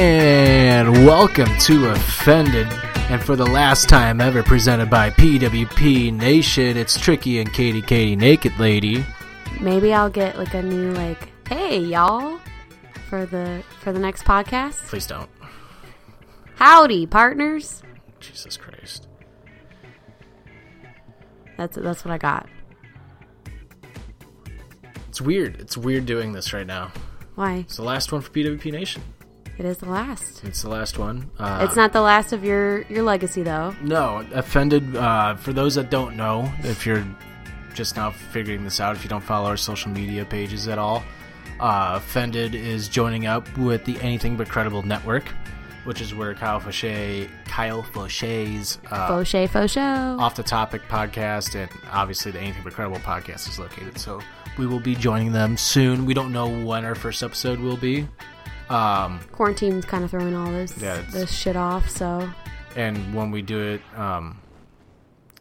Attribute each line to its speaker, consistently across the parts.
Speaker 1: And welcome to Offended. And for the last time ever presented by PWP Nation, it's Tricky and Katie Katie Naked Lady.
Speaker 2: Maybe I'll get like a new like, hey y'all, for the for the next podcast.
Speaker 1: Please don't.
Speaker 2: Howdy, partners.
Speaker 1: Jesus Christ.
Speaker 2: That's that's what I got.
Speaker 1: It's weird. It's weird doing this right now.
Speaker 2: Why?
Speaker 1: It's the last one for PWP Nation.
Speaker 2: It is the last.
Speaker 1: It's the last one. Uh,
Speaker 2: It's not the last of your your legacy though.
Speaker 1: No, offended. Uh, for those that don't know, if you're just now figuring this out, if you don't follow our social media pages at all, uh, offended is joining up with the Anything But Credible network, which is where Kyle Fauché, Kyle Fauché's uh,
Speaker 2: Fauché faux show.
Speaker 1: off the topic podcast and obviously the Anything But Credible podcast is located. So we will be joining them soon. We don't know when our first episode will be. Um,
Speaker 2: Quarantine's kind of throwing all this
Speaker 1: Yeah,
Speaker 2: this shit off. So
Speaker 1: and when we do it, um,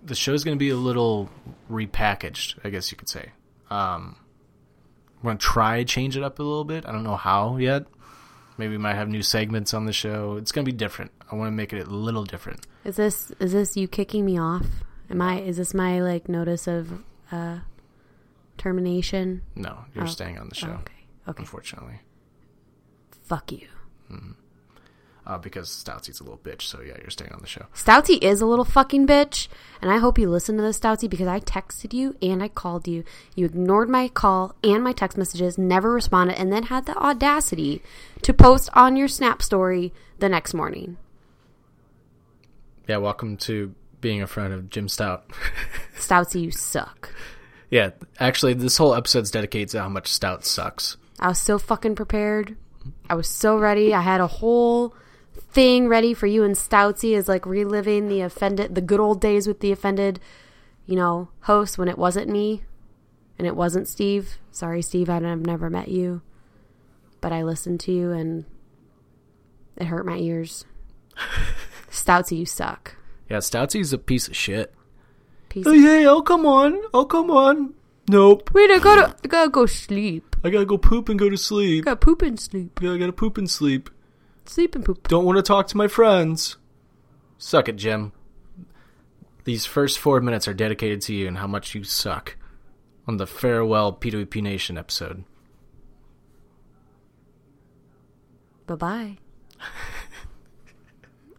Speaker 1: the show's going to be a little repackaged, I guess you could say. Um, we're going to try change it up a little bit. I don't know how yet. Maybe we might have new segments on the show. It's going to be different. I want to make it a little different.
Speaker 2: is this is this you kicking me off? Am I is this my like notice of uh termination?
Speaker 1: No, you're
Speaker 2: Oh.
Speaker 1: staying on the show,
Speaker 2: Oh, okay. Okay.
Speaker 1: unfortunately,
Speaker 2: Fuck you.
Speaker 1: uh, because Stoutsy's a little bitch. So yeah, you're staying on the show.
Speaker 2: Stouty is a little fucking bitch, and I hope you listen to this, Stouty, because I texted you and I called you. You ignored my call and my text messages, never responded, and then had the audacity to post on your Snap story the next morning.
Speaker 1: Yeah, welcome to being a friend of Jim Stout.
Speaker 2: Stouty, you suck.
Speaker 1: yeah, actually, this whole episode's dedicated to how much Stout sucks.
Speaker 2: I was so fucking prepared. I was so ready. I had a whole thing ready for you and Stoutsy is like reliving the offended, the good old days with the offended, you know, host when it wasn't me and it wasn't Steve. Sorry, Steve, I've never met you, but I listened to you and it hurt my ears. Stoutsy, you suck.
Speaker 1: Yeah, Stoutsy's a piece of shit.
Speaker 2: Piece
Speaker 1: Oh
Speaker 2: of-
Speaker 1: yeah, oh come on, oh come on. Nope,
Speaker 2: Wait, I gotta, I gotta go sleep.
Speaker 1: I gotta go poop and go to sleep.
Speaker 2: I gotta poop and sleep.
Speaker 1: Yeah, I gotta poop and sleep.
Speaker 2: Sleep and poop.
Speaker 1: Don't want to talk to my friends. Suck it, Jim. These first four minutes are dedicated to you and how much you suck on the farewell PWP Nation episode.
Speaker 2: Bye bye.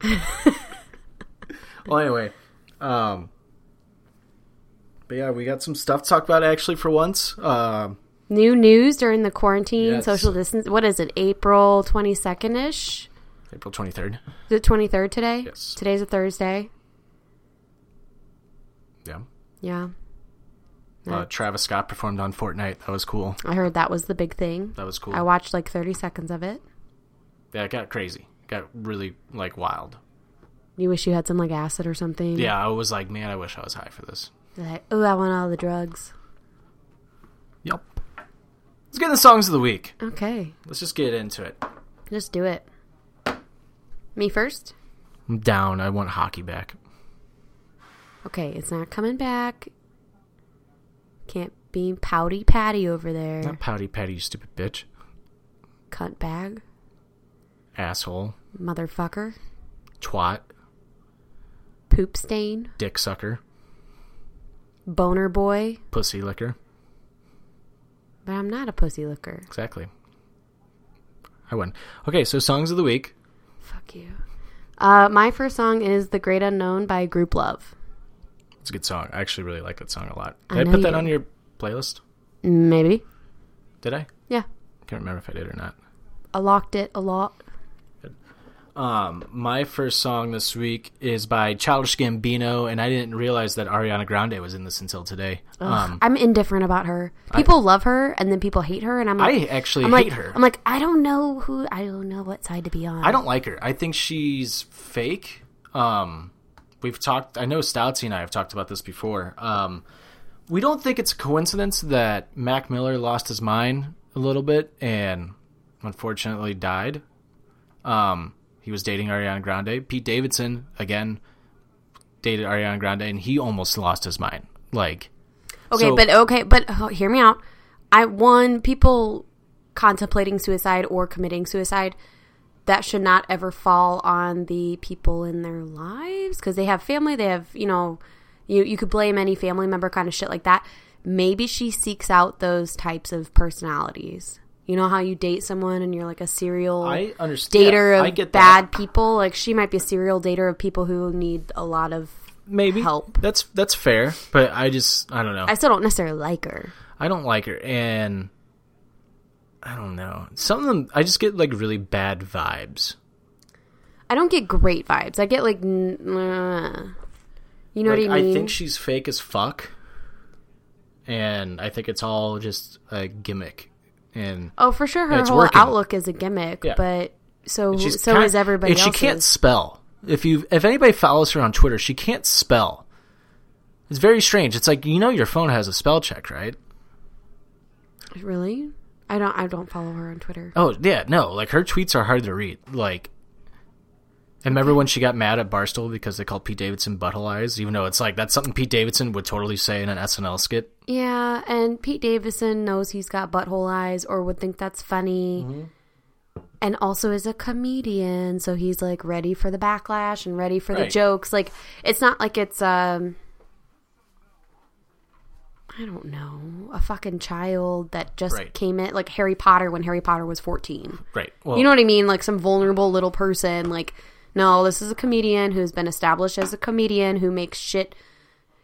Speaker 1: Well, anyway, um, but yeah, we got some stuff to talk about actually for once. Um,
Speaker 2: New news during the quarantine,
Speaker 1: Yes.
Speaker 2: social distance. What is it? April twenty second ish.
Speaker 1: April twenty third.
Speaker 2: Is it twenty third today?
Speaker 1: Yes.
Speaker 2: Today's a Thursday.
Speaker 1: Yeah.
Speaker 2: Yeah.
Speaker 1: Uh, Travis Scott performed on Fortnite. That was cool.
Speaker 2: I heard that was the big thing.
Speaker 1: That was cool.
Speaker 2: I watched like thirty seconds of it.
Speaker 1: yeah, it got crazy. Got really like wild.
Speaker 2: You wish you had some like acid or something.
Speaker 1: Yeah, I was like, man, I wish I was high for this.
Speaker 2: Like, oh, I want all the drugs.
Speaker 1: Let's get the songs of the week.
Speaker 2: Okay,
Speaker 1: Let's just get into it.
Speaker 2: just do it. Me first.
Speaker 1: I'm down. I want hockey back.
Speaker 2: Okay, it's not coming back. Can't be pouty patty over there.
Speaker 1: Not pouty patty, you stupid bitch.
Speaker 2: Cunt bag.
Speaker 1: Asshole.
Speaker 2: Motherfucker.
Speaker 1: Twat.
Speaker 2: Poop stain.
Speaker 1: Dick sucker.
Speaker 2: Boner boy.
Speaker 1: Pussy licker.
Speaker 2: But I'm not a pussy looker.
Speaker 1: Exactly. I win. Okay, so songs of the week.
Speaker 2: Fuck you. Uh, my first song is The Great Unknown by Grouplove.
Speaker 1: It's a good song. I actually really like that song a lot.
Speaker 2: I
Speaker 1: Did I,
Speaker 2: know
Speaker 1: put that
Speaker 2: do.
Speaker 1: on your playlist?
Speaker 2: Maybe.
Speaker 1: Did I?
Speaker 2: Yeah.
Speaker 1: Can't remember if I did or not.
Speaker 2: I locked it a lot.
Speaker 1: Um, my first song this week is by Childish Gambino, and I didn't realize that Ariana Grande was in this until today. Um,
Speaker 2: I'm indifferent about her. People love her, and then people hate her, and I'm
Speaker 1: I
Speaker 2: like,
Speaker 1: actually
Speaker 2: I'm
Speaker 1: hate
Speaker 2: like,
Speaker 1: her.
Speaker 2: I'm like, I don't know who, I don't know what side to be on.
Speaker 1: I don't like her. I think she's fake. Um, we've talked. I know Stoutsy and I have talked about this before. Um, we don't think it's a coincidence that Mac Miller lost his mind a little bit and unfortunately died. Um, he was dating Ariana Grande. Pete Davidson again dated Ariana Grande, and he almost lost his mind. Like,
Speaker 2: Okay,
Speaker 1: so-
Speaker 2: but okay, but oh, hear me out. I one people contemplating suicide or committing suicide that should not ever fall on the people in their lives because they have family. They have you know you you could blame any family member kind of shit like that. Maybe she seeks out those types of personalities. You know how you date someone and you're like a serial
Speaker 1: I understand.
Speaker 2: dater of
Speaker 1: I get
Speaker 2: bad
Speaker 1: that.
Speaker 2: people. Like she might be a serial dater of people who need a lot of.
Speaker 1: Maybe
Speaker 2: help.
Speaker 1: That's that's fair, but I just I don't know.
Speaker 2: I still don't necessarily like her.
Speaker 1: I don't like her, and I don't know. Some of them, I just get like really bad vibes.
Speaker 2: I don't get great vibes. I get like, n- uh, you know
Speaker 1: Like,
Speaker 2: what I mean?
Speaker 1: I think she's fake as fuck, and I think it's all just a gimmick. And
Speaker 2: oh, for sure, her whole
Speaker 1: working.
Speaker 2: outlook is a gimmick.
Speaker 1: Yeah.
Speaker 2: But so so
Speaker 1: kind-
Speaker 2: is everybody
Speaker 1: And she can't spell. If you if anybody follows her on Twitter, she can't spell. It's very strange. It's like you know your phone has a spell check, right?
Speaker 2: really. I don't. I don't follow her on Twitter.
Speaker 1: Oh yeah, no. Like her tweets are hard to read. Like, and remember when she got mad at Barstool because they called Pete Davidson butthole eyes, even though it's like that's something Pete Davidson would totally say in an SNL skit.
Speaker 2: Yeah, and Pete Davidson knows he's got butthole eyes, or would think that's funny.
Speaker 1: Mm-hmm.
Speaker 2: And also is a comedian, so he's like ready for the backlash and ready for the jokes. Like it's not like it's um I don't know, a fucking child that just
Speaker 1: Right.
Speaker 2: came in like Harry Potter when Harry Potter was 14.
Speaker 1: Right. Well,
Speaker 2: You know what I mean? Like some vulnerable little person. Like, no, this is a comedian who's been established as a comedian who makes shit.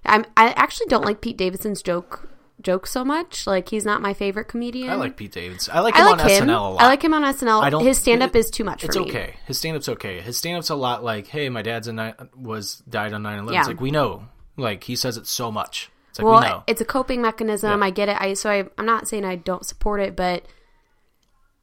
Speaker 2: I'm, I actually don't like Pete Davidson's joke jokes so much. Like, he's not my favorite comedian.
Speaker 1: I like Pete Davidson. I like
Speaker 2: I
Speaker 1: him
Speaker 2: like
Speaker 1: on
Speaker 2: him.
Speaker 1: SNL a lot.
Speaker 2: I like him on SNL.
Speaker 1: I don't-
Speaker 2: His stand up is too much for
Speaker 1: It's
Speaker 2: me.
Speaker 1: okay. His stand up's okay. His stand up's a lot like, hey, my dad's a ni- was died on 9 11.
Speaker 2: Yeah.
Speaker 1: It's like, we know. Like, he says it so much. It's like,
Speaker 2: Well,
Speaker 1: we know.
Speaker 2: it's a coping mechanism.
Speaker 1: Yeah.
Speaker 2: I get it. I so I, I'm not saying I don't support it, but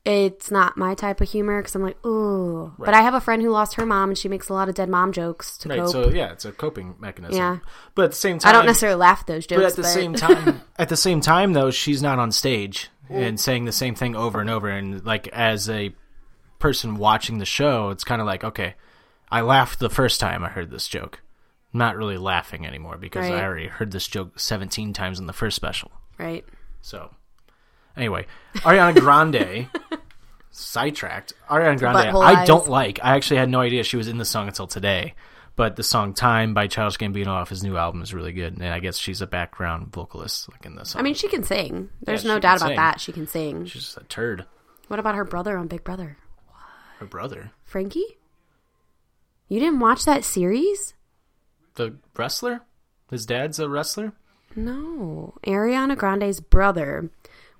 Speaker 2: it's not my type of humor because I'm like, ooh. But I have a friend who lost her mom, and she makes a lot of dead mom jokes to
Speaker 1: right.
Speaker 2: cope.
Speaker 1: So, yeah, it's a coping mechanism.
Speaker 2: Yeah.
Speaker 1: But at the same time,
Speaker 2: I don't necessarily laugh at those jokes,
Speaker 1: But at the same time, at the same time, though, she's not on stage and saying the same thing over and over. And like as a person watching the show, it's kind of like, okay, I laughed the first time I heard this joke. I'm not really laughing anymore because
Speaker 2: Right.
Speaker 1: I already heard this joke 17 times in the first special.
Speaker 2: right.
Speaker 1: So, anyway, Ariana Grande. Sidetracked. Ariana Grande,
Speaker 2: Butthole
Speaker 1: I
Speaker 2: eyes.
Speaker 1: don't like. I actually had no idea she was in the song until today. But the song "Time" by Childish Gambino off his new album is really good, and I guess she's a background vocalist, like in the song.
Speaker 2: I mean, she can sing. There's
Speaker 1: Yeah,
Speaker 2: no doubt about
Speaker 1: sing.
Speaker 2: that. She can sing.
Speaker 1: she's just a turd.
Speaker 2: What about her brother on Big Brother?
Speaker 1: Her brother,
Speaker 2: Frankie? You didn't watch that series?
Speaker 1: the wrestler, his dad's a wrestler.
Speaker 2: No. Ariana Grande's brother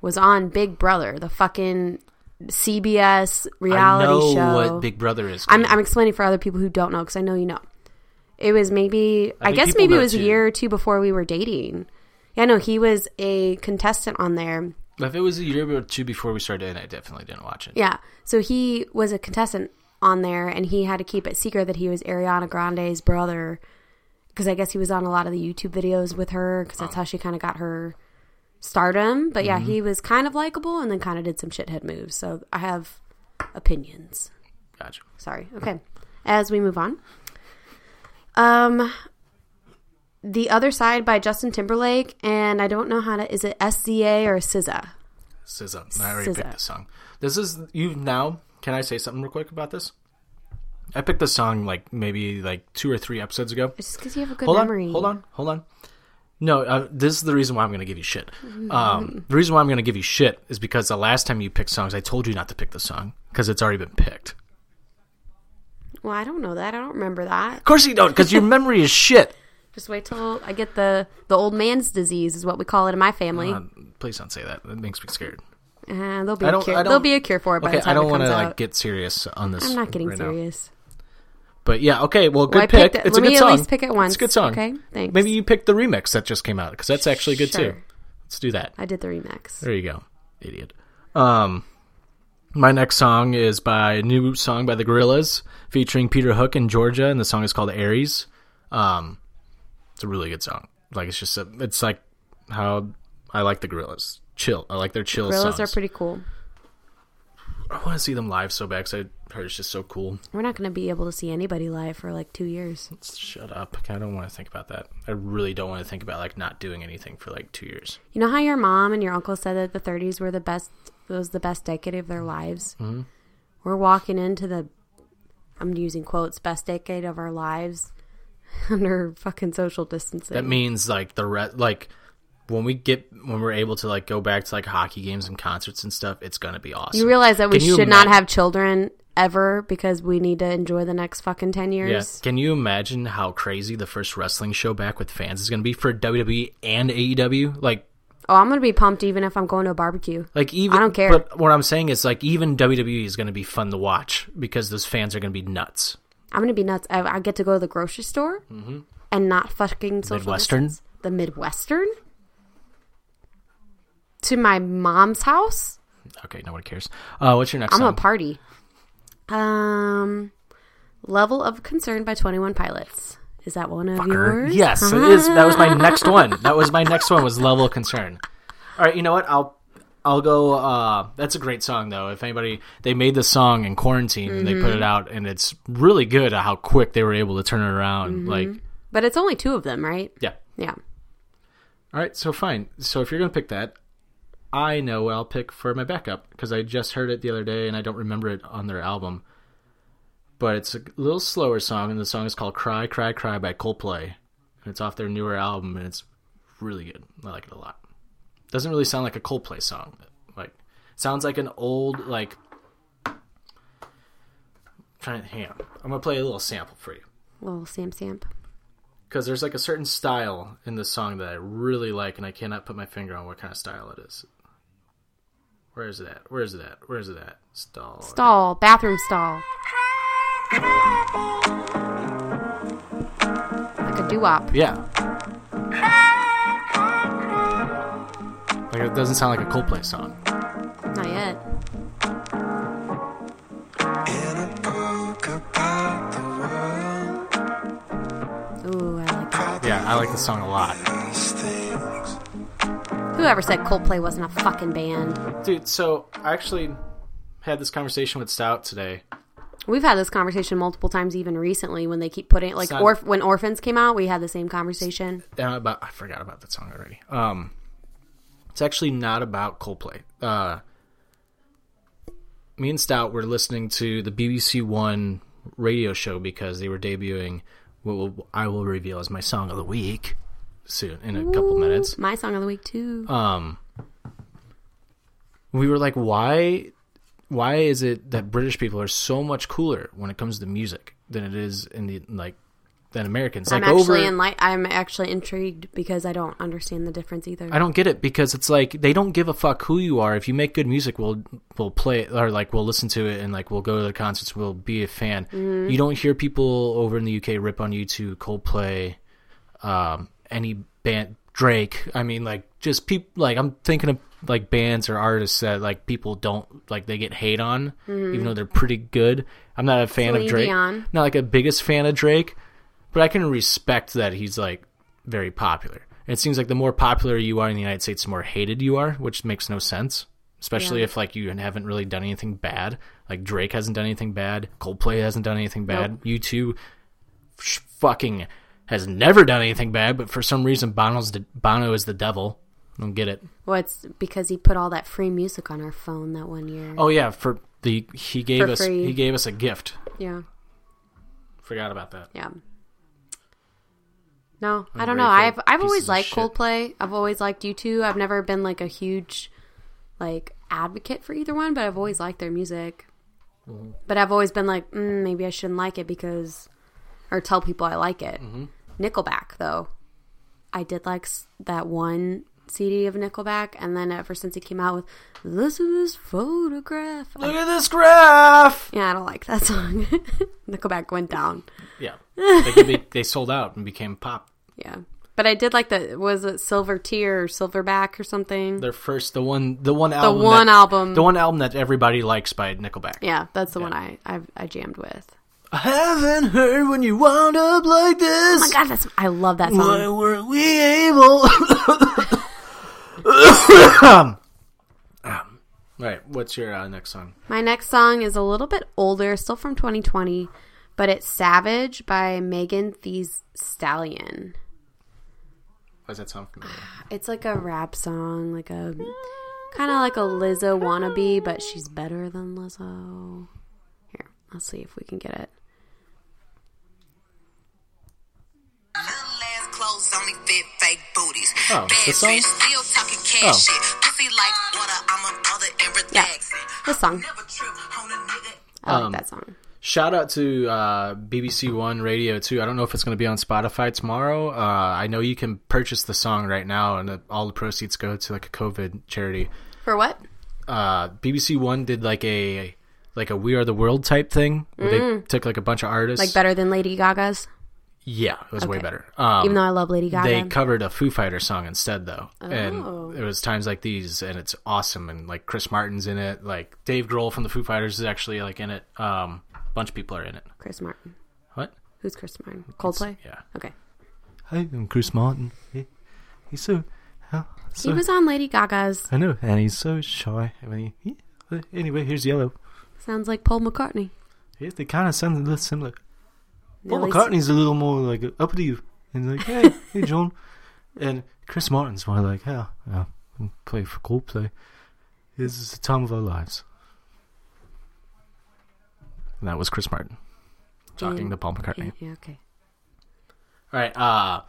Speaker 2: was on Big Brother, the fucking CBS reality
Speaker 1: I know
Speaker 2: show.
Speaker 1: what Big Brother is.
Speaker 2: I'm, I'm explaining for other people who don't know because I know you know. It was maybe, I,
Speaker 1: think
Speaker 2: guess maybe it was a year or two before we were dating. Yeah, no, he was a contestant on there.
Speaker 1: if it was a year or two before we started, in, I definitely didn't watch it.
Speaker 2: Yeah. So he was a contestant on there and he had to keep it secret that he was Ariana Grande's brother. because I guess he was on a lot of the YouTube videos with her because that's oh. how she kind of got her stardom. But yeah, he was kind of likable and then kind of did some shithead moves. So I have opinions.
Speaker 1: Gotcha.
Speaker 2: Sorry. Okay. As we move on. Um The Other Side by Justin Timberlake and I don't know how to is it SZA or SZA?
Speaker 1: SZA. I already
Speaker 2: SZA.
Speaker 1: picked this song. This is you now. Can I say something real quick about this? I picked this song like maybe like two or three episodes ago.
Speaker 2: It's just because you have a good
Speaker 1: hold
Speaker 2: memory.
Speaker 1: on, hold on, hold on. No, uh, this is the reason why I'm going to give you shit. Um, the reason why I'm going to give you shit is because the last time you picked songs, I told you not to pick the song because it's already been picked.
Speaker 2: Well, I don't know that. I don't remember that.
Speaker 1: Of course you don't, because your memory is shit.
Speaker 2: Just wait till I get the the old man's disease is what we call it in my family.
Speaker 1: Uh, please don't say that. That makes me scared.
Speaker 2: Uh, there'll be
Speaker 1: I
Speaker 2: a
Speaker 1: don't-
Speaker 2: cure.
Speaker 1: I don't-
Speaker 2: There'll be a cure for it by
Speaker 1: Okay,
Speaker 2: the time
Speaker 1: I don't
Speaker 2: it
Speaker 1: want
Speaker 2: comes
Speaker 1: to
Speaker 2: out.
Speaker 1: like get serious on this.
Speaker 2: I'm not getting
Speaker 1: right now.
Speaker 2: serious.
Speaker 1: But yeah, okay. Well, good
Speaker 2: Well,
Speaker 1: pick.
Speaker 2: picked.
Speaker 1: It's
Speaker 2: Let
Speaker 1: a good
Speaker 2: me at
Speaker 1: song.
Speaker 2: least pick it once,
Speaker 1: It's a good song.
Speaker 2: okay? Thanks.
Speaker 1: Maybe you picked the remix that just came out because that's actually good too. Let's do that.
Speaker 2: I did the remix.
Speaker 1: There you go, idiot. Um, my next song is by a new song by the Gorillaz featuring Peter Hook and Georgia, and the song is called Aries. Um, it's a really good song. Like it's just a, it's like how I like the Gorillaz. Chill. I like their chill
Speaker 2: Gorillaz
Speaker 1: songs.
Speaker 2: are pretty cool.
Speaker 1: I want to see them live so bad 'cause I it's just so cool.
Speaker 2: We're not going to be able to see anybody live for like two years.
Speaker 1: Shut up. I don't want to think about that. I really don't want to think about like not doing anything for like two years.
Speaker 2: You know how your mom and your uncle said that the 30s were the best was the best decade of their lives. Mm-hmm. We're walking into the I'm using quotes best decade of our lives under fucking social distancing.
Speaker 1: That means like the re- like when we get when we're able to like go back to like hockey games and concerts and stuff, it's gonna be awesome.
Speaker 2: you realize that we should not have children ever because we need to enjoy the next fucking 10 years. Yeah.
Speaker 1: Can you imagine how crazy the first wrestling show back with fans is gonna be for WWE and AEW? Like
Speaker 2: Oh, I'm going to be pumped even if I'm going to a barbecue.
Speaker 1: like even
Speaker 2: I don't care.
Speaker 1: But what I'm saying is like even WWE is gonna be fun to watch because those fans are gonna be nuts.
Speaker 2: I'm gonna be nuts. I, I get to go to the grocery store and not fucking social
Speaker 1: Mm-hmm. Midwestern?
Speaker 2: distance. The Midwestern to my mom's house.
Speaker 1: Okay, nobody cares. Uh, what's your next
Speaker 2: I'm
Speaker 1: song?
Speaker 2: a party. Um, level of concern by Twenty One Pilots. Is that one of
Speaker 1: Fucker.
Speaker 2: yours?
Speaker 1: Yes, it is. That was my next one. That was my next one. Was level of concern. All right, you know what? I'll I'll go. Uh, that's a great song though. If anybody, they made the song in quarantine and they put
Speaker 2: Mm-hmm.
Speaker 1: it out, and it's really good at how quick they were able to turn it around.
Speaker 2: Mm-hmm.
Speaker 1: Like,
Speaker 2: But it's only two of them, right?
Speaker 1: yeah.
Speaker 2: Yeah.
Speaker 1: All right, so fine. So if you're gonna pick that, I know what I'll pick for my backup because I just heard it the other day and I don't remember it on their album. But it's a little slower song, and the song is called "Cry, Cry, Cry" by Coldplay, and it's off their newer album, and it's really good. I like it a lot. Doesn't really sound like a Coldplay song. Like, sounds like an old like. Trying to hang on. I'm gonna play a little sample for you
Speaker 2: Little Sam Samp.
Speaker 1: because there's like a certain style in this song that I really like, and I cannot put my finger on what kind of style it is. Where is it at? Where is it at? Where is it at? Stall.
Speaker 2: Stall. Bathroom stall. Like a doo wop.
Speaker 1: Yeah. Like it doesn't sound like a Coldplay song.
Speaker 2: Not yet. Ooh, I like that.
Speaker 1: Yeah, I like the song a lot,
Speaker 2: Whoever said Coldplay wasn't a fucking band?
Speaker 1: dude. So I actually had this conversation with Stout today.
Speaker 2: We've had this conversation multiple times, even recently, when they keep putting like
Speaker 1: not-
Speaker 2: orf- when Orphans came out, we had the same conversation.
Speaker 1: uh, about I forgot about that song already. Um, it's actually not about Coldplay. Uh, me and Stout were listening to the BBC One radio show because they were debuting what will, I will reveal as my song of the week soon in a couple minutes.
Speaker 2: My song of the week too.
Speaker 1: Um, we were like, why? Why is it that British people are so much cooler when it comes to music than it is in the like than Americans?
Speaker 2: I'm
Speaker 1: Like over,
Speaker 2: actually enli- I'm actually intrigued because I don't understand the difference either.
Speaker 1: I don't get it because it's like they don't give a fuck who you are. If you make good music, we'll we'll play it or like we'll listen to it and like we'll go to the concerts. We'll be a fan.
Speaker 2: Mm-hmm.
Speaker 1: You don't hear people over in the UK rip on U2 Coldplay, um, any band Drake. I mean, like just people. Like I'm thinking of like bands or artists that like people don't like they get hate on, even though they're pretty good. I'm not a fan
Speaker 2: Mm-hmm. Celine
Speaker 1: of Drake.
Speaker 2: Dion.
Speaker 1: Not like a biggest fan of Drake. but I can respect that he's like very popular. And it seems like the more popular you are in the United States, the more hated you are, which makes no sense. Especially
Speaker 2: Yeah.
Speaker 1: if like you haven't really done anything bad. Like Drake hasn't done anything bad, Coldplay hasn't done anything bad,
Speaker 2: Nope.
Speaker 1: U2 sh- fucking has never done anything bad, but for some reason Bono's the, Bono is the devil. I don't get it.
Speaker 2: Well, it's because he put all that free music on our phone that one year.
Speaker 1: Oh yeah, for the he gave
Speaker 2: For
Speaker 1: us
Speaker 2: free.
Speaker 1: he gave us a gift.
Speaker 2: Yeah,
Speaker 1: Forgot about that.
Speaker 2: yeah. No, I don't know. I've I've always liked. Coldplay. I've always liked U2. I've never been like a huge like advocate for either one, but I've always liked their music.
Speaker 1: Mm-hmm.
Speaker 2: But I've always been like, mm, maybe I shouldn't like it because, or tell people I like it.
Speaker 1: Mm-hmm.
Speaker 2: Nickelback though, I did like that one CD of Nickelback, and then ever since he came out with "This is this photograph,"
Speaker 1: Look at this graph.
Speaker 2: yeah, I don't like that song. Nickelback went down.
Speaker 1: Yeah, they, they sold out and became pop.
Speaker 2: Yeah. But I did like the was it Silver Tear or Silverback or something?
Speaker 1: Their first, the one, the one album, the
Speaker 2: one
Speaker 1: that,
Speaker 2: album.
Speaker 1: the one album that everybody likes by Nickelback.
Speaker 2: yeah, that's the one I, I I jammed with.
Speaker 1: I haven't heard when you wound up like this.
Speaker 2: Oh my god, that's I love that song.
Speaker 1: Why
Speaker 2: song.
Speaker 1: weren't we able? um, right. What's your uh, next song?
Speaker 2: My next song is a little bit older, still from 2020, but it's Savage by Megan Thee Stallion.
Speaker 1: Why does that sound familiar?
Speaker 2: It's like a rap song, like a kind of like a Lizzo wannabe, but she's better than Lizzo. Here, let's see if we can get it.
Speaker 3: Clothes only fit fake booties.
Speaker 1: Oh,
Speaker 3: Bad
Speaker 1: this song?
Speaker 3: bitch, still talking cash
Speaker 1: Oh.
Speaker 3: shit. Pussy like water, I'm a mother and
Speaker 2: Yeah,
Speaker 3: relaxing.
Speaker 2: this song.
Speaker 3: Never trip on a nigga.
Speaker 2: I like
Speaker 1: Um,
Speaker 2: that song.
Speaker 1: Shout out to uh, BBC One Radio too. I don't know if it's going to be on Spotify tomorrow. Uh, I know you can purchase the song right now, and uh, all the proceeds go to like a COVID charity.
Speaker 2: For what?
Speaker 1: Uh, BBC One did like a like a We Are the World type thing. Where They took like a bunch of artists.
Speaker 2: Mm. Like better than Lady Gaga's?
Speaker 1: Yeah, it was way better. Um,
Speaker 2: Even though I love Lady Gaga.
Speaker 1: they covered a Foo Fighter song instead though,
Speaker 2: Oh.
Speaker 1: and it was times like these, and it's awesome. And like Chris Martin's in it, like Dave Grohl from the Foo Fighters is actually like in it. Um, a bunch of people are in it.
Speaker 2: Chris Martin.
Speaker 1: What?
Speaker 2: Who's Chris Martin? Coldplay?
Speaker 1: Yeah.
Speaker 2: Okay.
Speaker 1: Hi, I'm Chris Martin. He, he's so, huh, so
Speaker 2: He was on Lady Gaga's.
Speaker 1: I know, and he's so shy. I mean, he, he- anyway, here's Yellow.
Speaker 2: Sounds like Paul McCartney.
Speaker 1: Yes, they kind of sound a little similar. Paul
Speaker 2: At least-
Speaker 1: McCartney's a little more like uppity and like, hey, hey, John, and Chris Martin's more like, yeah, yeah, we play for Coldplay. This is the time of our lives. And that was Chris Martin talking
Speaker 2: And-
Speaker 1: to Paul McCartney.
Speaker 2: Yeah, yeah, okay.
Speaker 1: All right. Uh,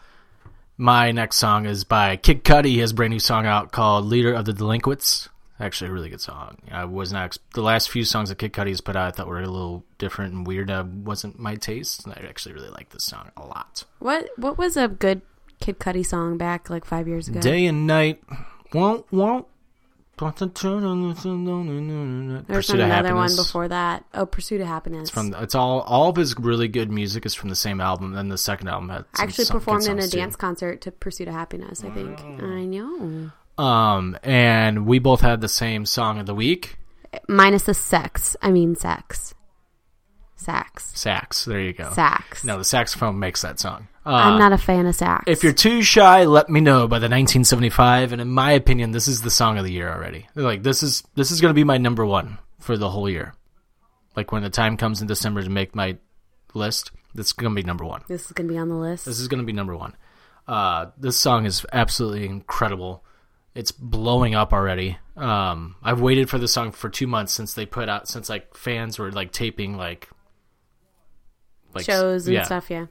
Speaker 1: my next song is by Kid Cudi. He has a brand new song out called "Leader of the Delinquents." Actually, a really good song. I was not the last few songs that Kid Cudi has put out. I thought were a little different and weird. Uh, wasn't my taste. And I actually really like this song a lot.
Speaker 2: What What was a good Kid Cudi song back like five years ago?
Speaker 1: Day and night. Won't won't. Pursuit
Speaker 2: There's
Speaker 1: of
Speaker 2: another one before that. Oh, Pursuit of Happiness.
Speaker 1: From it's all all of his really good music is from the same album. Then the second album had
Speaker 2: I actually
Speaker 1: good
Speaker 2: performed in a
Speaker 1: too.
Speaker 2: dance concert to Pursuit of Happiness. I think. I know.
Speaker 1: Um, and we both had the same song of the week.
Speaker 2: Minus the sex. I mean sex. Sax.
Speaker 1: Sax. There you go.
Speaker 2: Sax.
Speaker 1: No, the saxophone makes that song. Uh,
Speaker 2: I'm not a fan of sax.
Speaker 1: If you're too shy, let me know by the 1975. And in my opinion, this is the song of the year already. Like this is this is gonna be my number one for the whole year. Like when the time comes in December to make my list, that's gonna be number one.
Speaker 2: this is gonna be on the list.
Speaker 1: This is gonna be number one. Uh, this song is absolutely incredible. It's blowing up already. Um, I've waited for this song for two months since they put out since like fans were like taping like like
Speaker 2: Shows and
Speaker 1: yeah.
Speaker 2: stuff. Yeah.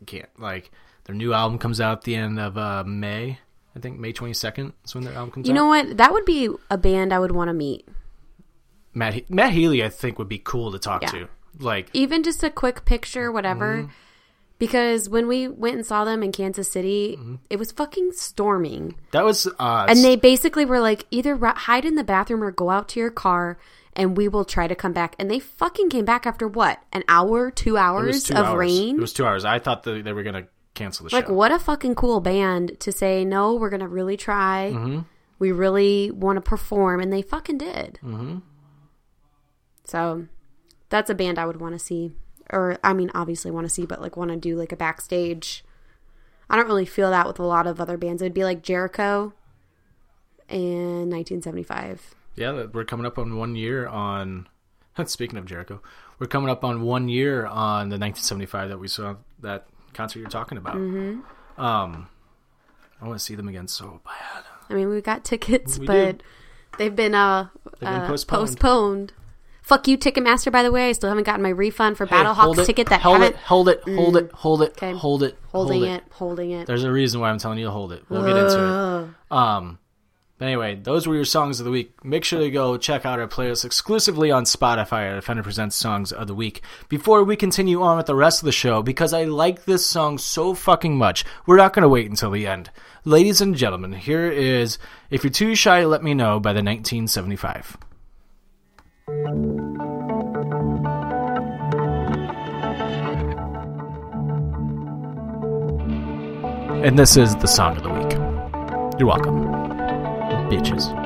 Speaker 1: I can't like their new album comes out at the end of uh, May. I think May twenty second is when their album comes out.
Speaker 2: You
Speaker 1: out.
Speaker 2: know what? That would be a band I would want to meet.
Speaker 1: Matt he- Matt Healy, I think would be cool to talk
Speaker 2: Yeah.
Speaker 1: to. Like
Speaker 2: even just a quick picture, whatever.
Speaker 1: Mm-hmm.
Speaker 2: Because when we went and saw them in Kansas City,
Speaker 1: Mm-hmm.
Speaker 2: it was fucking storming.
Speaker 1: that was uh,
Speaker 2: And they basically were like, either hide in the bathroom or go out to your car and we will try to come back. And they fucking came back after what? An hour, two hours
Speaker 1: two
Speaker 2: of
Speaker 1: hours.
Speaker 2: rain?
Speaker 1: It was two hours. I thought that they were gonna cancel the
Speaker 2: like,
Speaker 1: show.
Speaker 2: Like what a fucking cool band to say, no, we're going to really try.
Speaker 1: Mm-hmm.
Speaker 2: We really want to perform. And they fucking did. Mm-hmm. So that's a band I would want to see or I mean, obviously want to see, but like want to do like a backstage. I don't really feel that with a lot of other bands. It'd be like Jericho in 1975.
Speaker 1: Yeah, we're coming up on one year on. Speaking of Jericho, we're coming up on one year on the 1975 that we saw that concert you're talking about.
Speaker 2: Mm-hmm.
Speaker 1: Um, I want to see them again so bad.
Speaker 2: I mean, we got tickets,
Speaker 1: We
Speaker 2: but
Speaker 1: did.
Speaker 2: they've been uh,
Speaker 1: They've been
Speaker 2: uh,
Speaker 1: postponed.
Speaker 2: postponed. Fuck you, Ticketmaster. By the way, I still haven't gotten my refund for
Speaker 1: Hey,
Speaker 2: Battlehawks
Speaker 1: it,
Speaker 2: ticket that
Speaker 1: hold
Speaker 2: haven't
Speaker 1: it, hold it, hold it, hold it,
Speaker 2: Okay.
Speaker 1: hold it,
Speaker 2: holding
Speaker 1: hold
Speaker 2: it, holding it.
Speaker 1: There's a reason why I'm telling you to hold it. We'll get into it. Um, but anyway, those were your songs of the week. Make sure to go check out our playlist exclusively on Spotify at Offender Presents Songs of the Week. Before we continue on with the rest of the show, because I like this song so fucking much, we're not going to wait until the end. Ladies and gentlemen, here is If You're Too Shy Let Me Know by the 1975. And this is the song of the week. You're welcome. Bitches.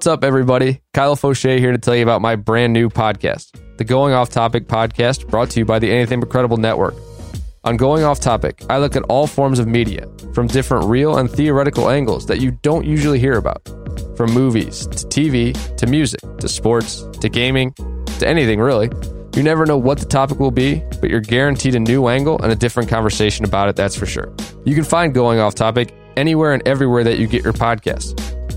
Speaker 4: What's up, everybody? Kyle Fauché here to tell you about my brand new podcast, the Going Off Topic podcast, brought to you by the Anything But Credible Network. On Going Off Topic, I look at all forms of media from different real and theoretical angles that you don't usually hear about. From movies to TV to music to sports to gaming to anything really. You never know what the topic will be, but you're guaranteed a new angle and a different conversation about it, that's for sure. You can find Going Off Topic anywhere and everywhere that you get your podcasts.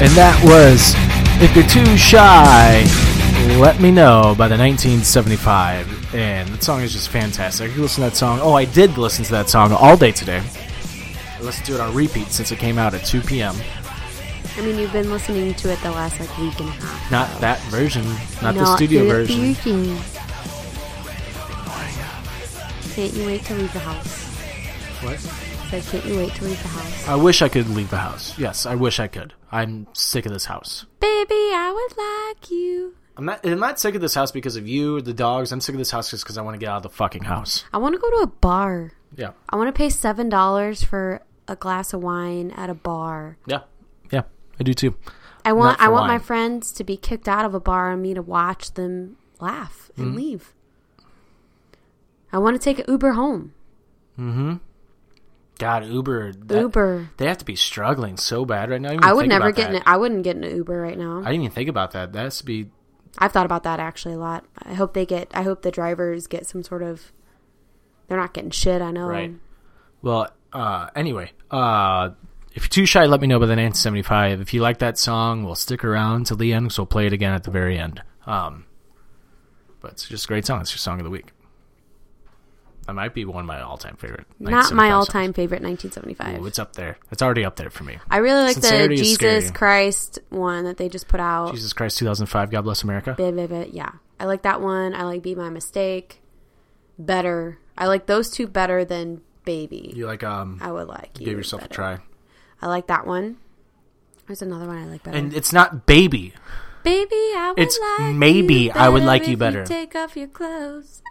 Speaker 1: And that was If You're Too Shy, Let Me Know by the 1975. And that song is just fantastic. I could listen to that song. Oh, I did listen to that song all day today. I listened to it on repeat since it came out at 2 p.m.
Speaker 2: I mean, you've been listening to it the last like week and a half.
Speaker 1: Not that version, not the
Speaker 2: Not
Speaker 1: studio
Speaker 2: the
Speaker 1: version.
Speaker 2: version. Oh Can't you wait to leave the house?
Speaker 1: What?
Speaker 2: Said, can't you wait to leave the house?
Speaker 1: I wish I could leave the house. Yes, I wish I could. I'm sick of this house.
Speaker 2: Baby, I would like you.
Speaker 1: I'm not. I'm not sick of this house because of you or the dogs. I'm sick of this house just because I want to get out of the fucking house.
Speaker 2: I want to go to a bar.
Speaker 1: Yeah,
Speaker 2: I want to pay seven dollars for a glass of wine at a bar.
Speaker 1: yeah, yeah. I do too.
Speaker 2: I want I want my friends to be kicked out of a bar and me to watch them laugh and
Speaker 1: Mm-hmm.
Speaker 2: leave. I want to take an Uber home.
Speaker 1: God, Uber. that-
Speaker 2: Uber.
Speaker 1: They have to be struggling so bad right now.
Speaker 2: I would never get in.
Speaker 1: that.
Speaker 2: A, I wouldn't get an Uber right now.
Speaker 1: I didn't even think about that. That has to be.
Speaker 2: I've thought about that actually a lot. I hope they get. I hope the drivers get some sort of. They're not getting shit. I know.
Speaker 1: Right. Well, uh, anyway, uh, if you're too shy, let me know by the 1975. If you like that song, we'll stick around till the end because we'll play it again at the very end. Um, but it's just a great song. It's your song of the week. That might be one of my all-time favorite.
Speaker 2: Not my all-time
Speaker 1: songs.
Speaker 2: favorite 1975.
Speaker 1: Ooh, it's up there. It's already up there for me.
Speaker 2: I really like the
Speaker 1: Sincerity is
Speaker 2: Jesus. Christ one that they just put out.
Speaker 1: Jesus Christ, 2005. God bless America.
Speaker 2: Blah, blah, blah. Yeah, I like that one. I like "Be My Mistake" better. I like those two better than "Baby."
Speaker 1: You like um,
Speaker 2: I would like you
Speaker 1: give yourself
Speaker 2: better.
Speaker 1: a try.
Speaker 2: I like that one. There's another one I like better.
Speaker 1: And it's not baby.
Speaker 2: Baby, I would
Speaker 1: It's
Speaker 2: like
Speaker 1: maybe
Speaker 2: you
Speaker 1: I would like you better.
Speaker 2: take off your clothes.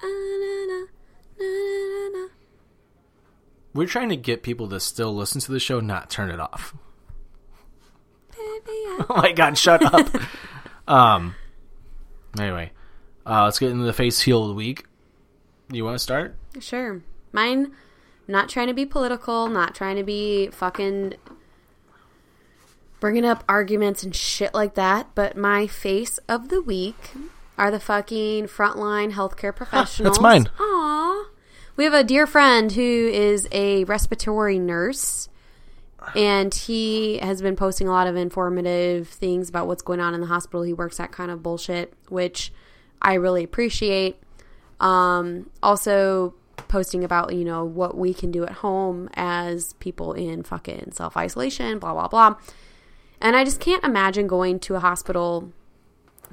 Speaker 1: We're trying to get people to still listen to the show, not turn it off. Oh my god, shut up. um. Anyway, uh, let's get into the face heel of the week. You want to start?
Speaker 2: Sure. Mine, not trying to be political, not trying to be fucking bringing up arguments and shit like that, but my face of the week are the fucking frontline healthcare professionals.
Speaker 1: That's mine.
Speaker 2: Aww. We have a dear friend who is a respiratory nurse. And he has been posting a lot of informative things about what's going on in the hospital he works at, kind of bullshit, which I really appreciate um, also posting about you know what we can do at home as people in fucking self isolation, blah blah blah. And I just can't imagine going to a hospital,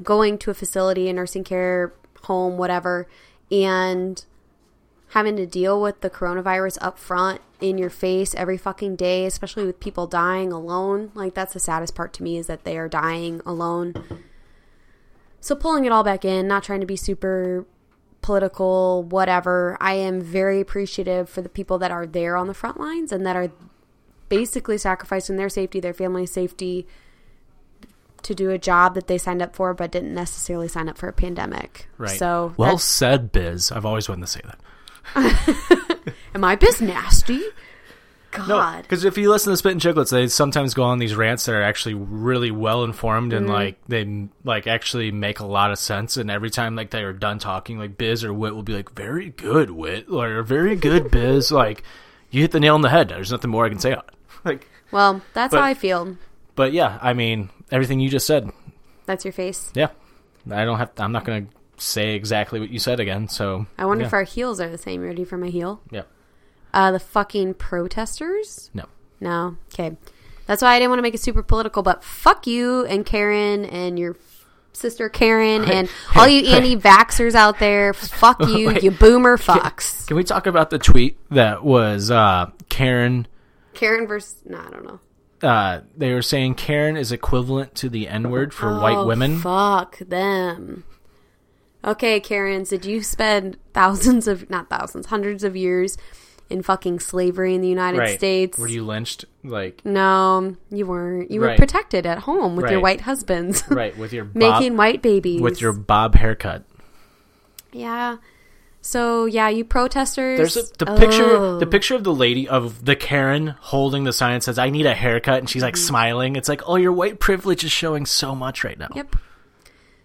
Speaker 2: going to a facility, a nursing care home, whatever, and having to deal with the coronavirus up front in your face every fucking day, especially with people dying alone. Like that's the saddest part to me is that they are dying alone. So pulling it all back in, not trying to be super political, whatever. I am very appreciative for the people that are there on the front lines and that are basically sacrificing their safety, their family's safety to do a job that they signed up for but didn't necessarily sign up for a pandemic.
Speaker 1: Right.
Speaker 2: So
Speaker 1: well
Speaker 2: that's-
Speaker 1: said, Biz. I've always wanted to say that.
Speaker 2: am I biz nasty? God.
Speaker 1: because if you listen to Spittin' Chiclets, they sometimes go on these rants that are actually really well informed
Speaker 2: Mm-hmm.
Speaker 1: and like they like actually make a lot of sense. And every time like they are done talking, like Biz or Wit will be like, "Very good, Wit," or "Very good, Biz." like you hit the nail on the head. There's nothing more I can say on it. Like,
Speaker 2: Well, that's
Speaker 1: But-
Speaker 2: how I feel.
Speaker 1: but yeah, I mean everything you just said.
Speaker 2: That's your face.
Speaker 1: Yeah, I don't have. I'm not gonna say exactly what you said again. So
Speaker 2: I wonder
Speaker 1: yeah.
Speaker 2: if our heels are the same. You ready for my heel?
Speaker 1: yeah.
Speaker 2: Uh, the fucking protesters.
Speaker 1: No.
Speaker 2: No. Okay. That's why I didn't want to make it super political, but fuck you and Karen and your sister Karen and all you anti vaxxers out there. Fuck you,
Speaker 1: Wait.
Speaker 2: you boomer fucks.
Speaker 1: Can we talk about the tweet that was uh, Karen?
Speaker 2: Karen versus. No, I don't know.
Speaker 1: Uh, they were saying Karen is equivalent to the N word for white
Speaker 2: Oh,
Speaker 1: women.
Speaker 2: Fuck them. Okay, Karens, did you spend thousands of, not thousands, hundreds of years in fucking slavery in the United
Speaker 1: right?
Speaker 2: States?
Speaker 1: Were you lynched? Like
Speaker 2: No, you weren't. You were protected at home with your white husbands.
Speaker 1: right with your bob,
Speaker 2: Making white babies.
Speaker 1: with your bob haircut.
Speaker 2: Yeah. So, yeah, you protesters.
Speaker 1: There's a, the picture
Speaker 2: Oh.
Speaker 1: the picture of the lady of the Karen holding the sign says I need a haircut and she's like
Speaker 2: Mm-hmm.
Speaker 1: smiling. It's like, "Oh, your white privilege is showing so much right now."
Speaker 2: Yep.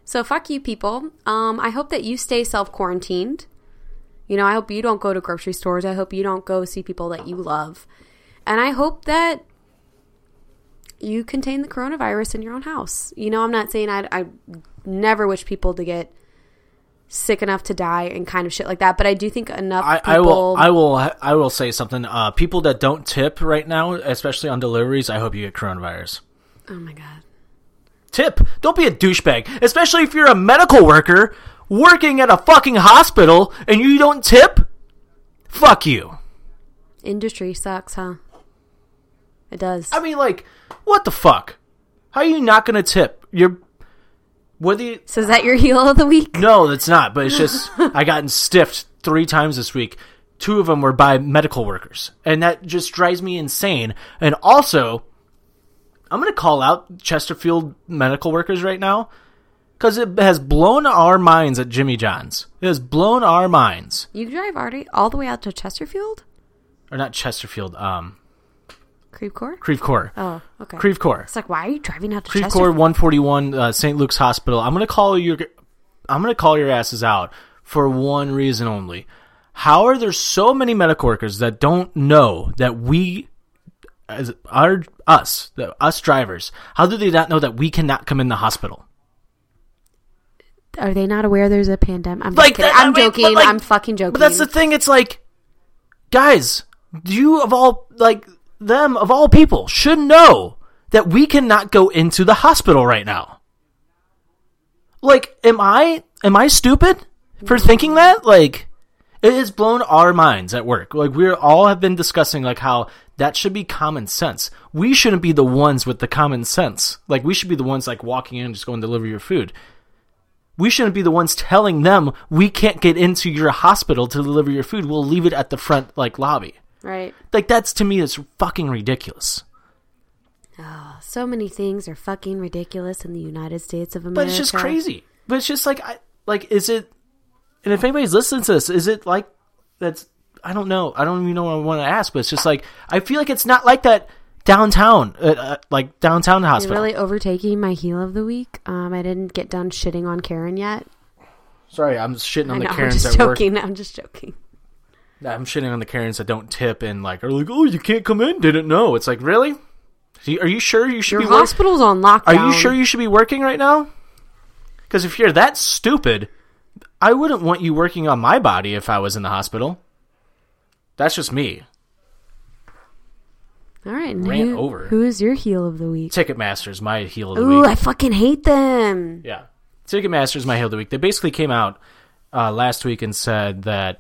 Speaker 2: So fuck you people. Um, I hope that you stay self quarantined. You know, I hope you don't go to grocery stores. I hope you don't go see people that you love. And I hope that you contain the coronavirus in your own house. You know, I'm not saying I I never wish people to get sick enough to die and kind of shit like that, but I do think enough
Speaker 1: I,
Speaker 2: people
Speaker 1: I will I will I will say something. Uh, people that don't tip right now, especially on deliveries, I hope you get coronavirus.
Speaker 2: Oh my god.
Speaker 1: Tip. Don't be a douchebag, especially if you're a medical worker working at a fucking hospital and you don't tip. Fuck you.
Speaker 2: Industry sucks, huh? It does.
Speaker 1: I mean, like, what the fuck? How are you not gonna tip? You're whether you,
Speaker 2: so is that your heel of the week?
Speaker 1: no, that's not. But it's just I gotten stiffed three times this week. Two of them were by medical workers, and that just drives me insane. And also, I'm gonna call out Chesterfield medical workers right now because it has blown our minds at Jimmy John's. It has blown our minds,
Speaker 2: You drive already all the way out to Chesterfield?
Speaker 1: or not Chesterfield, um,
Speaker 2: Creve Coeur?
Speaker 1: Creve
Speaker 2: Oh, okay.
Speaker 1: Creve Coeur.
Speaker 2: It's like, why are you driving out to
Speaker 1: Creve? Coeur 141 uh, St. Luke's Hospital. I'm gonna call your I'm gonna call your asses out for one reason only. How are there so many medical workers that don't know that we as our us the, us drivers? How do they not know that we cannot come in the hospital?
Speaker 2: Are they not aware there's a pandemic? I'm
Speaker 1: Like that- I
Speaker 2: I'm
Speaker 1: mean,
Speaker 2: joking.
Speaker 1: like-
Speaker 2: I'm fucking joking.
Speaker 1: But that's the thing. It's like, guys, do you of all like them of all people should know that we cannot go into the hospital right now. Like, am I am I stupid for thinking that? Like, it has blown our minds at work. Like, we all have been discussing like how that should be common sense. We shouldn't be the ones with the common sense. Like, we should be the ones like walking in and just going to deliver your food we shouldn't be the ones telling them we can't get into your hospital to deliver your food. We'll leave it at the front like lobby.
Speaker 2: Right.
Speaker 1: Like that's to me it's fucking ridiculous.
Speaker 2: Oh, so many things are fucking ridiculous in the United States of America.
Speaker 1: But it's just crazy. But it's just like I like is it and if anybody's listening to this, is it like that's I don't know. I don't even know what I want to ask, but it's just like I feel like it's not like that downtown uh, uh, like downtown
Speaker 2: You're
Speaker 1: hospital.
Speaker 2: really overtaking my heel of the week. Um, I didn't get done shitting on Karen yet.
Speaker 1: Sorry, I'm shitting
Speaker 2: I
Speaker 1: on
Speaker 2: know.
Speaker 1: the
Speaker 2: I'm
Speaker 1: Karens
Speaker 2: just
Speaker 1: that work.
Speaker 2: joking. I'm just joking.
Speaker 1: I'm shitting on the Karens that don't tip and like are like, "Oh, you can't come in." Didn't know. It's like, "Really? Are you sure you should
Speaker 2: Your
Speaker 1: be working?
Speaker 2: hospital's on lockdown.
Speaker 1: Are you sure you should be working right now? Because if you're that stupid, I wouldn't want you working on my body if I was in the hospital. That's just me.
Speaker 2: All right.
Speaker 1: Ran
Speaker 2: who,
Speaker 1: over.
Speaker 2: Who is your heel of the week?
Speaker 1: Ticketmaster's my heel of the
Speaker 2: Ooh,
Speaker 1: week.
Speaker 2: I fucking hate them.
Speaker 1: yeah. Ticketmaster's my heel of the week. They basically came out uh, last week and said that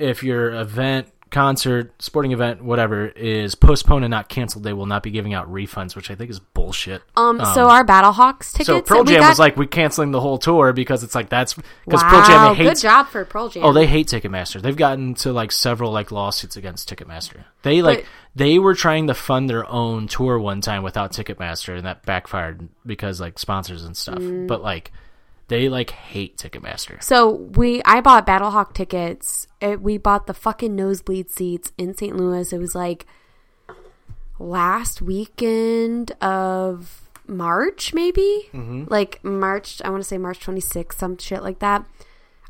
Speaker 1: if your event, concert, sporting event, whatever, is postponed and not canceled, they will not be giving out refunds, which I think is bullshit.
Speaker 2: Um, so our Battlehawks tickets.
Speaker 1: so Pearl Jam
Speaker 2: got-
Speaker 1: was like, we're canceling the whole tour because it's like that's because
Speaker 2: wow,
Speaker 1: Pearl Jam hates
Speaker 2: good job for Pearl Jam.
Speaker 1: Oh, they hate Ticketmaster. They've gotten to like several like lawsuits against Ticketmaster. They like
Speaker 2: But-
Speaker 1: they were trying to fund their own tour one time without Ticketmaster, and that backfired because like sponsors and stuff.
Speaker 2: Mm.
Speaker 1: But like they like hate Ticketmaster.
Speaker 2: So we, I bought Battlehawk tickets. It, we bought the fucking nosebleed seats in St. Louis. It was like last weekend of March, maybe
Speaker 1: Mm-hmm.
Speaker 2: like March. I want to say March 26th, some shit like that.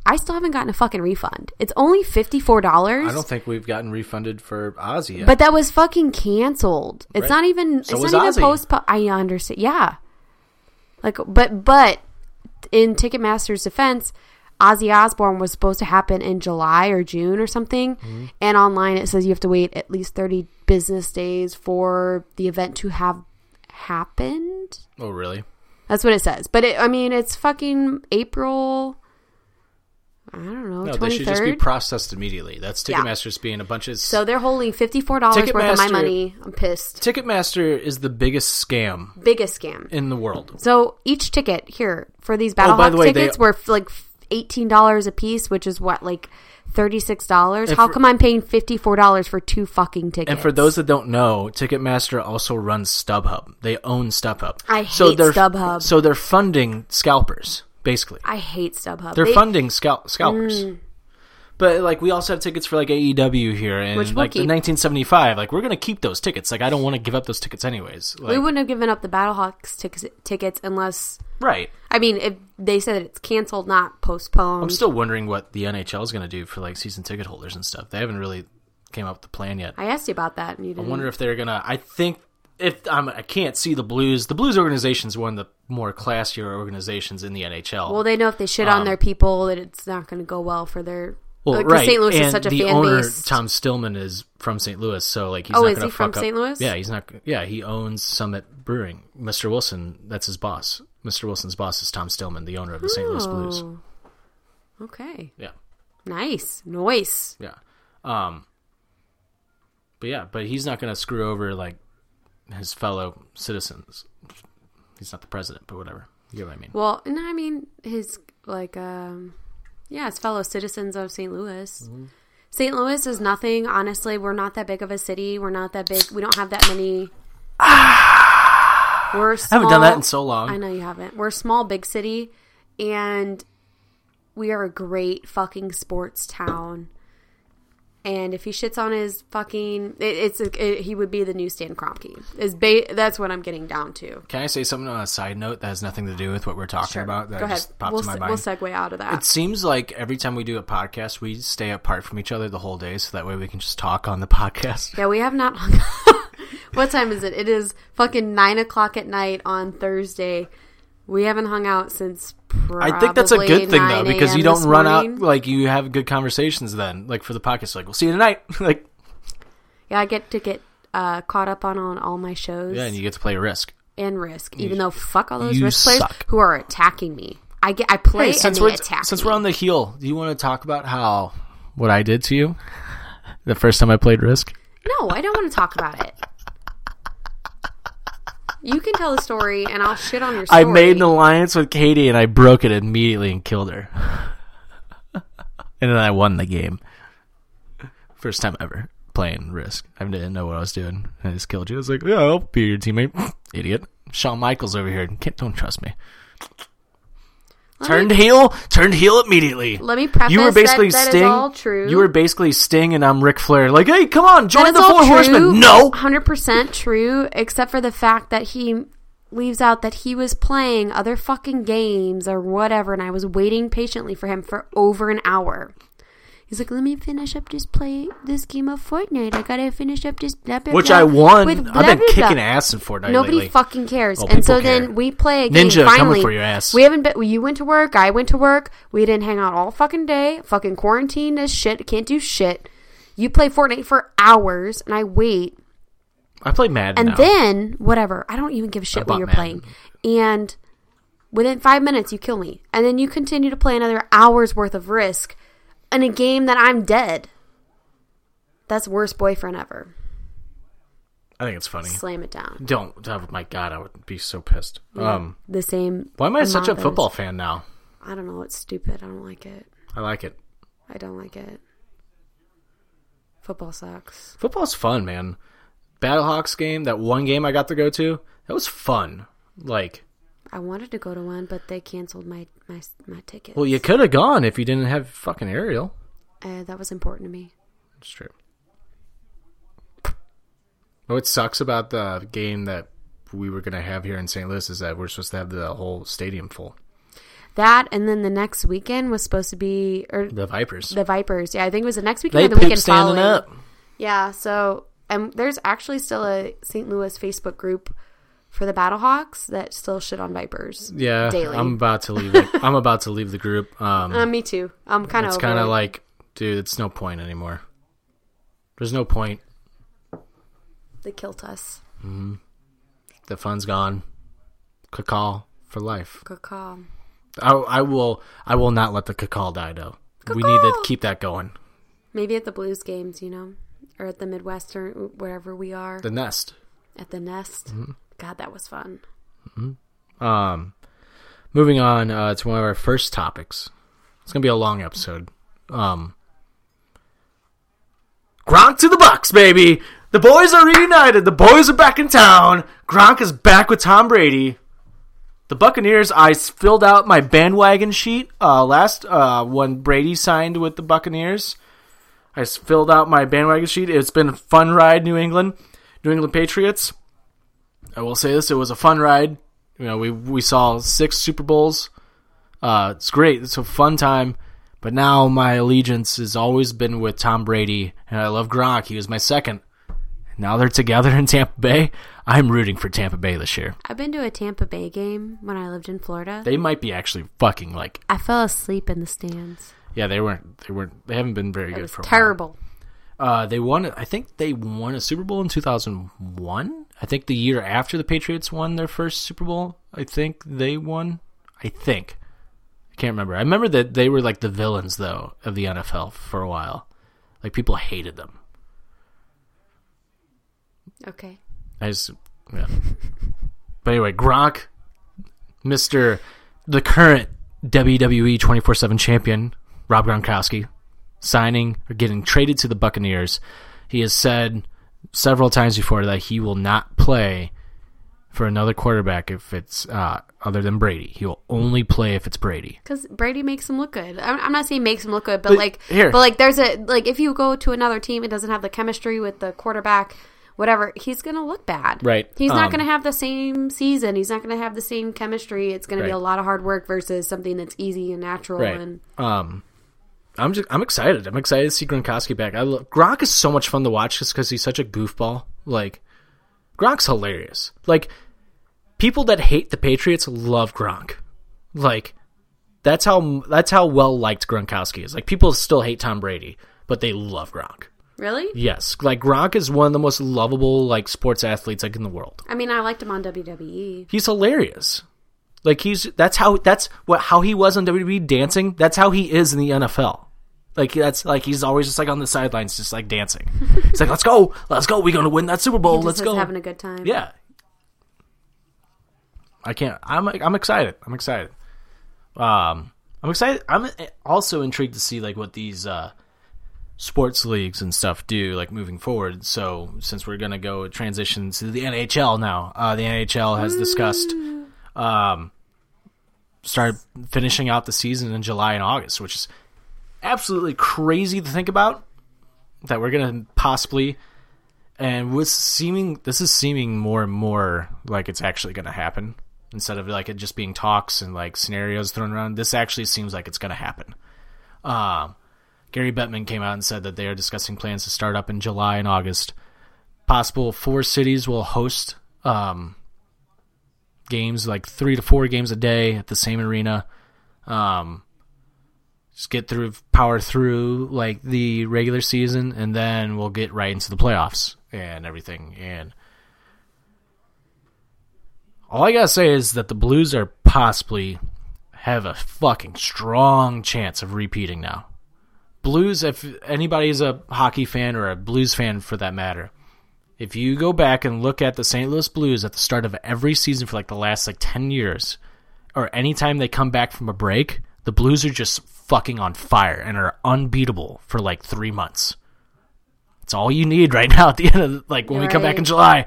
Speaker 2: I still haven't gotten a fucking refund. It's only fifty four dollars.
Speaker 1: I don't think we've gotten refunded for Ozzy yet.
Speaker 2: But that was fucking canceled. It's
Speaker 1: Right.
Speaker 2: not even.
Speaker 1: So
Speaker 2: it's not
Speaker 1: Ozzy.
Speaker 2: even postponed. I understand. Yeah. Like, but but in Ticketmaster's defense, Ozzy Osbourne was supposed to happen in July or June or something,
Speaker 1: Mm-hmm.
Speaker 2: and online it says you have to wait at least thirty business days for the event to have happened.
Speaker 1: Oh, really?
Speaker 2: That's what it says. But it, I mean, it's fucking April. I don't know,
Speaker 1: No, they should just be processed immediately. That's
Speaker 2: Yeah.
Speaker 1: Ticketmaster's being a bunch of.
Speaker 2: So they're holding fifty four dollars worth of my money. I'm pissed.
Speaker 1: Ticketmaster is the biggest scam
Speaker 2: Biggest scam.
Speaker 1: in the world.
Speaker 2: So each ticket here for these Battle
Speaker 1: Oh, the way, they-
Speaker 2: tickets were like eighteen dollars a piece, which is what like thirty six dollars. How come I'm paying fifty four dollars for two fucking tickets?
Speaker 1: And for those that don't know, Ticketmaster also runs StubHub. They own StubHub.
Speaker 2: I
Speaker 1: so
Speaker 2: hate
Speaker 1: they're,
Speaker 2: StubHub.
Speaker 1: So they're funding scalpers, basically.
Speaker 2: I hate StubHub.
Speaker 1: They're
Speaker 2: They-
Speaker 1: funding scalp- scalpers. Mm. But like we also have tickets for like AEW here and
Speaker 2: Which we'll
Speaker 1: like in
Speaker 2: keep.
Speaker 1: 1975. Like we're gonna keep those tickets. Like I don't want to give up those tickets anyways. Like,
Speaker 2: we wouldn't have given up the Battlehawks tic- tickets unless
Speaker 1: right.
Speaker 2: I mean if they said it's canceled, not postponed.
Speaker 1: I'm still wondering what the NHL is gonna do for like season ticket holders and stuff. They haven't really came up with the plan yet.
Speaker 2: I asked you about that, and you
Speaker 1: I
Speaker 2: didn't.
Speaker 1: wonder if they're gonna. I think if I'm, I can't see the Blues. The Blues organization is one of the more classier organizations in the NHL.
Speaker 2: well, they know if they shit on
Speaker 1: Um,
Speaker 2: their people that it's not going to go well for their.
Speaker 1: Well,
Speaker 2: like,
Speaker 1: right.
Speaker 2: St. Louis
Speaker 1: and
Speaker 2: is such a
Speaker 1: the
Speaker 2: fan
Speaker 1: owner,
Speaker 2: base.
Speaker 1: Tom Stillman is from St. Louis, so like he's
Speaker 2: Oh,
Speaker 1: not
Speaker 2: is he from St. Louis?
Speaker 1: Yeah, he's not. Yeah, he owns Summit Brewing. Mr. Wilson, that's his boss. Mr. Wilson's boss is Tom Stillman, the owner of the St. Louis Blues.
Speaker 2: Oh. Okay.
Speaker 1: Yeah,
Speaker 2: Nice. Noise.
Speaker 1: yeah. Um, but yeah, but he's not gonna screw over like his fellow citizens. He's not the president, but whatever. You get what I mean?
Speaker 2: Well, and I mean his like um yeah, his fellow citizens of St. Louis.
Speaker 1: Mm-hmm.
Speaker 2: St. Louis is nothing. Honestly, we're not that big of a city. We're not that big. We don't have that many. We're
Speaker 1: I haven't done that in so long.
Speaker 2: I know you haven't. We're a small, big city, and we are a great fucking sports town. And if he shits on his fucking, it, it's it, he would be the new Stan Kroenke. Is ba- that's what I'm getting down to.
Speaker 1: Can I say something on a side note that has nothing to do with what we're talking about? That
Speaker 2: Go ahead. We'll,
Speaker 1: in my
Speaker 2: se-
Speaker 1: mind.
Speaker 2: we'll segue out of that.
Speaker 1: It seems like every time we do a podcast, we stay apart from each other the whole day, so that way we can just talk on the podcast.
Speaker 2: Yeah, we have not What time is it? It is fucking nine o'clock at night on Thursday. We haven't hung out since
Speaker 1: I think that's a good thing though, because you don't run
Speaker 2: morning.
Speaker 1: out like you have good conversations then, like for the podcast. Like we'll see you tonight. like
Speaker 2: Yeah, I get to get uh, caught up on, on all my shows
Speaker 1: yeah, and you get to play Risk.
Speaker 2: and Risk, even though fuck all those
Speaker 1: you
Speaker 2: Risk players
Speaker 1: suck.
Speaker 2: who are attacking me. I get I play
Speaker 1: Hey,
Speaker 2: and
Speaker 1: since
Speaker 2: they
Speaker 1: we're
Speaker 2: attack
Speaker 1: since
Speaker 2: me.
Speaker 1: we're on the heel, do you want to talk about how what I did to you the first time I played Risk?
Speaker 2: No, I don't want to talk about it. You can tell the story, and I'll shit on your story.
Speaker 1: I made an alliance with Katie and I broke it immediately and killed her. and then I won the game. First time ever playing Risk. I didn't know what I was doing. I just killed you. I was like, yeah, I'll be your teammate. Idiot. Shawn Michaels over here. Can't, don't trust me. Turned heel. Turned heel immediately.
Speaker 2: Let me preface
Speaker 1: you were basically
Speaker 2: that, that
Speaker 1: Sting.
Speaker 2: is all true.
Speaker 1: You were basically Sting, and I'm Ric Flair. Like, hey, come on, join the Four
Speaker 2: true,
Speaker 1: Horsemen. No,
Speaker 2: 100% true, except for the fact that he leaves out that he was playing other fucking games or whatever, and I was waiting patiently for him for over an hour. He's like, let me finish up this play, this game of Fortnite. I gotta finish up this blah, blah,
Speaker 1: which
Speaker 2: blah,
Speaker 1: I won.
Speaker 2: with
Speaker 1: I've been
Speaker 2: blah,
Speaker 1: kicking
Speaker 2: blah."
Speaker 1: ass in Fortnite
Speaker 2: Nobody
Speaker 1: lately.
Speaker 2: fucking cares. And so
Speaker 1: care.
Speaker 2: then we play a game.
Speaker 1: Ninja, coming
Speaker 2: finally,
Speaker 1: for your ass.
Speaker 2: We haven't been. You went to work. I went to work. We didn't hang out all fucking day. Fucking quarantine as shit. Can't do shit. You play Fortnite for hours, and I wait.
Speaker 1: I play Madden
Speaker 2: And
Speaker 1: now.
Speaker 2: then whatever. I don't even give a shit what you're
Speaker 1: Madden.
Speaker 2: playing. And within five minutes, you kill me, and then you continue to play another hour's worth of Risk in a game that I'm dead. That's worst boyfriend ever.
Speaker 1: I think it's funny.
Speaker 2: Slam it down.
Speaker 1: Don't. Oh my god, I would be so pissed. Um,
Speaker 2: The same.
Speaker 1: why am I such a football fan now?
Speaker 2: I don't know. It's stupid. I don't like it.
Speaker 1: I like it.
Speaker 2: I don't like it. Football sucks.
Speaker 1: Football's fun, man. Battlehawks game, that one game I got to go to, that was fun. Like,
Speaker 2: I wanted to go to one, but they canceled my my my ticket.
Speaker 1: well, you could have gone if you didn't have fucking aerial.
Speaker 2: uh, that was important to me.
Speaker 1: It's true. What sucks about the game that we were gonna have here in St. Louis is that we're supposed to have the whole stadium full.
Speaker 2: That and then the next weekend was supposed to be or
Speaker 1: The Vipers.
Speaker 2: the Vipers. Yeah, I think it was the next weekend
Speaker 1: they
Speaker 2: or the weekend
Speaker 1: standing
Speaker 2: following.
Speaker 1: up.
Speaker 2: Yeah, so and there's actually still a St. Louis Facebook group for the Battlehawks that still shit on Vipers.
Speaker 1: Yeah,
Speaker 2: Daily.
Speaker 1: I'm about to leave. The, I'm about to leave the group. Um,
Speaker 2: Uh, me too. I'm kind of
Speaker 1: it's kind of like, dude, it's no point anymore. There's no point.
Speaker 2: they killed us.
Speaker 1: The fun's gone. Cacao for life.
Speaker 2: Call.
Speaker 1: I, I will. I will not let the cacao die though. We need to keep that going.
Speaker 2: Maybe at the Blues games, you know, or at the Midwest or wherever we are
Speaker 1: The nest.
Speaker 2: at the Nest.
Speaker 1: Mm-hmm.
Speaker 2: God, that was fun.
Speaker 1: Um, moving on uh, to one of our first topics. It's gonna be a long episode. Um, Gronk to the Bucks, baby. The boys are reunited. The boys are back in town. Gronk is back with Tom Brady. The Buccaneers. I filled out my bandwagon sheet uh, last uh, when Brady signed with the Buccaneers. I filled out my bandwagon sheet. It's been a fun ride, New England, New England Patriots. I will say this: it was a fun ride. You know, we we saw six Super Bowls. Uh, it's great. It's a fun time. But now my allegiance has always been with Tom Brady, and I love Gronk. He was my second. Now they're together in Tampa Bay. I'm rooting for Tampa Bay this year.
Speaker 2: I've been to a Tampa Bay game when I lived in Florida.
Speaker 1: They might be actually fucking like
Speaker 2: I fell asleep in the stands.
Speaker 1: yeah. They weren't. They weren't. They haven't been very
Speaker 2: It
Speaker 1: good for a while.
Speaker 2: terrible.
Speaker 1: Uh, they won. I think they won a Super Bowl in 2001. I think the year after the Patriots won their first Super Bowl, I think they won. I think. I can't remember. I remember that they were like the villains though of the NFL for a while. Like people hated them.
Speaker 2: Okay.
Speaker 1: I just yeah. But anyway, Gronk, Mister, the current WWE 24/7 champion, Rob Gronkowski, signing or getting traded to the Buccaneers. He has said several times before that he will not play for another quarterback if it's uh, other than Brady. He will only play if it's Brady.
Speaker 2: Because Brady makes him look good. I'm, I'm not saying makes him look good, but,
Speaker 1: But
Speaker 2: like,
Speaker 1: here-
Speaker 2: but like, there's a like if you go to another team, it doesn't have the chemistry with the quarterback, whatever. He's gonna look bad.
Speaker 1: Right.
Speaker 2: He's not
Speaker 1: Um,
Speaker 2: gonna have the same season. He's not gonna have the same chemistry. It's gonna be a lot of hard work versus something that's easy and natural.
Speaker 1: Right.
Speaker 2: And
Speaker 1: Um, I'm just I'm excited. I'm excited to see Gronkowski back. I love, Gronk is so much fun to watch just because he's such a goofball. Like Gronk's hilarious. Like people that hate the Patriots love Gronk. Like that's how that's how well liked Gronkowski is. Like people still hate Tom Brady, but they love Gronk.
Speaker 2: really,
Speaker 1: Yes, like Gronk is one of the most lovable like sports athletes like in the world.
Speaker 2: I mean, I liked him on. WWE.
Speaker 1: He's hilarious. Like he's that's how that's what how he was on WWE dancing. That's how he is in the NFL. Like that's like he's always just like on the sidelines, just like dancing. He's like, "Let's go, let's go. We're gonna win that Super Bowl. Let's go."
Speaker 2: having a good time.
Speaker 1: yeah, I can't. I'm I'm excited. I'm excited. Um, I'm excited. I'm also intrigued to see like what these uh sports leagues and stuff do like moving forward. So since we're gonna go transition to the NHL now, uh, the NHL has discussed um start finishing out the season in July and August, which is absolutely crazy to think about. That we're gonna possibly and with seeming this is seeming more and more like it's actually gonna happen instead of like it just being talks and like scenarios thrown around. This actually seems like it's gonna happen. Um, Gary Bettman came out and said that they are discussing plans to start up in July and August. Possible four cities will host um, games, like three to four games a day at the same arena. Um, just get through, power through like the regular season, and then we'll get right into the playoffs and everything. And all I gotta say is that the Blues are possibly have a fucking strong chance of repeating now. Blues, if anybody's a hockey fan or a Blues fan for that matter, if you go back and look at the St. Louis Blues at the start of every season for like the last like 10 years, or anytime they come back from a break, the Blues are just fucking on fire and are unbeatable for like three months. It's all you need right now at the end of like when we come back in July.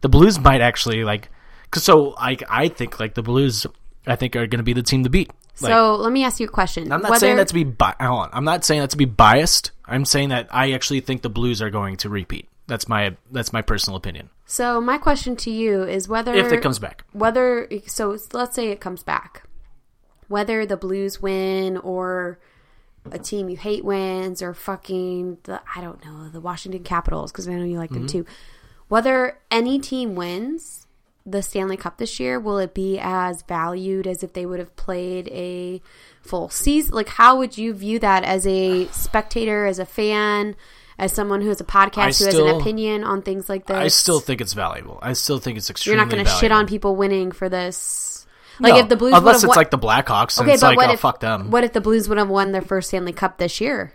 Speaker 1: The Blues might actually like, cause so I I think like the Blues I think are going to be the team to beat. Like,
Speaker 2: So let me ask you a question.
Speaker 1: I'm not
Speaker 2: Whether-
Speaker 1: saying that to be bi- hold on. I'm not saying that to be biased. I'm saying that I actually think the Blues are going to repeat. That's my that's my personal opinion.
Speaker 2: So my question to you is whether
Speaker 1: If it comes back.
Speaker 2: whether so let's say it comes back, whether the Blues win or a team you hate wins or fucking the I don't know the Washington Capitals because I know you like them
Speaker 1: Mm-hmm.
Speaker 2: too. Whether any team wins, the Stanley Cup this year, will it be as valued as if they would have played a full season? Like, how would you view that as a spectator, as a fan, as someone who has a podcast,
Speaker 1: I
Speaker 2: who has an opinion on things like this?
Speaker 1: I still think it's valuable. I still think it's extremely.
Speaker 2: you're not going to shit on people winning for this. Like,
Speaker 1: No,
Speaker 2: if the Blues
Speaker 1: unless it's
Speaker 2: won-
Speaker 1: like the Blackhawks, and
Speaker 2: okay,
Speaker 1: it's
Speaker 2: but
Speaker 1: like,
Speaker 2: what
Speaker 1: oh
Speaker 2: if
Speaker 1: fuck them.
Speaker 2: What if the Blues would have won their first Stanley Cup this year?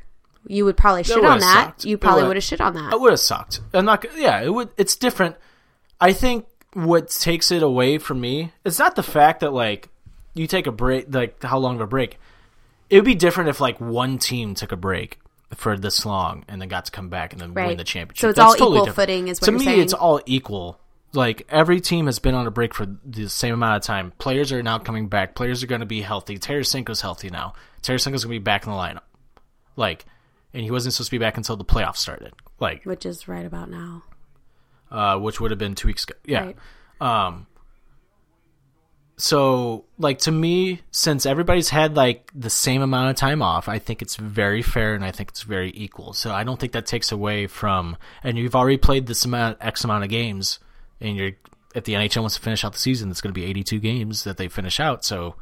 Speaker 2: You would probably shit on that.
Speaker 1: sucked.
Speaker 2: You probably would shit on that.
Speaker 1: It would have sucked. I'm not. Yeah, it would. It's different. I think what takes it away from me it's not the fact that like you take a break, like how long of a break. It would be different if like one team took a break for this long and then got to come back and then win the championship.
Speaker 2: So it's
Speaker 1: That's
Speaker 2: all
Speaker 1: totally
Speaker 2: equal
Speaker 1: different.
Speaker 2: footing is what
Speaker 1: to me.
Speaker 2: saying.
Speaker 1: It's all equal. Like every team has been on a break for the same amount of time. Players are now coming back. Players are going to be healthy. Tarasenko's healthy now. Tarasenko's going to be back in the lineup. Like, and he wasn't supposed to be back until the playoffs started. Like,
Speaker 2: which is right about now.
Speaker 1: uh, which would have been two weeks ago. Yeah.
Speaker 2: Right.
Speaker 1: Um. So, like to me, since everybody's had like the same amount of time off, I think it's very fair and I think it's very equal. So I don't think that takes away from. And you've already played this amount, X amount of games, and you're if the NHL wants to finish out the season, it's going to be 82 games that they finish out. So.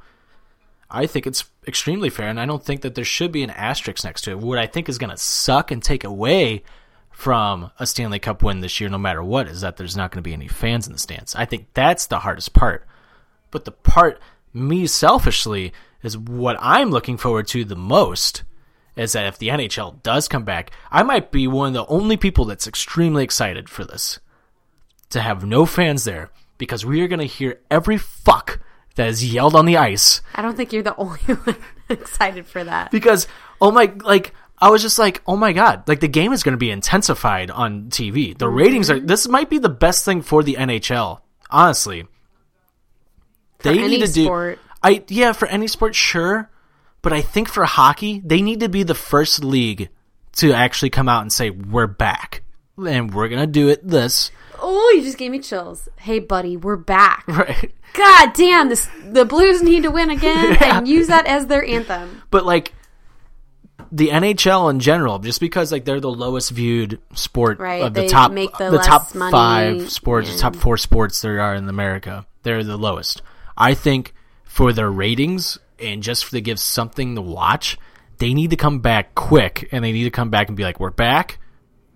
Speaker 1: I think it's extremely fair, and I don't think that there should be an asterisk next to it. What I think is going to suck and take away from a Stanley Cup win this year, no matter what, is that there's not going to be any fans in the stands. I think that's the hardest part. But the part, me selfishly, is what I'm looking forward to the most is that if the NHL does come back, I might be one of the only people that's extremely excited for this. To have no fans there, because we are going to hear every fuck that is yelled on the ice
Speaker 2: I don't think you're the only one excited for that.
Speaker 1: because oh my like I was just like oh my god like the game is going to be intensified on TV. The mhm. ratings are this might be the best thing for the NHL. Honestly, they
Speaker 2: any
Speaker 1: need to do. I yeah for any sport sure, but I think for hockey they need to be the first league to actually come out and say we're back and we're gonna do it this
Speaker 2: Oh, you just gave me chills. Hey, buddy, we're back.
Speaker 1: right.
Speaker 2: God damn, this the Blues need to win again and use that as their anthem.
Speaker 1: but like the NHL in general, just because like they're the lowest viewed sport
Speaker 2: Right,
Speaker 1: of the
Speaker 2: they
Speaker 1: top
Speaker 2: make the
Speaker 1: the top five sports, the top four sports there are in America, they're the lowest. I think for their ratings and just to give something to watch, they need to come back quick and they need to come back and be like, "We're back.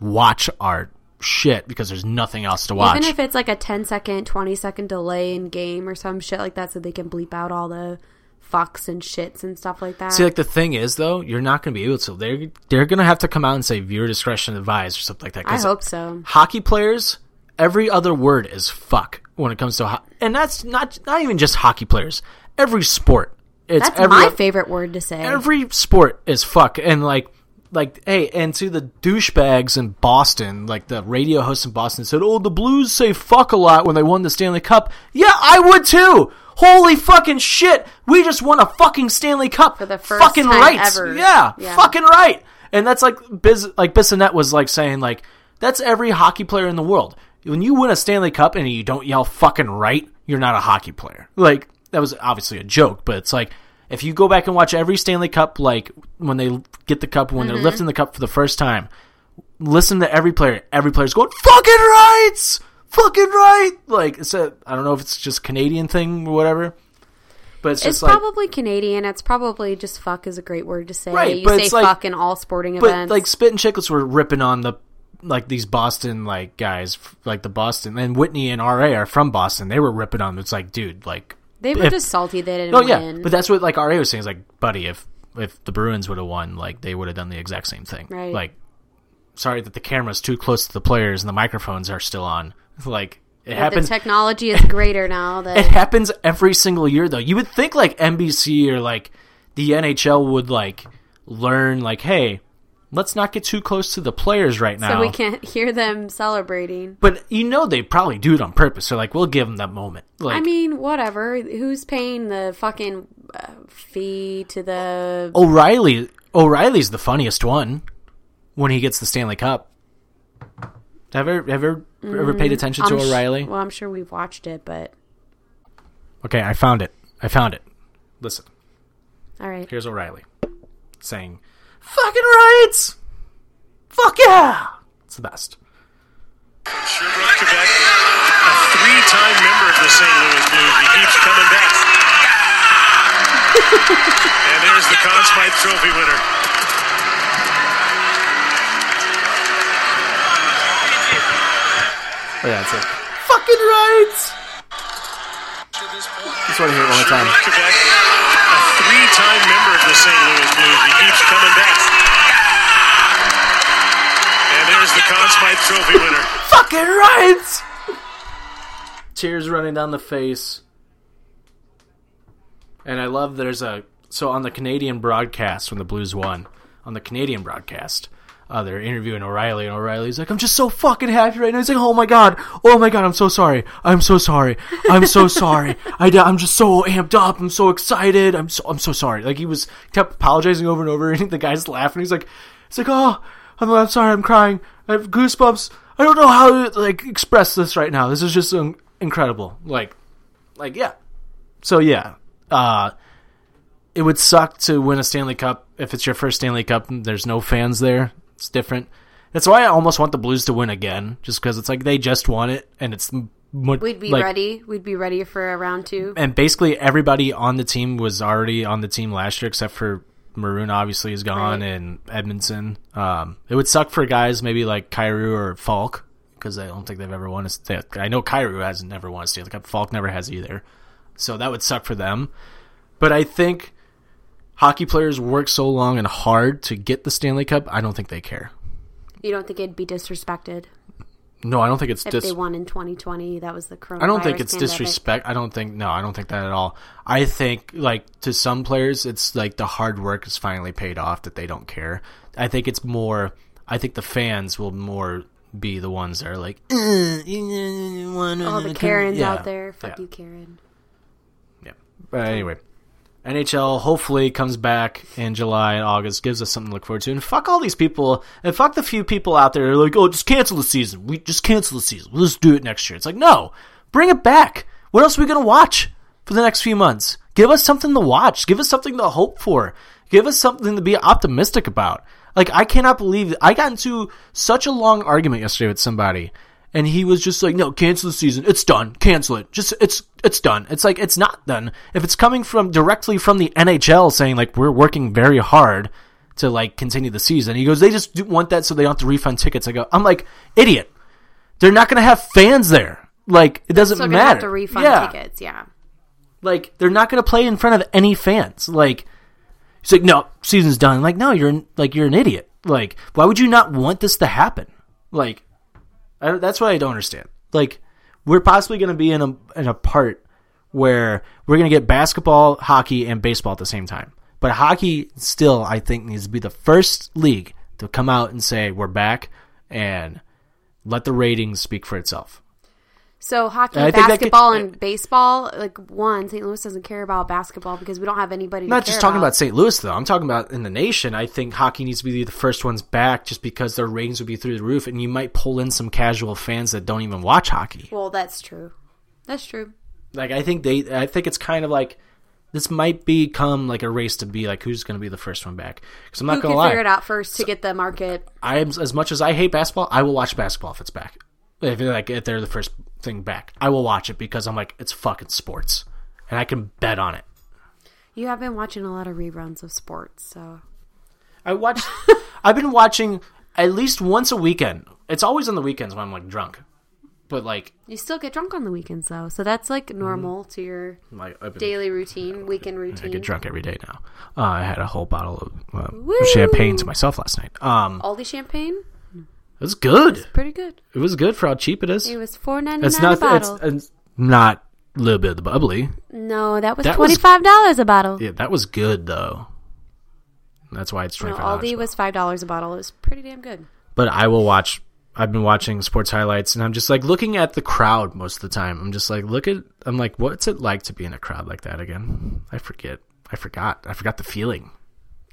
Speaker 1: Watch our shit because there's nothing else to watch."
Speaker 2: Even if it's like a 10 second, 20 second delay in game or some shit like that so they can bleep out all the fucks and shits and stuff like that.
Speaker 1: See, like the thing is, though, you're not going to be able to. They're they're going to have to come out and say viewer discretion advised or something like that.
Speaker 2: I hope so.
Speaker 1: Hockey players, every other word is fuck when it comes to, ho- and that's not not even just hockey players. Every sport, it's
Speaker 2: That's
Speaker 1: every
Speaker 2: my favorite word to say.
Speaker 1: every sport is fuck, and like. Like hey, and to the douchebags in Boston, like the radio host in Boston said, "Oh, the Blues say fuck a lot when they won the Stanley Cup." Yeah, I would too. Holy fucking shit! We just won a fucking Stanley Cup
Speaker 2: For the first
Speaker 1: fucking
Speaker 2: time
Speaker 1: rights.
Speaker 2: ever.
Speaker 1: Yeah,
Speaker 2: Yeah.
Speaker 1: fucking right. And that's like Biz, like Bissonnette was like saying like that's every hockey player in the world. When you win a Stanley Cup and you don't yell fucking right, you're not a hockey player. Like that was obviously a joke, but it's like if you go back and watch every Stanley Cup, like when they get the cup, when
Speaker 2: Mm-hmm.
Speaker 1: they're lifting the cup for the first time, listen to every player. Every player's going fucking rights, fucking right. Like it's a I don't know if it's just Canadian thing or whatever, but it's
Speaker 2: it's
Speaker 1: just like
Speaker 2: probably Canadian. It's probably just fuck is a great word to say.
Speaker 1: Right,
Speaker 2: you say
Speaker 1: it's like-
Speaker 2: fuck in all sporting
Speaker 1: but
Speaker 2: events.
Speaker 1: like Spittin' Chiclets were ripping on the like these Boston like guys like the Boston and Whitney and RA are from Boston. They were ripping on. them. It's like, dude, like
Speaker 2: they were
Speaker 1: if-
Speaker 2: just salty they didn't
Speaker 1: oh yeah, but that's what like RA was saying. Is like, buddy, if if the Bruins would have won, like they would have done the exact same thing.
Speaker 2: Right.
Speaker 1: Like, sorry that the camera's too close to the players and the microphones are still on. Like it
Speaker 2: But
Speaker 1: happens.
Speaker 2: the technology is greater now That it
Speaker 1: happens every single year though. You would think like NBC or like the NHL would like learn like, hey, let's not get too close to the players right now.
Speaker 2: so we can't hear them celebrating.
Speaker 1: But you know they probably do it on purpose. So like we'll give them that moment. Like
Speaker 2: I mean, whatever. Who's paying the fucking uh, fee to the?
Speaker 1: O'Reilly O'Reilly's the funniest one when he gets the Stanley Cup. Have ever, have you ever, ever paid attention to
Speaker 2: I'm sh-
Speaker 1: O'Reilly?
Speaker 2: well, I'm sure we've watched it, but
Speaker 1: okay, I found it. I found it. Listen,
Speaker 2: all right.
Speaker 1: here's O'Reilly saying, "Fucking rights, fuck yeah!" It's the best.
Speaker 5: Sherbrooke, Quebec, a three-time member of the St. Louis Blues. He keeps coming back. and there's the Conn Smythe Trophy winner.
Speaker 1: Oh, yeah, that's it. Fucking right. Just want to hear it one more time.
Speaker 5: Quebec, a three-time member of the St. Louis Blues. He keeps coming back. And there's the Conn Smythe Trophy winner.
Speaker 1: Fucking right. Tears running down the face. And I love there's a so on the Canadian broadcast when the Blues won on the Canadian broadcast. Uh, they're interviewing O'Reilly, and O'Reilly's like, "I'm just so fucking happy right now." He's like, "Oh my god, oh my god, I'm so sorry, I'm so sorry, I'm so sorry. I, I'm just so amped up, I'm so excited, I'm so I'm so sorry." Like he was kept apologizing over and over, and the guy's laughing. He's like, "He's like, oh, I'm, I'm sorry, I'm crying, I have goosebumps. I don't know how to like express this right now. This is just um, incredible. Like, like yeah. So yeah, uh, it would suck to win a Stanley Cup if it's your first Stanley Cup. and There's no fans there. It's different. That's why I almost want the Blues to win again, just because it's like they just won it, and it's
Speaker 2: We'd be
Speaker 1: like-
Speaker 2: ready. We'd be ready for a round two.
Speaker 1: And basically, everybody on the team was already on the team last year, except for Maroon. Obviously, is gone,
Speaker 2: Right.
Speaker 1: and Edmundson. Um, it would suck for guys maybe like Kyrou or Faulk because I don't think they've ever won a. Stanley I know Kyrou has never won a Stanley Cup. Faulk never has either. So that would suck for them. But I think hockey players work so long and hard to get the Stanley Cup. I don't think they care.
Speaker 2: You don't think it'd be disrespected
Speaker 1: No, I don't think it's
Speaker 2: if
Speaker 1: dis-
Speaker 2: they won in 2020? That was the coronavirus
Speaker 1: I don't think it's
Speaker 2: pandemic.
Speaker 1: disrespect. I don't think no. I don't think that at all. I think like to some players, it's like the hard work is finally paid off that they don't care. I think it's more. I think the fans will more be the ones that are like, "Uh,
Speaker 2: All the Karens
Speaker 1: Yeah.
Speaker 2: out there. Fuck
Speaker 1: Yeah.
Speaker 2: you, Karen.
Speaker 1: Yeah. But anyway, NHL hopefully comes back in July and August, gives us something to look forward to. And fuck all these people, and fuck the few people out there who are like, oh, just cancel the season. We just cancel the season. We'll just do it next year. It's like, no, bring it back. What else are we gonna watch for the next few months? Give us something to watch. Give us something to hope for. Give us something to be optimistic about. Like I cannot believe I got into such a long argument yesterday with somebody and he was just like, "No, cancel the season. It's done. Cancel it. Just it's it's done." It's like it's not done. If it's coming from directly from the NHL saying like we're working very hard to like continue the season. He goes, "They just want that so they don't have to refund tickets." I go, "I'm like, idiot. They're not going to have fans there. Like it doesn't
Speaker 2: Still
Speaker 1: matter.
Speaker 2: have to refund
Speaker 1: yeah.
Speaker 2: tickets. Yeah.
Speaker 1: Like they're not going to play in front of any fans. Like he's like, no, season's done. like no, you're an, like you're an idiot. Like why would you not want this to happen? Like that's what I don't understand. Like we're possibly going to be in a in a part where we're going to get basketball, hockey, and baseball at the same time. But hockey still, I think, needs to be the first league to come out and say we're back and let the ratings speak for itself.
Speaker 2: So hockey,
Speaker 1: think that could-
Speaker 2: basketball, and baseball. Like one, St. Louis doesn't care about basketball because we don't have anybody.
Speaker 1: I'm not just talking about St. Louis though. I'm talking about in the nation. I think hockey needs to be the first ones back, just because their ratings would be through the roof, and you might pull in some casual fans that don't even watch hockey.
Speaker 2: Well, that's true. That's true.
Speaker 1: Like I think they, I think it's kind of like this might become like a race to be like who's going to be the first one back. Because I'm not going to lie,
Speaker 2: figure it out first to get the market?
Speaker 1: I am as much as I hate basketball, I will watch basketball if it's back. If like if they're the first thing back, I will watch it because I'm like it's fucking sports, and I can bet on it.
Speaker 2: You have been watching a lot of reruns of sports, so
Speaker 1: I watch. I've been watching at least once a weekend. It's always on the weekends when I'm like drunk, but like,
Speaker 2: you still get drunk on the weekends, though. So that's like
Speaker 1: Mm-hmm.
Speaker 2: normal to your
Speaker 1: like been,
Speaker 2: daily routine, weekend routine.
Speaker 1: I get drunk every day now. Uh, I had a whole bottle of uh, champagne to myself last night. Um,
Speaker 2: Aldi champagne,
Speaker 1: it was good.
Speaker 2: pretty good.
Speaker 1: It was good for how cheap it is.
Speaker 2: It was four ninety nine. It's a
Speaker 1: not. It's,
Speaker 2: bottle.
Speaker 1: it's not a little bit of the bubbly.
Speaker 2: no, that was
Speaker 1: that
Speaker 2: twenty dollars a bottle.
Speaker 1: Yeah, that was good though. That's why it's
Speaker 2: No,
Speaker 1: twenty five
Speaker 2: Aldi was five dollars a bottle. It was pretty damn good.
Speaker 1: but I will watch. I've been watching sports highlights, and I'm just like looking at the crowd most of the time. I'm just like, look at. I'm like, what's it like to be in a crowd like that again? I forget. I forgot. I forgot the feeling.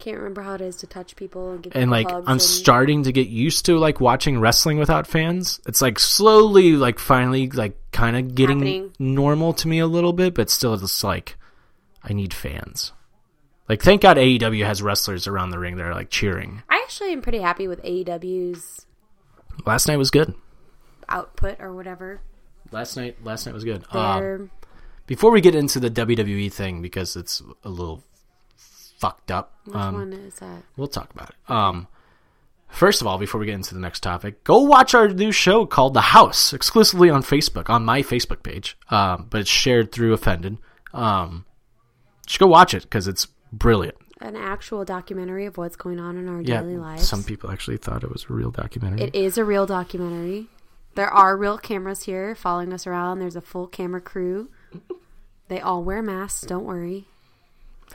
Speaker 2: Can't remember how it is to touch people and
Speaker 1: And
Speaker 2: people
Speaker 1: like, I'm
Speaker 2: and-
Speaker 1: starting to get used to like watching wrestling without fans. It's like slowly, like finally, like kind of getting
Speaker 2: Happening.
Speaker 1: normal to me a little bit, but still, just like, I need fans. Like, thank God AEW has wrestlers around the ring that are like cheering.
Speaker 2: I actually am pretty happy with AEW's
Speaker 1: Last night was good.
Speaker 2: output or whatever.
Speaker 1: Last night, last night was good. Um, before we get into the WWE thing, because it's a little fucked up.
Speaker 2: which
Speaker 1: um,
Speaker 2: one is that?
Speaker 1: We'll talk about it. Um, first of all, before we get into the next topic, go watch our new show called The House, exclusively on Facebook, on my Facebook page. Um, but it's shared through Offended. Um, just go watch it because it's brilliant.
Speaker 2: An actual documentary of what's going on in our
Speaker 1: Yeah,
Speaker 2: daily lives.
Speaker 1: some people actually thought it was a real documentary.
Speaker 2: It is a real documentary. There are real cameras here following us around. There's a full camera crew. They all wear masks. Don't worry.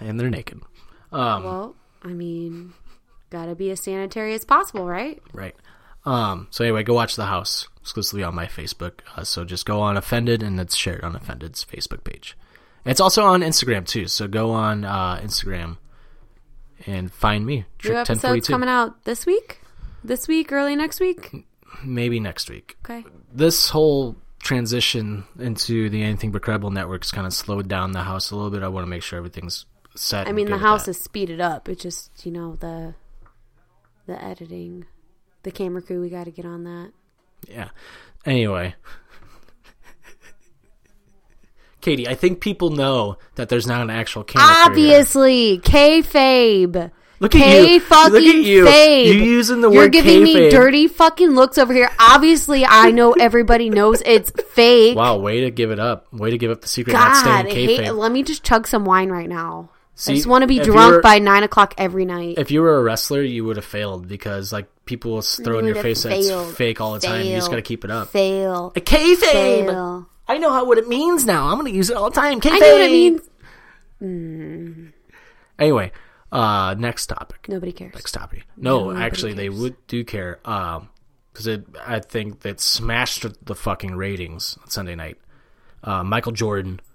Speaker 1: and they're naked. Um,
Speaker 2: Well, I mean, gotta be as sanitary as possible, right?
Speaker 1: Right. Um, so anyway, go watch The House exclusively on my Facebook. Uh, so just go on Offended, and it's shared on Offended's Facebook page. It's also on Instagram too. So go on uh, Instagram and find me.
Speaker 2: New
Speaker 1: Trick ten
Speaker 2: episodes coming out this week, this week, early next week.
Speaker 1: Maybe next week.
Speaker 2: Okay.
Speaker 1: This whole transition into the Anything But Credible network's kind of slowed down the house a little bit. I want to make sure everything's set.
Speaker 2: I mean, the house
Speaker 1: that.
Speaker 2: is speeded up. It's just you know the the editing, the camera crew. We got to get on that.
Speaker 1: Yeah. Anyway. Katie, I think people know that there's not an actual camera.
Speaker 2: Obviously, kayfabe.
Speaker 1: Look at
Speaker 2: K
Speaker 1: you.
Speaker 2: fucking
Speaker 1: Look at you.
Speaker 2: fabe.
Speaker 1: You using the
Speaker 2: You're
Speaker 1: word
Speaker 2: giving me dirty fucking looks over here. Obviously, I know everybody knows it's fake.
Speaker 1: Wow, way to give it up. Way to give up the secret. not staying
Speaker 2: God, hate, let me just chug some wine right now.
Speaker 1: See,
Speaker 2: I just want to be drunk
Speaker 1: you're-
Speaker 2: by nine o'clock every night.
Speaker 1: If you were a wrestler, you would have failed because like people will throw in your face that it's fake all the time. You just got to keep it up.
Speaker 2: Fail.
Speaker 1: A kayfabe.
Speaker 2: Fail.
Speaker 1: I know how what it means now. I'm going to use it all the time. Kayfabe.
Speaker 2: I know what it means.
Speaker 1: Anyway, uh, next topic.
Speaker 2: Nobody cares.
Speaker 1: Next topic. No,
Speaker 2: Nobody
Speaker 1: actually, they would do care. Um, because it, I think that smashed the fucking ratings on Sunday night. Uh, Michael Jordan
Speaker 2: cares.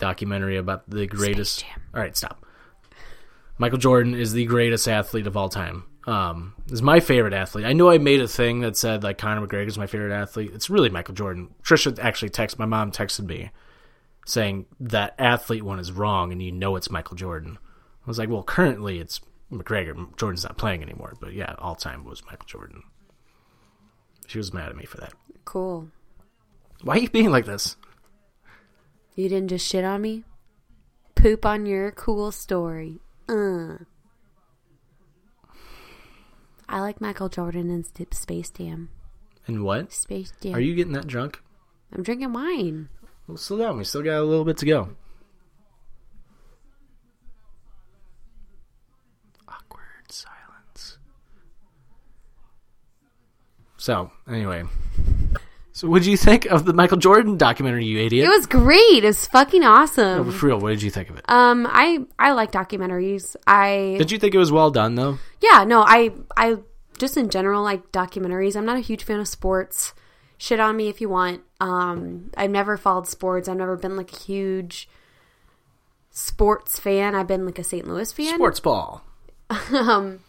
Speaker 1: Documentary about the greatest. All right, stop. Michael Jordan is the greatest athlete of all time. Um, is my favorite athlete. I know I made a thing that said like Conor McGregor is my favorite athlete. It's really Michael Jordan. Trisha actually texted my mom texted me saying that athlete one is wrong, and you know it's Michael Jordan. I was like, well, currently it's McGregor. Jordan's not playing anymore, but yeah, all time was Michael Jordan. She was mad at me for that.
Speaker 2: Cool.
Speaker 1: Why are you being like this?
Speaker 2: You didn't just shit on me? Poop on your cool story. Uh. I like Michael Jordan and Space Jam.
Speaker 1: And what?
Speaker 2: Space Jam.
Speaker 1: Are you getting that drunk?
Speaker 2: I'm drinking wine.
Speaker 1: Well, slow down. We still got a little bit to go. Awkward silence. So, anyway. So, what did you think of the Michael Jordan documentary, you idiot?
Speaker 2: It was great. It was fucking
Speaker 1: No,
Speaker 2: awesome.
Speaker 1: but for real, what did you think of it?
Speaker 2: Um, I I like documentaries. I
Speaker 1: did you think it was well done, though?
Speaker 2: yeah, no, I I just in general like documentaries. I'm not a huge fan of sports. Shit on me if you want. Um, I've never followed sports. I've never been like a huge sports fan. I've been like a St. Louis fan.
Speaker 1: Sports ball.
Speaker 2: um,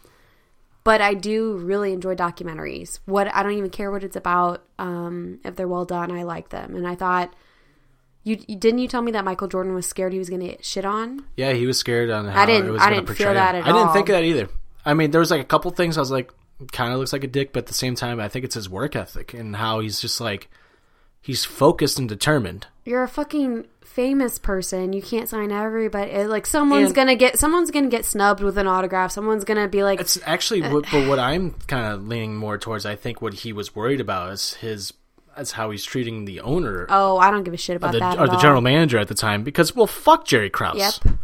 Speaker 2: but I do really enjoy documentaries. What I don't even care what it's about. Um, if they're well done, I like them. And I thought. You, you didn't you tell me that Michael Jordan was scared he was going to get shit on?
Speaker 1: Yeah, he was scared on how
Speaker 2: didn't-
Speaker 1: it was
Speaker 2: I didn't
Speaker 1: portray
Speaker 2: feel that at
Speaker 1: I didn't think of that either. I mean, there was like a couple things I was like, kind of looks like a dick, but at the same time, I think it's his work ethic and how he's just like, he's focused and determined.
Speaker 2: You're a fucking famous person. You can't sign everybody. Like someone's
Speaker 1: And-
Speaker 2: gonna get someone's gonna get snubbed with an autograph. Someone's gonna be like,
Speaker 1: It's actually, what, but what I'm kind of leaning more towards, I think what he was worried about is his, is how he's treating the owner
Speaker 2: "Oh, I don't give a shit about
Speaker 1: the,
Speaker 2: that."
Speaker 1: or the
Speaker 2: all.
Speaker 1: general manager at the time because well fuck Jerry Krause.
Speaker 2: Yep.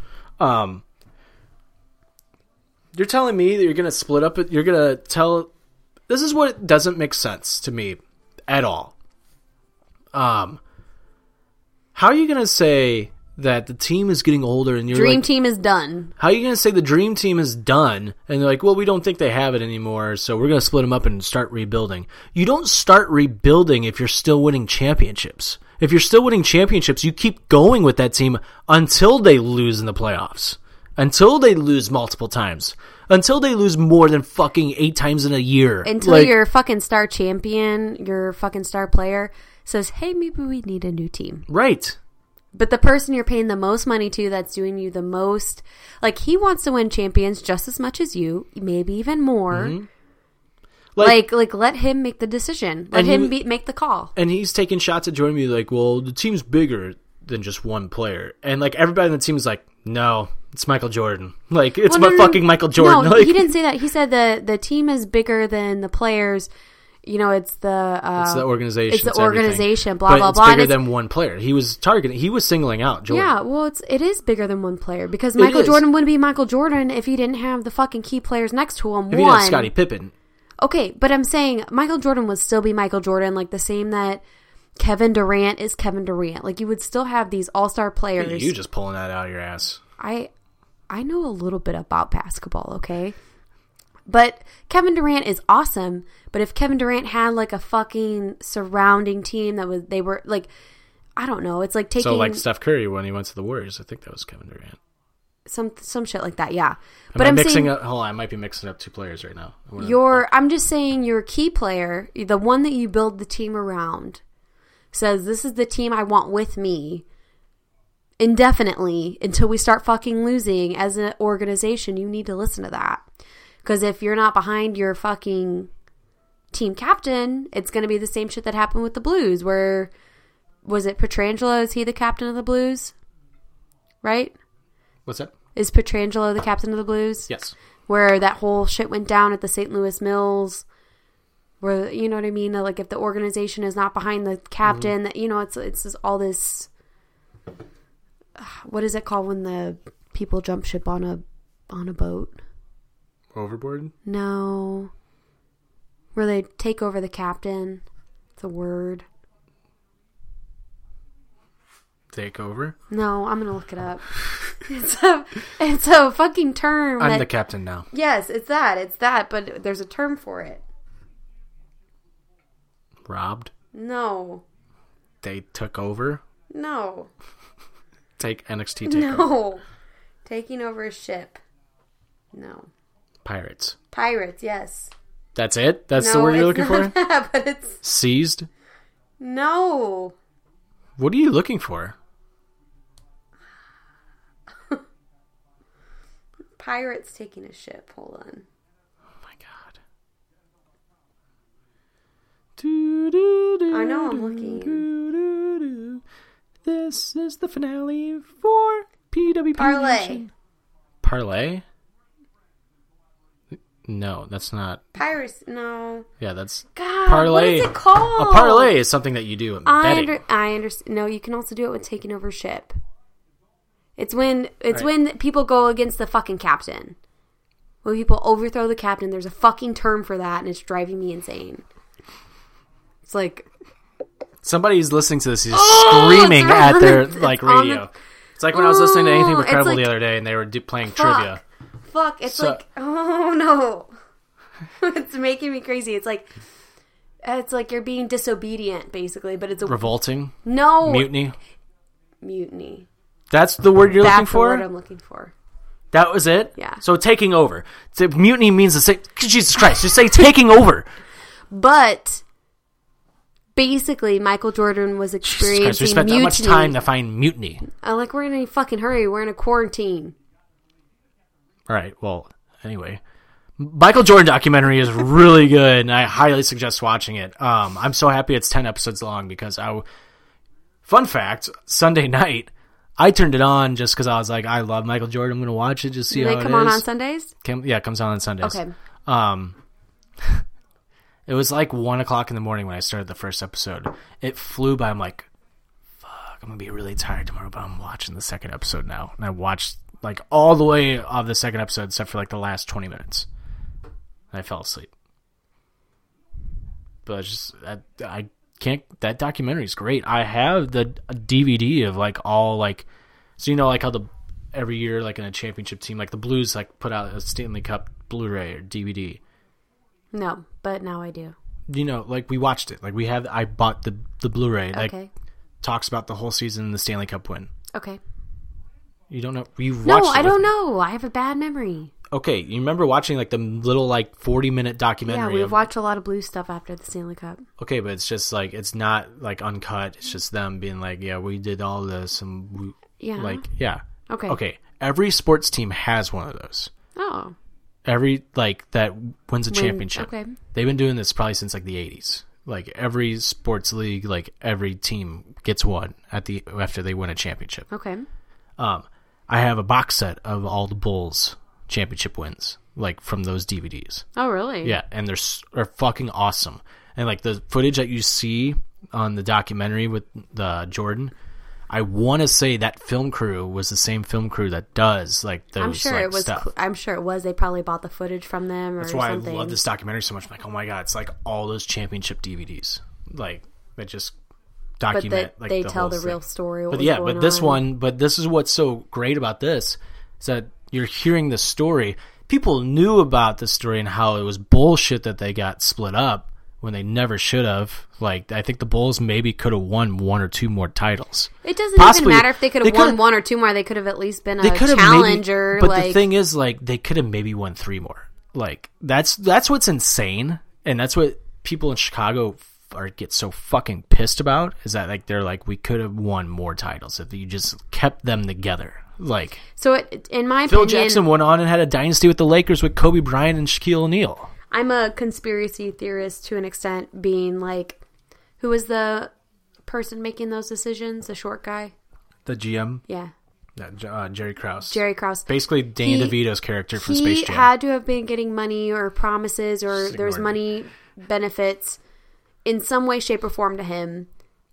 Speaker 1: Um You're telling me that you're going to split up you're going to tell This is what doesn't make sense to me at all. Um How are you going to say that the team is getting older and you're
Speaker 2: Dream
Speaker 1: like
Speaker 2: team is done.
Speaker 1: how are you going to say the dream team is done and they're like, well, we don't think they have it anymore, so we're going to split them up and start rebuilding? You don't start rebuilding if you're still winning championships. If you're still winning championships, you keep going with that team until they lose in the playoffs. Until they lose multiple times. Until they lose more than fucking eight times in a year.
Speaker 2: Until
Speaker 1: Like,
Speaker 2: your fucking star champion, your fucking star player says, "Hey, maybe we need a new team."
Speaker 1: Right.
Speaker 2: But the person you're paying the most money to, that's doing you the most, like he wants to win champions just as much as you, maybe even more.
Speaker 1: Mm-hmm.
Speaker 2: Like, like, let him make the decision. Let
Speaker 1: And he
Speaker 2: him be, make the call.
Speaker 1: and he's taking shots at Jordan. Be like, well, the team's bigger than just one player, and like everybody on the team is like, no, it's Michael Jordan. Like it's
Speaker 2: Well,
Speaker 1: my
Speaker 2: no, no,
Speaker 1: fucking Michael Jordan.
Speaker 2: No,
Speaker 1: like,
Speaker 2: he didn't say that. He said the the team is bigger than the players. You know, it's the uh,
Speaker 1: It's the organization.
Speaker 2: It's the
Speaker 1: everything.
Speaker 2: organization. Blah
Speaker 1: But
Speaker 2: blah
Speaker 1: it's
Speaker 2: blah.
Speaker 1: bigger
Speaker 2: it's-
Speaker 1: than one player. He was targeting. He was singling out Jordan.
Speaker 2: Yeah, well, it's it is bigger than one player because Michael. Jordan wouldn't be Michael Jordan if he didn't have the fucking key players next to him.
Speaker 1: If
Speaker 2: one,
Speaker 1: had Scottie Pippen,
Speaker 2: okay, but I'm saying Michael Jordan would still be Michael Jordan, like the same that Kevin Durant is Kevin Durant. Like you would still have these all star players.
Speaker 1: you just pulling that out of your ass.
Speaker 2: I I know a little bit about basketball, okay? But Kevin Durant is awesome, but if Kevin Durant had like a fucking surrounding team that was they were like I don't know, it's like taking
Speaker 1: So like Steph Curry when he went to the Warriors, I think that was Kevin Durant.
Speaker 2: some some shit like that, yeah.
Speaker 1: Am
Speaker 2: but
Speaker 1: I
Speaker 2: I'm
Speaker 1: mixing
Speaker 2: saying
Speaker 1: up? Hold on, I might be mixing up two players right now.
Speaker 2: Your I'm just saying your key player, the one that you build the team around, says this is the team I want with me indefinitely until we start fucking losing as an organization. You need to listen to that. Because if you're not behind your fucking team captain, it's going to be the same shit that happened with the Blues where was it Pietrangelo is he the captain of the Blues? Right?
Speaker 1: What's that?
Speaker 2: Is Pietrangelo the captain of the Blues?
Speaker 1: Yes.
Speaker 2: where that whole shit went down at the St. Louis Mills. Where you know what I mean? Like if the organization is not behind the captain, that you know it's it's just all this. What is it called when the people jump ship on a on a boat?
Speaker 1: Overboard.
Speaker 2: No, where they take over the captain. It's a word.
Speaker 1: Take over.
Speaker 2: No, I'm gonna look it up. It's a it's a fucking term.
Speaker 1: I'm
Speaker 2: that-
Speaker 1: the captain now.
Speaker 2: yes, it's that. It's that. But there's a term for it.
Speaker 1: Robbed.
Speaker 2: No,
Speaker 1: They took over.
Speaker 2: no.
Speaker 1: Take NXT takeover.
Speaker 2: No. Taking over a ship. No.
Speaker 1: Pirates.
Speaker 2: Pirates, yes.
Speaker 1: That's it. That's the word you're looking for.
Speaker 2: That, but it's
Speaker 1: Seized.
Speaker 2: no.
Speaker 1: What are you looking for?
Speaker 2: Pirates taking a ship. Hold on.
Speaker 1: Oh my god.
Speaker 2: I know I'm looking.
Speaker 1: This is the finale for PWP.
Speaker 2: Parlay.
Speaker 1: Parlay? No, that's not.
Speaker 2: Pirates. No.
Speaker 1: Yeah, that's
Speaker 2: God.
Speaker 1: parlay.
Speaker 2: What is it called?
Speaker 1: A parlay is something that you do in
Speaker 2: I
Speaker 1: betting.
Speaker 2: under, I understand. No, you can also do it with taking over ship. It's when it's
Speaker 1: Right.
Speaker 2: when people go against the fucking captain. When people overthrow the captain, there's a fucking term for that, and it's driving me insane. It's like
Speaker 1: Somebody's listening to this. He's
Speaker 2: Oh,
Speaker 1: screaming at their
Speaker 2: the-
Speaker 1: like radio.
Speaker 2: the-
Speaker 1: it's like when I was listening to Anything
Speaker 2: Oh,
Speaker 1: But Credible
Speaker 2: like-
Speaker 1: the other day, and they were do- playing
Speaker 2: fuck.
Speaker 1: trivia.
Speaker 2: Fuck, it's
Speaker 1: So-
Speaker 2: like oh no. it's making me crazy. It's like it's like you're being disobedient basically, but it's a
Speaker 1: Revolting,
Speaker 2: no
Speaker 1: mutiny.
Speaker 2: mutiny.
Speaker 1: That's the word you're
Speaker 2: That's
Speaker 1: looking
Speaker 2: the
Speaker 1: for.
Speaker 2: word I'm looking for.
Speaker 1: That was it.
Speaker 2: Yeah.
Speaker 1: So taking over. So mutiny means the same. Jesus Christ! Just say taking over.
Speaker 2: But basically Michael Jordan was
Speaker 1: Jesus
Speaker 2: experiencing
Speaker 1: Christ! We spent
Speaker 2: mutiny.
Speaker 1: that much time to find mutiny.
Speaker 2: I'm like we're in a fucking hurry. We're in a quarantine.
Speaker 1: All right. Well, anyway, Michael Jordan documentary is really good, and I highly suggest watching it. Um, I'm so happy it's ten episodes long because I. Fun fact: Sunday night, I turned it on just because I was like, I love Michael Jordan. I'm gonna watch it just see
Speaker 2: Do
Speaker 1: how
Speaker 2: they
Speaker 1: it
Speaker 2: come on
Speaker 1: is.
Speaker 2: on Sundays?
Speaker 1: Come- yeah, it comes on on Sundays.
Speaker 2: Okay.
Speaker 1: Um, it was like one o'clock in the morning when I started the first episode. It flew by. I'm like, fuck, I'm gonna be really tired tomorrow, but I'm watching the second episode now. And I watched like all the way of the second episode except for like the last 20 minutes. I fell asleep. But it's just I, I can't. That documentary is great. I have the DVD of like all like, so you know like how the every year like in a championship team like the Blues like put out a Stanley Cup Blu-ray or DVD.
Speaker 2: No, but now I do.
Speaker 1: You know, like we watched it. Like we have. I bought the the Blu-ray. Like
Speaker 2: Okay.
Speaker 1: talks about the whole season and the Stanley Cup win.
Speaker 2: Okay.
Speaker 1: You don't know. You
Speaker 2: No, I don't know. I have a bad memory.
Speaker 1: Okay, you remember watching like the little like forty minute documentary?
Speaker 2: Yeah, we've
Speaker 1: of-
Speaker 2: watched a lot of blue stuff after the Stanley Cup.
Speaker 1: Okay, but it's just like it's not like uncut. It's just them being like, yeah, we did all this and we
Speaker 2: Yeah.
Speaker 1: like yeah.
Speaker 2: Okay.
Speaker 1: Okay, every sports team has one of those.
Speaker 2: Oh.
Speaker 1: Every like that wins a
Speaker 2: Win-
Speaker 1: championship.
Speaker 2: okay.
Speaker 1: They've been doing this probably since like the 80s. Like every sports league, like every team gets one at the after they win a championship.
Speaker 2: Okay.
Speaker 1: Um, I have a box set of all the Bulls championship wins, like from those DVDs.
Speaker 2: Oh, really?
Speaker 1: Yeah, and they're are fucking awesome. And like the footage that you see on the documentary with the Jordan, I want to say that film crew was the same film crew that does like those
Speaker 2: I'm sure
Speaker 1: like,
Speaker 2: it was.
Speaker 1: stuff.
Speaker 2: I'm sure it was. They probably bought the footage from them or
Speaker 1: That's why
Speaker 2: something.
Speaker 1: I love this documentary so much. I'm like, oh my god, it's like all those championship DVDs, like that just
Speaker 2: but
Speaker 1: document.
Speaker 2: that
Speaker 1: like,
Speaker 2: they
Speaker 1: the
Speaker 2: tell
Speaker 1: whole
Speaker 2: the real story.
Speaker 1: But yeah, but this
Speaker 2: on.
Speaker 1: one, but this is what's so great about this is that you're hearing the story. People knew about the story and how it was bullshit that they got split up when they never should have. Like, I think the Bulls maybe could have won one or two more titles.
Speaker 2: It doesn't
Speaker 1: Possibly-
Speaker 2: even matter if they could have won one or two more. They could have at least been a
Speaker 1: could
Speaker 2: challenger.
Speaker 1: maybe, but
Speaker 2: like
Speaker 1: the thing is, like, they could have maybe won three more. Like, that's that's what's insane, and that's what people in Chicago are get so fucking pissed about. Is that like they're like, we could have won more titles if you just kept them together. Like,
Speaker 2: so. It, in my
Speaker 1: Phil
Speaker 2: opinion,
Speaker 1: Jackson went on and had a dynasty with the Lakers with Kobe Bryant and Shaquille O'Neal.
Speaker 2: I'm a conspiracy theorist to an extent, being like, who was the person making those decisions? The short guy.
Speaker 1: The GM,
Speaker 2: Yeah,
Speaker 1: uh, Jerry Krause,
Speaker 2: Jerry Krause.
Speaker 1: basically Dan
Speaker 2: He-
Speaker 1: DeVito's character from
Speaker 2: he
Speaker 1: Space Jam.
Speaker 2: had to have been getting money or promises or there's money benefits in some way, shape, or form to him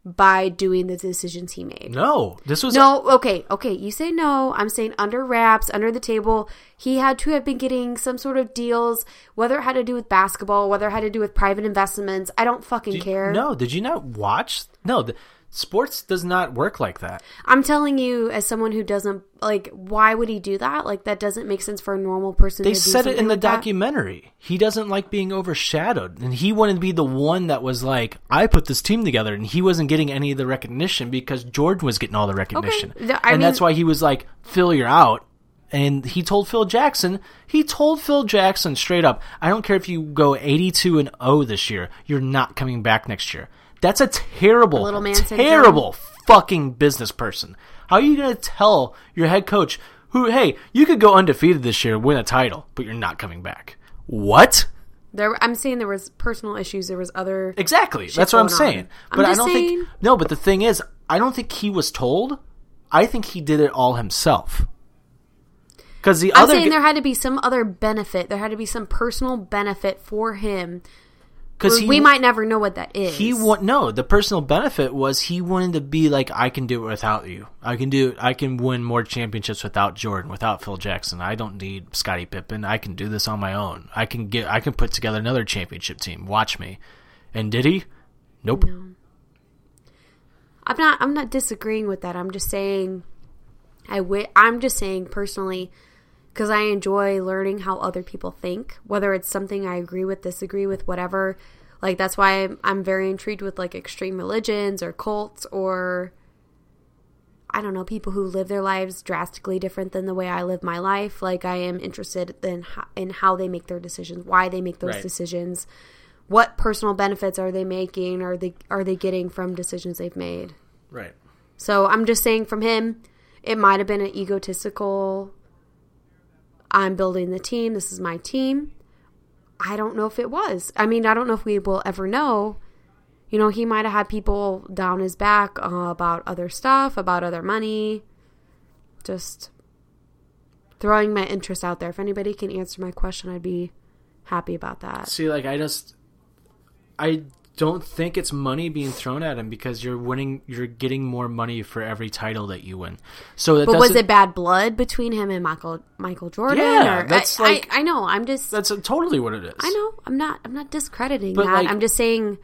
Speaker 2: by doing the decisions he made.
Speaker 1: no, this was
Speaker 2: No, okay, okay. You say no. I'm saying under wraps, under the table. He had to have been getting some sort of deals, whether it had to do with basketball, whether it had to do with private investments. I don't fucking
Speaker 1: Did-
Speaker 2: care.
Speaker 1: No, did you not watch? No, the, sports does not work like that.
Speaker 2: I'm telling you, as someone who doesn't like, why would he do that? Like, that doesn't make sense for a normal person.
Speaker 1: They
Speaker 2: to do
Speaker 1: said it in the
Speaker 2: like that.
Speaker 1: documentary. He doesn't like being overshadowed, and he wanted to be the one that was like, "I put this team together," and he wasn't getting any of the recognition because Jordan was getting all the recognition,
Speaker 2: The-
Speaker 1: and
Speaker 2: mean-
Speaker 1: that's why he was like, "Phil, you're out." And he told Phil Jackson, he told Phil Jackson straight up, "I don't care if you go 82 and 0 this year, you're not coming back next year." That's a terrible,
Speaker 2: little man syndrome.
Speaker 1: terrible fucking business person. How are you going to tell your head coach who, hey, you could go undefeated this year, win a title, but you're not coming back? What?
Speaker 2: There, I'm saying there was personal issues. There was other.
Speaker 1: Exactly. That's what I'm
Speaker 2: going on.
Speaker 1: saying.
Speaker 2: I'm
Speaker 1: But I don't
Speaker 2: saying-
Speaker 1: think No, but the thing is, I don't think he was told. I think he did it all himself. Cuz the
Speaker 2: I'm
Speaker 1: other
Speaker 2: saying
Speaker 1: g-
Speaker 2: there had to be some other benefit. There had to be some personal benefit for him.
Speaker 1: Cuz
Speaker 2: we might never know what that is.
Speaker 1: he want no the personal benefit was he wanted to be like i can do it without you i can do i can win more championships without jordan without phil jackson i don't need scottie pippen i can do this on my own i can get i can put together another championship team watch me and did he nope
Speaker 2: I'm not. I'm not disagreeing with that. I'm just saying. I wi- I'm just saying personally, because I enjoy learning how other people think, whether it's something I agree with, disagree with, whatever. Like that's why I'm, I'm very intrigued with like extreme religions or cults or I don't know people who live their lives drastically different than the way I live my life. Like I am interested in how, in how they make their decisions, why they make those
Speaker 1: Right.
Speaker 2: decisions, what personal benefits are they making, are they are they getting from decisions they've made.
Speaker 1: right
Speaker 2: So I'm just saying from him, it might have been an egotistical. I'm building the team. This is my team. I don't know if it was. I mean, I don't know if we will ever know. You know, he might have had people down his back uh, about other stuff, about other money. Just throwing my interest out there. If anybody can answer my question, I'd be happy about that.
Speaker 1: see like i just i don't think it's money being thrown at him because you're winning you're getting more money for every title that you win so that
Speaker 2: But was it bad blood between him and Michael Michael Jordan?
Speaker 1: Yeah,
Speaker 2: or,
Speaker 1: that's
Speaker 2: I,
Speaker 1: like-
Speaker 2: I, I know. I'm just
Speaker 1: that's totally what it is
Speaker 2: I know. I'm not. I'm not discrediting that.
Speaker 1: like-
Speaker 2: I'm just saying.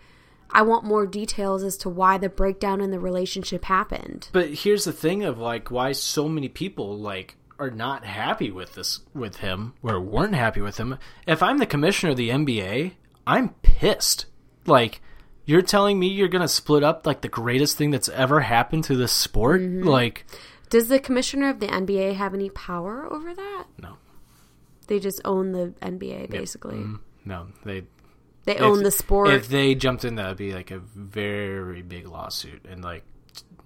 Speaker 2: I want more details as to why the breakdown in the relationship happened.
Speaker 1: But here's the thing of like why so many people like are not happy with this with him or weren't happy with him. If I'm the commissioner of the NBA, I'm pissed. Like you're telling me you're going to split up like the greatest thing that's ever happened to this sport?
Speaker 2: Mm-hmm.
Speaker 1: Like
Speaker 2: Does the commissioner of the NBA have any power over that?
Speaker 1: no.
Speaker 2: They just own the NBA, basically.
Speaker 1: Mm, No, they
Speaker 2: They own the sport.
Speaker 1: If they jumped in that would be like a very big lawsuit and like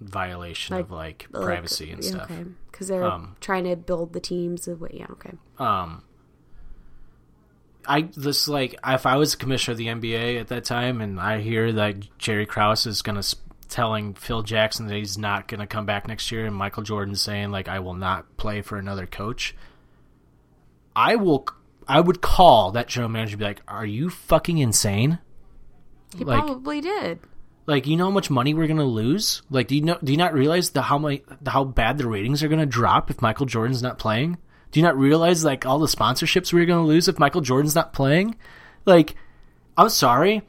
Speaker 1: violation of like
Speaker 2: like,
Speaker 1: privacy and
Speaker 2: yeah,
Speaker 1: stuff.
Speaker 2: Okay, because they're
Speaker 1: Um,
Speaker 2: trying to build the teams. Of, yeah. Okay.
Speaker 1: Um, I this like if I was commissioner of the NBA at that time, and I hear that Jerry Krause is gonna s- telling Phil Jackson that he's not gonna come back next year, and Michael Jordan saying like I will not play for another coach, I will. I would call that general manager and be like, "Are you fucking insane?
Speaker 2: He
Speaker 1: like-
Speaker 2: probably did.
Speaker 1: Like, you know how much money we're gonna lose? Like, do you know? Do you not realize the how my the, how bad the ratings are gonna drop if Michael Jordan's not playing? Do you not realize like all the sponsorships we're gonna lose if Michael Jordan's not playing? Like, I'm sorry.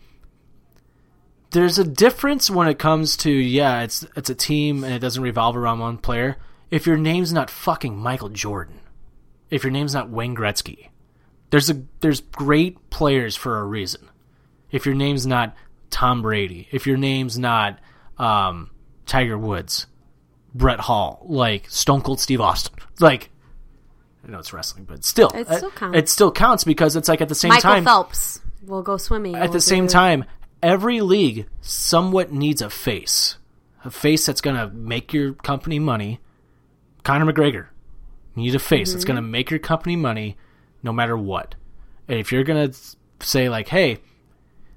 Speaker 1: There's a difference when it comes to yeah, it's it's a team and it doesn't revolve around one player. If your name's not fucking Michael Jordan, if your name's not Wayne Gretzky, there's a there's great players for a reason if your name's not Tom Brady, if your name's not um, Tiger Woods, Brett Hull, like Stone Cold Steve Austin, like I know it's wrestling, but still,
Speaker 2: It
Speaker 1: uh,
Speaker 2: still counts.
Speaker 1: It still counts because it's like at the same
Speaker 2: Michael
Speaker 1: time.
Speaker 2: Phelps will go swimming.
Speaker 1: At
Speaker 2: We'll
Speaker 1: the same
Speaker 2: do-
Speaker 1: time, every league somewhat needs a face, a face that's gonna make your company money. Conor McGregor, you need a face that's gonna make your company money, no matter what. And if you're gonna say like, "Hey,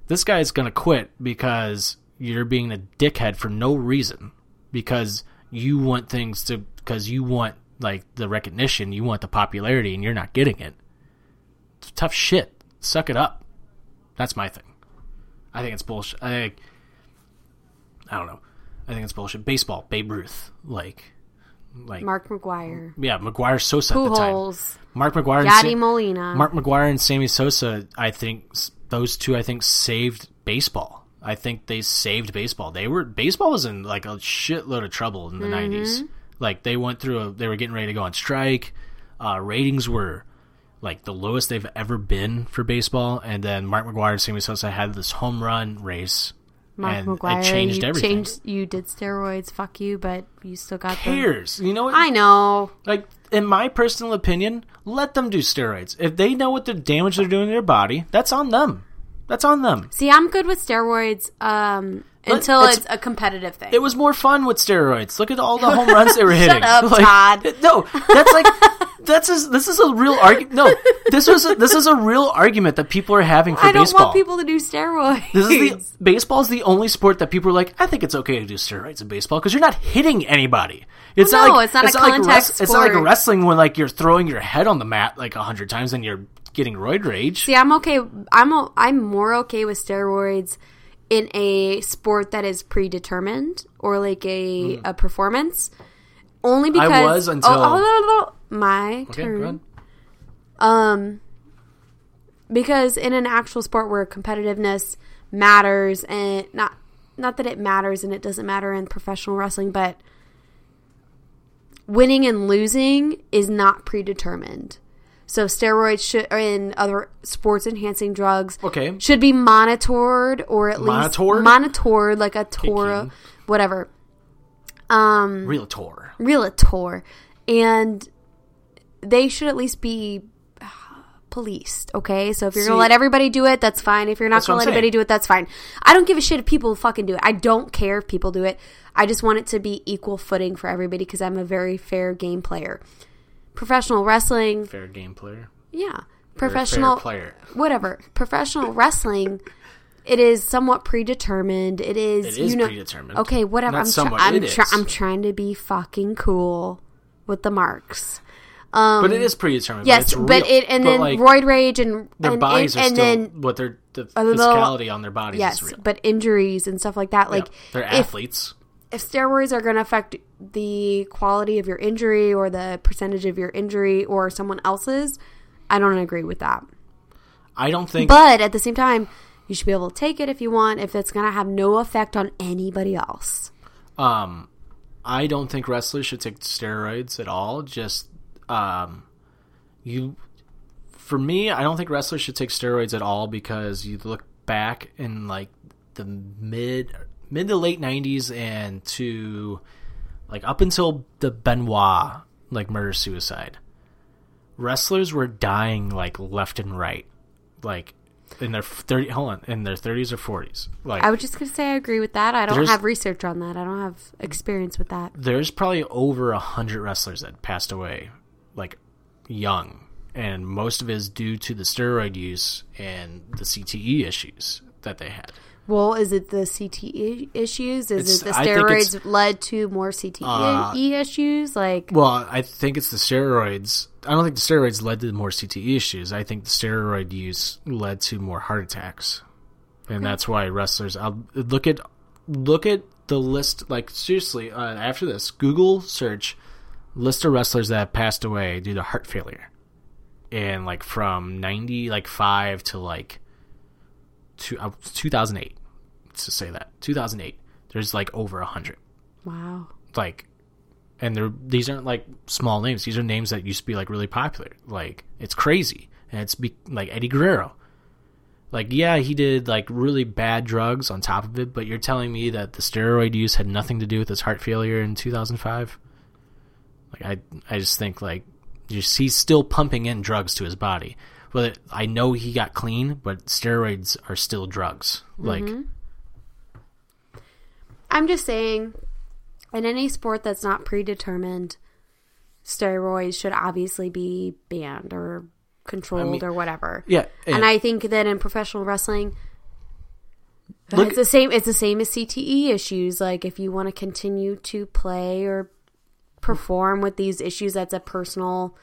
Speaker 1: this guy's gonna quit because you're being a dickhead for no reason because you want things to because you want like the recognition you want the popularity and you're not getting it it's tough shit suck it up that's my thing i think it's bullshit i think i don't know i think it's bullshit baseball babe ruth like like
Speaker 2: Mark McGwire,
Speaker 1: yeah mcgwire sosa at the time
Speaker 2: Pujols,
Speaker 1: mark mcgwire and
Speaker 2: Yadi
Speaker 1: Sa-
Speaker 2: Molina.
Speaker 1: Mark McGwire and Sammy Sosa, I think those two, I think saved baseball. I think they saved baseball. They were baseball was in like a shitload of trouble in the
Speaker 2: Mm-hmm.
Speaker 1: 90s. Like they went through, a, they were getting ready to go on strike. Uh, ratings were like the lowest they've ever been for baseball. And then Mark McGwire and Sammy Sosa had this home run race.
Speaker 2: Mark
Speaker 1: and
Speaker 2: McGwire.
Speaker 1: it changed
Speaker 2: you
Speaker 1: everything.
Speaker 2: Changed, you did steroids. Fuck you, but you still got them.
Speaker 1: Cares, you know what?
Speaker 2: I know.
Speaker 1: like in my personal opinion, let them do steroids. If they know what the damage they're doing to their body, that's on them. That's on them.
Speaker 2: See, I'm good with steroids um, until
Speaker 1: it's-
Speaker 2: it's, a competitive thing.
Speaker 1: It was more fun with steroids. Look at all the home runs they were hitting.
Speaker 2: Shut up,
Speaker 1: Like,
Speaker 2: Todd.
Speaker 1: No, that's like that's a, this is a real argument. No, this was a, this is a real argument that people are having for
Speaker 2: I don't
Speaker 1: baseball.
Speaker 2: want people to do steroids.
Speaker 1: this is the baseball is the only sport that people are like. I think it's okay to do steroids in baseball because you're not hitting anybody. It's
Speaker 2: Well,
Speaker 1: not
Speaker 2: no,
Speaker 1: like
Speaker 2: it's not a
Speaker 1: like
Speaker 2: contact
Speaker 1: wrest- It's not like wrestling when like you're throwing your head on the mat like a hundred times and you're getting roid rage.
Speaker 2: See, I'm okay. I'm I'm more okay with steroids in a sport that is predetermined or like a a performance. Only because
Speaker 1: Hmm. was until-
Speaker 2: oh, oh, oh, oh, my
Speaker 1: Okay,
Speaker 2: turn. Um, because in an actual sport where competitiveness matters, and not not that it matters and it doesn't matter in professional wrestling, but winning and losing is not predetermined. So steroids should, in other sports enhancing drugs,
Speaker 1: Okay.
Speaker 2: should be monitored or at
Speaker 1: Monitored?
Speaker 2: least monitored like a Torah,
Speaker 1: Kicking.
Speaker 2: whatever. Um,
Speaker 1: Realtor.
Speaker 2: realtor and they should at least be uh, policed okay so if you're gonna let everybody do it that's fine if you're not gonna let anybody do it that's fine i don't give a shit if people fucking do it i don't care if people do it i just want it to be equal footing for everybody because i'm a very fair game player professional wrestling
Speaker 1: Fair game player.
Speaker 2: yeah professional
Speaker 1: fair player.
Speaker 2: whatever professional wrestling it is somewhat predetermined it is
Speaker 1: It is
Speaker 2: you know
Speaker 1: predetermined.
Speaker 2: okay whatever
Speaker 1: Not
Speaker 2: i'm, try-
Speaker 1: somewhat,
Speaker 2: I'm,
Speaker 1: it
Speaker 2: try-. I'm trying to be fucking cool with the marks um
Speaker 1: But it is predetermined.
Speaker 2: yes
Speaker 1: but,
Speaker 2: but, it and
Speaker 1: But,
Speaker 2: then
Speaker 1: like,
Speaker 2: roid rage and
Speaker 1: their
Speaker 2: and,
Speaker 1: bodies
Speaker 2: and,
Speaker 1: are still
Speaker 2: then
Speaker 1: what their the
Speaker 2: a little-
Speaker 1: physicality on their bodies
Speaker 2: yes
Speaker 1: is real.
Speaker 2: but injuries and stuff like that like
Speaker 1: Yeah, they're athletes.
Speaker 2: if steroids are going to affect the quality of your injury or the percentage of your injury or someone else's i don't agree with that
Speaker 1: I don't think
Speaker 2: But at the same time, you should be able to take it if you want, if it's going to have no effect on anybody else.
Speaker 1: um I don't think wrestlers should take steroids at all. Just um you for me, I don't think wrestlers should take steroids at all because you look back in like the mid mid to late 90s and to like up until the Benoit like murder suicide. Wrestlers were dying like left and right. Like in their 30 hold on, in their 30s or 40s. Like
Speaker 2: I was just to say I agree with that. I don't have research on that. I don't have experience with that.
Speaker 1: there's probably over a hundred wrestlers that passed away like young and most of it is due to the steroid use and the CTE issues that they had.
Speaker 2: Well, is it the CTE issues? Is
Speaker 1: It's-
Speaker 2: it the
Speaker 1: I think it's-
Speaker 2: steroids led to more CTE
Speaker 1: Uh,
Speaker 2: issues? Like,
Speaker 1: Well, I think it's the steroids. I don't think the steroids led to more CTE issues. I think the steroid use led to more heart attacks, and that's why wrestlers. I'll look at look at the list. Like seriously, uh, after this, Google search list of wrestlers that have passed away due to heart failure, and like from ninety like five to like two, uh, 2008. Let's say that. 2008. There's like over a hundred.
Speaker 2: Wow.
Speaker 1: like and they're these aren't like small names. These are names that used to be like really popular. Like it's crazy. And it's be, like eddie guerrero. Like yeah he did like really bad drugs on top of it but you're telling me that the steroid use had nothing to do with his heart failure in 2005 like i i just think like you see he's still pumping in drugs to his body. But i know he got clean but steroids are still drugs. Like mm-hmm.
Speaker 2: I'm just saying, in any sport that's not predetermined, steroids should obviously be banned or controlled
Speaker 1: mean-
Speaker 2: or whatever.
Speaker 1: yeah
Speaker 2: And, I think that in professional wrestling,
Speaker 1: Look-
Speaker 2: it's the same. It's the same as CTE issues. Like if you want to continue to play or perform with these issues, that's a personal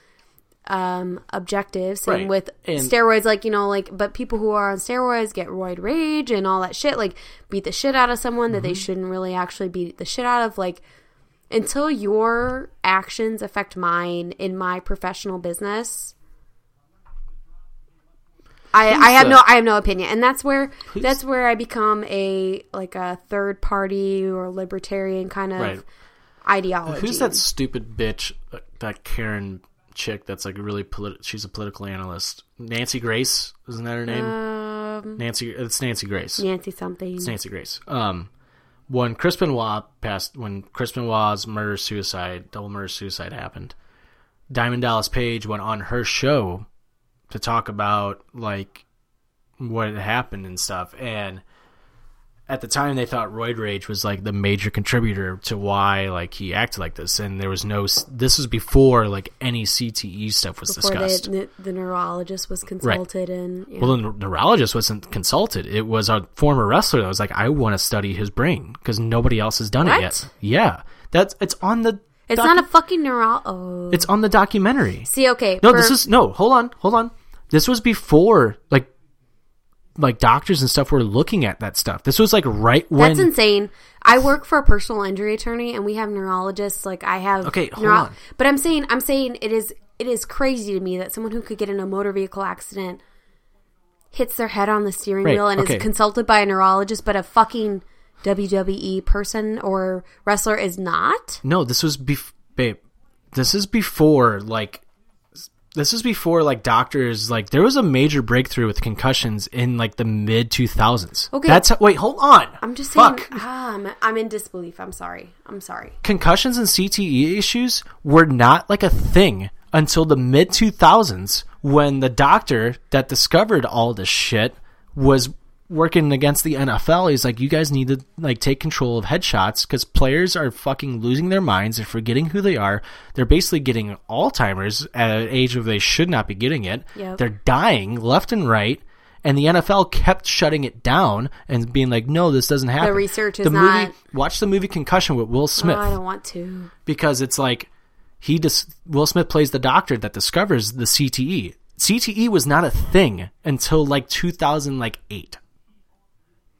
Speaker 2: um objective. Same
Speaker 1: Right.
Speaker 2: with
Speaker 1: And-
Speaker 2: steroids. Like you know, like but people who are on steroids get roid rage and all that shit. Like beat the shit out of someone that they
Speaker 1: Mm-hmm.
Speaker 2: shouldn't really actually beat the shit out of. Like until your actions affect mine in my professional business. I, I have no I have no opinion, and that's where that's where I become a like a third party or libertarian kind of
Speaker 1: Right.
Speaker 2: ideology.
Speaker 1: Who's that stupid bitch, uh, that Karen chick that's like a really polit- she's a political analyst. Nancy Grace, isn't that her name?
Speaker 2: Um,
Speaker 1: Nancy it's Nancy Grace.
Speaker 2: Nancy something.
Speaker 1: It's Nancy Grace. Um when Chris Benoit passed when Chris Benoit's murder suicide, double murder suicide happened, Diamond Dallas Page went on her show to talk about like what had happened and stuff and at the time they thought roid rage was like the major contributor to why like he acted like this and there was no this was before like any cte stuff was
Speaker 2: before
Speaker 1: discussed
Speaker 2: the, the neurologist was consulted and yeah.
Speaker 1: well, the neurologist wasn't consulted. It was a former wrestler that was like, "I want to study his brain because nobody else has done
Speaker 2: What?
Speaker 1: it yet." Yeah, that's it's on the.
Speaker 2: it's
Speaker 1: docu-
Speaker 2: not a fucking neuro. Oh,
Speaker 1: It's on the documentary.
Speaker 2: see, okay,
Speaker 1: No,
Speaker 2: for-
Speaker 1: this is no. Hold on, hold on. This was before like, like doctors and stuff were looking at that stuff. This was like right when.
Speaker 2: That's insane. I work for a personal injury attorney, and we have neurologists. Like I have.
Speaker 1: Okay, hold on.
Speaker 2: But I'm saying, I'm saying it is it is crazy to me that someone who could get in a motor vehicle accident hits their head on the steering
Speaker 1: Right,
Speaker 2: wheel and
Speaker 1: okay.
Speaker 2: is consulted by a neurologist, but a fucking WWE person or wrestler is not.
Speaker 1: No, this was bef- babe. This is before like this is before like doctors like there was a major breakthrough with concussions in like the mid 2000s.
Speaker 2: Okay.
Speaker 1: That's wait, hold on.
Speaker 2: I'm just saying.
Speaker 1: Fuck.
Speaker 2: Ah, I'm, I'm in disbelief. I'm sorry. I'm sorry.
Speaker 1: Concussions and CTE issues were not like a thing until the mid 2000s when the doctor that discovered all this shit was working against the NFL. He's like, you guys need to like take control of headshots because players are fucking losing their minds. They're forgetting who they are. They're basically getting Alzheimer's at an age where they should not be getting it.
Speaker 2: Yep.
Speaker 1: They're dying left and right. And the NFL kept shutting it down and being like, "No, this doesn't happen."
Speaker 2: The research is
Speaker 1: the movie,
Speaker 2: not-
Speaker 1: Watch the movie Concussion with Will oh, Smith
Speaker 2: Oh, I don't want to.
Speaker 1: because it's like he dis- Will Smith plays the doctor that discovers the CTE. CTE was not a thing until like 2008.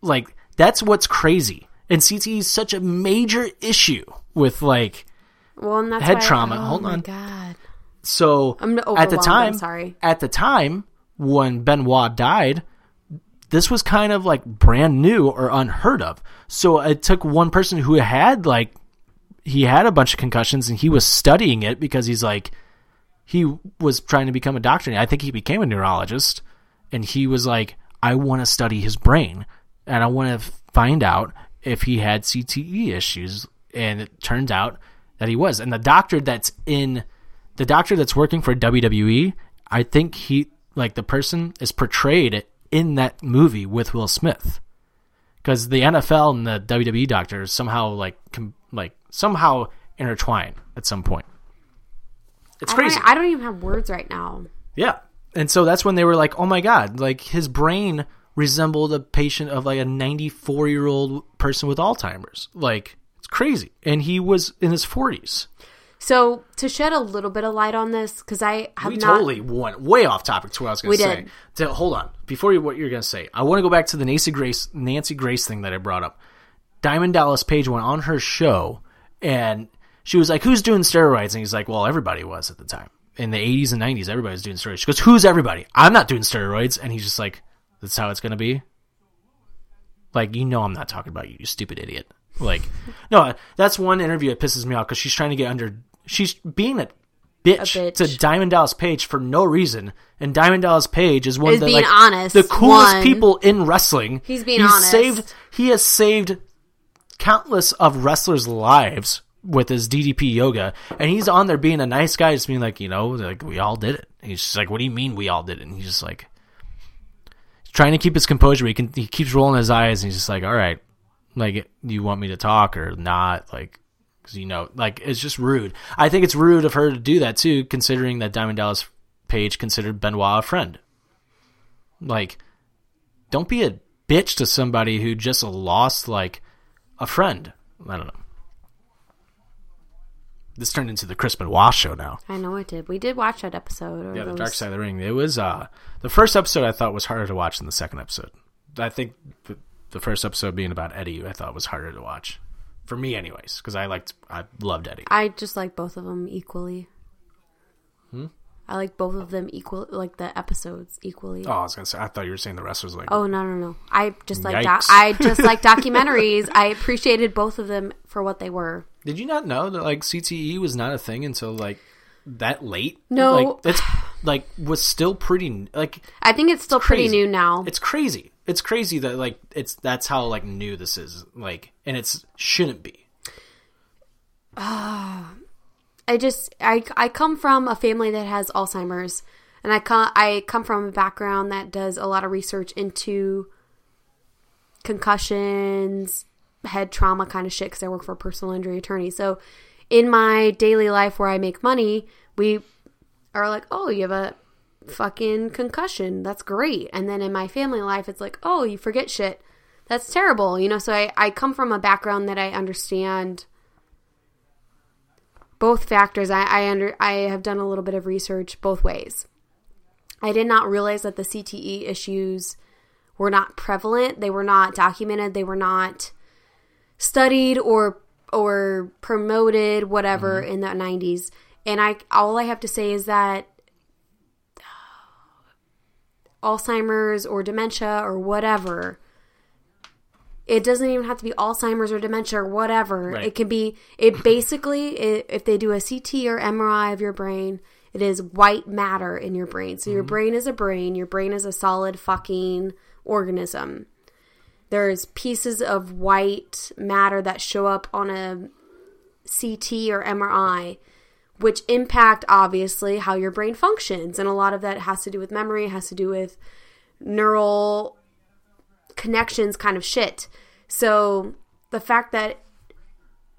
Speaker 1: Like that's what's crazy. And CTE is such a major issue with like
Speaker 2: Well, and that's
Speaker 1: Head
Speaker 2: why-
Speaker 1: trauma.
Speaker 2: Oh
Speaker 1: Hold
Speaker 2: my
Speaker 1: on.
Speaker 2: God.
Speaker 1: so
Speaker 2: I'm
Speaker 1: at the
Speaker 2: overwhelmed, I'm
Speaker 1: time
Speaker 2: sorry.
Speaker 1: at the time when Benoit died this was kind of like brand new or unheard of. So it took one person who had like he had a bunch of concussions and he was studying it because he's like he was trying to become a doctor. I think he became a neurologist and he was like I want to study his brain and I want to find out if he had CTE issues and it turns out that he was. And the doctor that's in the doctor that's working for WWE, I think he like the person is portrayed in that movie with Will Smith. Because the NFL and the WWE doctor somehow like com- like somehow intertwine at some point. It's
Speaker 2: I
Speaker 1: crazy.
Speaker 2: I don't even have words right now.
Speaker 1: Yeah. And so that's when they were like, oh my God, like his brain resembled a patient of like a 94 year old person with Alzheimer's. Like, it's crazy. And he was in his 40s.
Speaker 2: So to shed a little bit of light on this, because I have
Speaker 1: we
Speaker 2: not.
Speaker 1: totally went way off topic to what I was going to say.
Speaker 2: did.
Speaker 1: So, hold on. Before you, what you're going to say, I want to go back to the Nancy Grace, Nancy Grace thing that I brought up. Diamond Dallas Page went on her show and she was like, who's doing steroids? And he's like, well, everybody was at the time. In the 80s and 90s, everybody was doing steroids. She goes, who's everybody? I'm not doing steroids. And he's just like, that's how it's going to be? Like, you know I'm not talking about you, you stupid idiot. Like, no, that's one interview that pisses me off because she's trying to get under. She's being a bitch,
Speaker 2: A bitch.
Speaker 1: to Diamond Dallas Page for no reason, and Diamond Dallas Page is one of the like,
Speaker 2: honest,
Speaker 1: the coolest
Speaker 2: one.
Speaker 1: people in wrestling.
Speaker 2: He's being
Speaker 1: He's
Speaker 2: honest.
Speaker 1: Saved. He has saved countless of wrestlers' lives with his DDP yoga, and he's on there being a nice guy, just being like, you know, like we all did it. He's just like, what do you mean we all did it? And he's just like trying to keep his composure. He can he keeps rolling his eyes, and he's just like, all right, like you want me to talk or not, like. Because you know, like it's just rude. I think it's rude of her to do that too, considering that Diamond Dallas Page considered Benoit a friend. Like, don't be a bitch to somebody who just lost like a friend. I don't know. This turned into the Chris Benoit show now.
Speaker 2: I know it did. We did watch that episode.
Speaker 1: Yeah, the Dark Side of the Ring. It was uh the first episode I thought was harder to watch than the second episode. I think the, the first episode being about Eddie, I thought was harder to watch for me, anyways, because I liked I loved Eddie.
Speaker 2: I just like both of them equally.
Speaker 1: Hmm?
Speaker 2: I like both of them equal, like the episodes equally.
Speaker 1: Oh, I was gonna say I thought you were saying the wrestlers like
Speaker 2: Oh no no no! I just like doc-
Speaker 1: Yikes.
Speaker 2: I just like documentaries. I appreciated both of them for what they were.
Speaker 1: Did you not know that like CTE was not a thing until like that late?
Speaker 2: No.
Speaker 1: like it's like was still pretty like
Speaker 2: I think it's still pretty new now.
Speaker 1: It's crazy. It's crazy that like it's that's how like new this is like, and it's shouldn't be.
Speaker 2: Ah, I just I I come from a family that has Alzheimer's, and I come I come from a background that does a lot of research into concussions, head trauma kind of shit. Because I work for a personal injury attorney, so in my daily life where I make money, we are like, oh, you have a fucking concussion. That's great. And then in my family life, it's like, oh, you forget shit. That's terrible. You know, so I, I come from a background that I understand both factors. I, I under I have done a little bit of research both ways. I did not realize that the CTE issues were not prevalent. They were not documented. They were not studied or or promoted whatever mm-hmm. in the 90s. And I all I have to say is that Alzheimer's or dementia or whatever it doesn't even have to be Alzheimer's or dementia or whatever.
Speaker 1: Right.
Speaker 2: It can be it basically i if they do a CT or MRI of your brain, it is white matter in your brain. So your mm-hmm. brain is a brain, your brain is a solid fucking organism. There's pieces of white matter that show up on a CT or MRI which impact obviously how your brain functions and a lot of that has to do with memory, has to do with neural connections kind of shit. So the fact that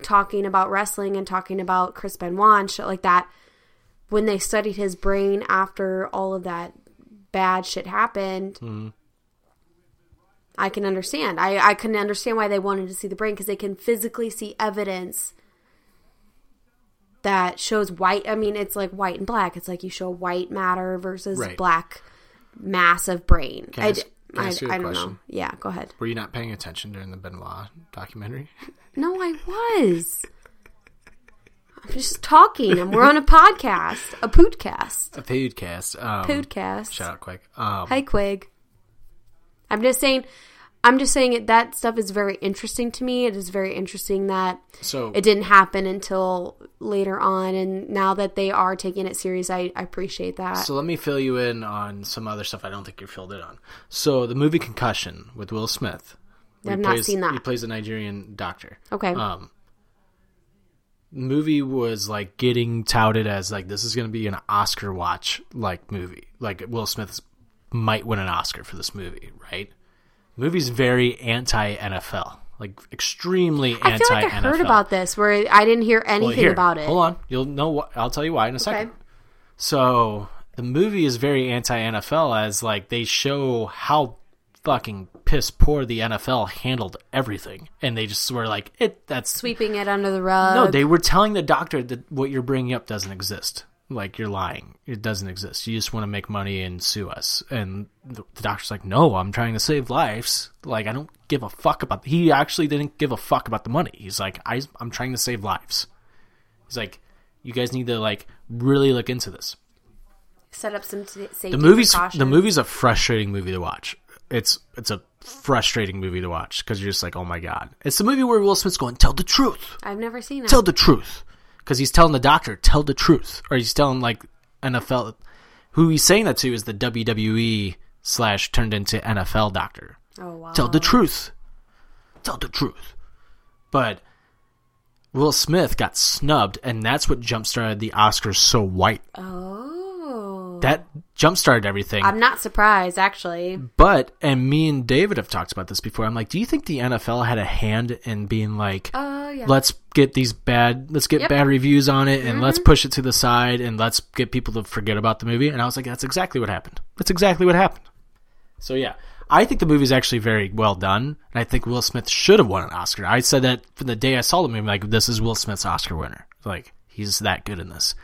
Speaker 2: talking about wrestling and talking about Chris Benoit and shit like that, when they studied his brain after all of that bad shit happened, I can understand. I, I can understand why they wanted to see the brain because they can physically see evidence that shows white. I mean, it's like white and black. It's like you show white matter versus
Speaker 1: Right.
Speaker 2: black mass of brain.
Speaker 1: Can I
Speaker 2: I,
Speaker 1: ask-
Speaker 2: d-
Speaker 1: can I
Speaker 2: I-
Speaker 1: ask you a
Speaker 2: I don't know. Yeah, go ahead.
Speaker 1: Were you not paying attention during the Benoit documentary?
Speaker 2: No, I was. I'm just talking, and we're on a podcast, a podcast,
Speaker 1: A podcast. Um,
Speaker 2: podcast.
Speaker 1: Shout out Quig. Um,
Speaker 2: Hi, Quig. I'm just saying. I'm just saying it. That stuff is very interesting to me. It is very interesting that
Speaker 1: so
Speaker 2: it didn't happen until later on, and now that they are taking it serious, I, I appreciate that.
Speaker 1: So let me fill you in on some other stuff I don't think you're filled it on. So the movie Concussion with Will Smith.
Speaker 2: I've not
Speaker 1: plays-
Speaker 2: seen that.
Speaker 1: He plays a Nigerian doctor.
Speaker 2: okay,
Speaker 1: Um, movie was like getting touted as like this is going to be an Oscar watch like movie. Like Will Smith might win an Oscar for this movie, right? Movie's very anti NFL, like extremely
Speaker 2: I
Speaker 1: anti
Speaker 2: feel
Speaker 1: NFL.
Speaker 2: like I heard about this where I didn't hear anything
Speaker 1: Well, here,
Speaker 2: about it.
Speaker 1: Hold on, you'll know. What, I'll tell you why in a second. So the movie is very anti NFL as like they show how fucking piss poor the NFL handled everything, and they just were like it. That's
Speaker 2: Sweeping it under the rug.
Speaker 1: no. They were telling the doctor that what you're bringing up doesn't exist. Like you're lying. It doesn't exist. You just want to make money and sue us. And the, the doctor's like, no, I'm trying to save lives. Like I don't give a fuck about. He actually didn't give a fuck about the money. He's like, I, I'm trying to save lives. He's like, you guys need to like really look into this.
Speaker 2: set up some t- safety
Speaker 1: The movie's
Speaker 2: precautions.
Speaker 1: the movie's a frustrating movie to watch. It's it's a frustrating movie to watch because you're just like, oh my god. It's the movie where Will Smith's going, tell the truth,
Speaker 2: I've never seen it.
Speaker 1: tell the truth, because he's telling the doctor, tell the truth, or he's telling like NFL. Who he's saying that to is the WWE slash turned into NFL doctor.
Speaker 2: oh wow.
Speaker 1: Tell the truth, tell the truth. But Will Smith got snubbed, and that's what jump started the Oscars so white.
Speaker 2: Oh.
Speaker 1: That jump started everything.
Speaker 2: I'm not surprised actually.
Speaker 1: But and me and David have talked about this before. I'm like, do you think the NFL had a hand in being like,
Speaker 2: Oh yeah.
Speaker 1: let's get these bad, let's get
Speaker 2: Yep. Mm-hmm.
Speaker 1: bad reviews on it, and let's push it to the side, and let's get people to forget about the movie? And I was like, that's exactly what happened. That's exactly what happened. So yeah, I think the movie's actually very well done, and I think Will Smith should have won an Oscar. I said that from the day I saw the movie, like this is Will Smith's Oscar winner. Like he's that good in this.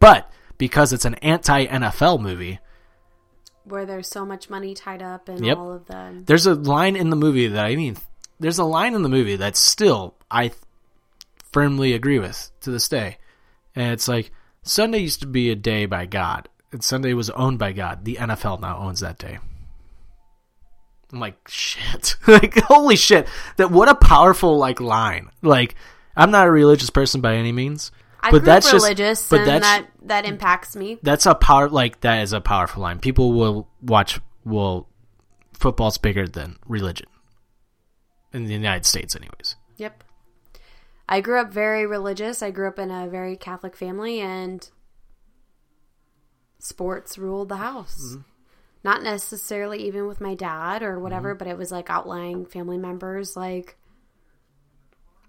Speaker 1: But because it's an anti NFL movie,
Speaker 2: Where there's so much money tied up in
Speaker 1: Yep.
Speaker 2: all of the
Speaker 1: there's a line in the movie that I mean, there's a line in the movie that still I firmly agree with to this day, and it's like Sunday used to be a day by God, and Sunday was owned by God. The NFL now owns that day. I'm like shit, like holy shit! That what a powerful like line. Like I'm not a religious person by any means,
Speaker 2: I
Speaker 1: but
Speaker 2: grew
Speaker 1: that's
Speaker 2: up
Speaker 1: just
Speaker 2: religious
Speaker 1: but
Speaker 2: and
Speaker 1: that's
Speaker 2: that that impacts me.
Speaker 1: that's a power like that is a powerful line. People will watch will football's bigger than religion in the United States, anyways.
Speaker 2: Yep. I grew up very religious. I grew up in a very Catholic family, and sports ruled the house.
Speaker 1: Mm-hmm.
Speaker 2: Not necessarily even with my dad or whatever, but it was like outlying family members. Like,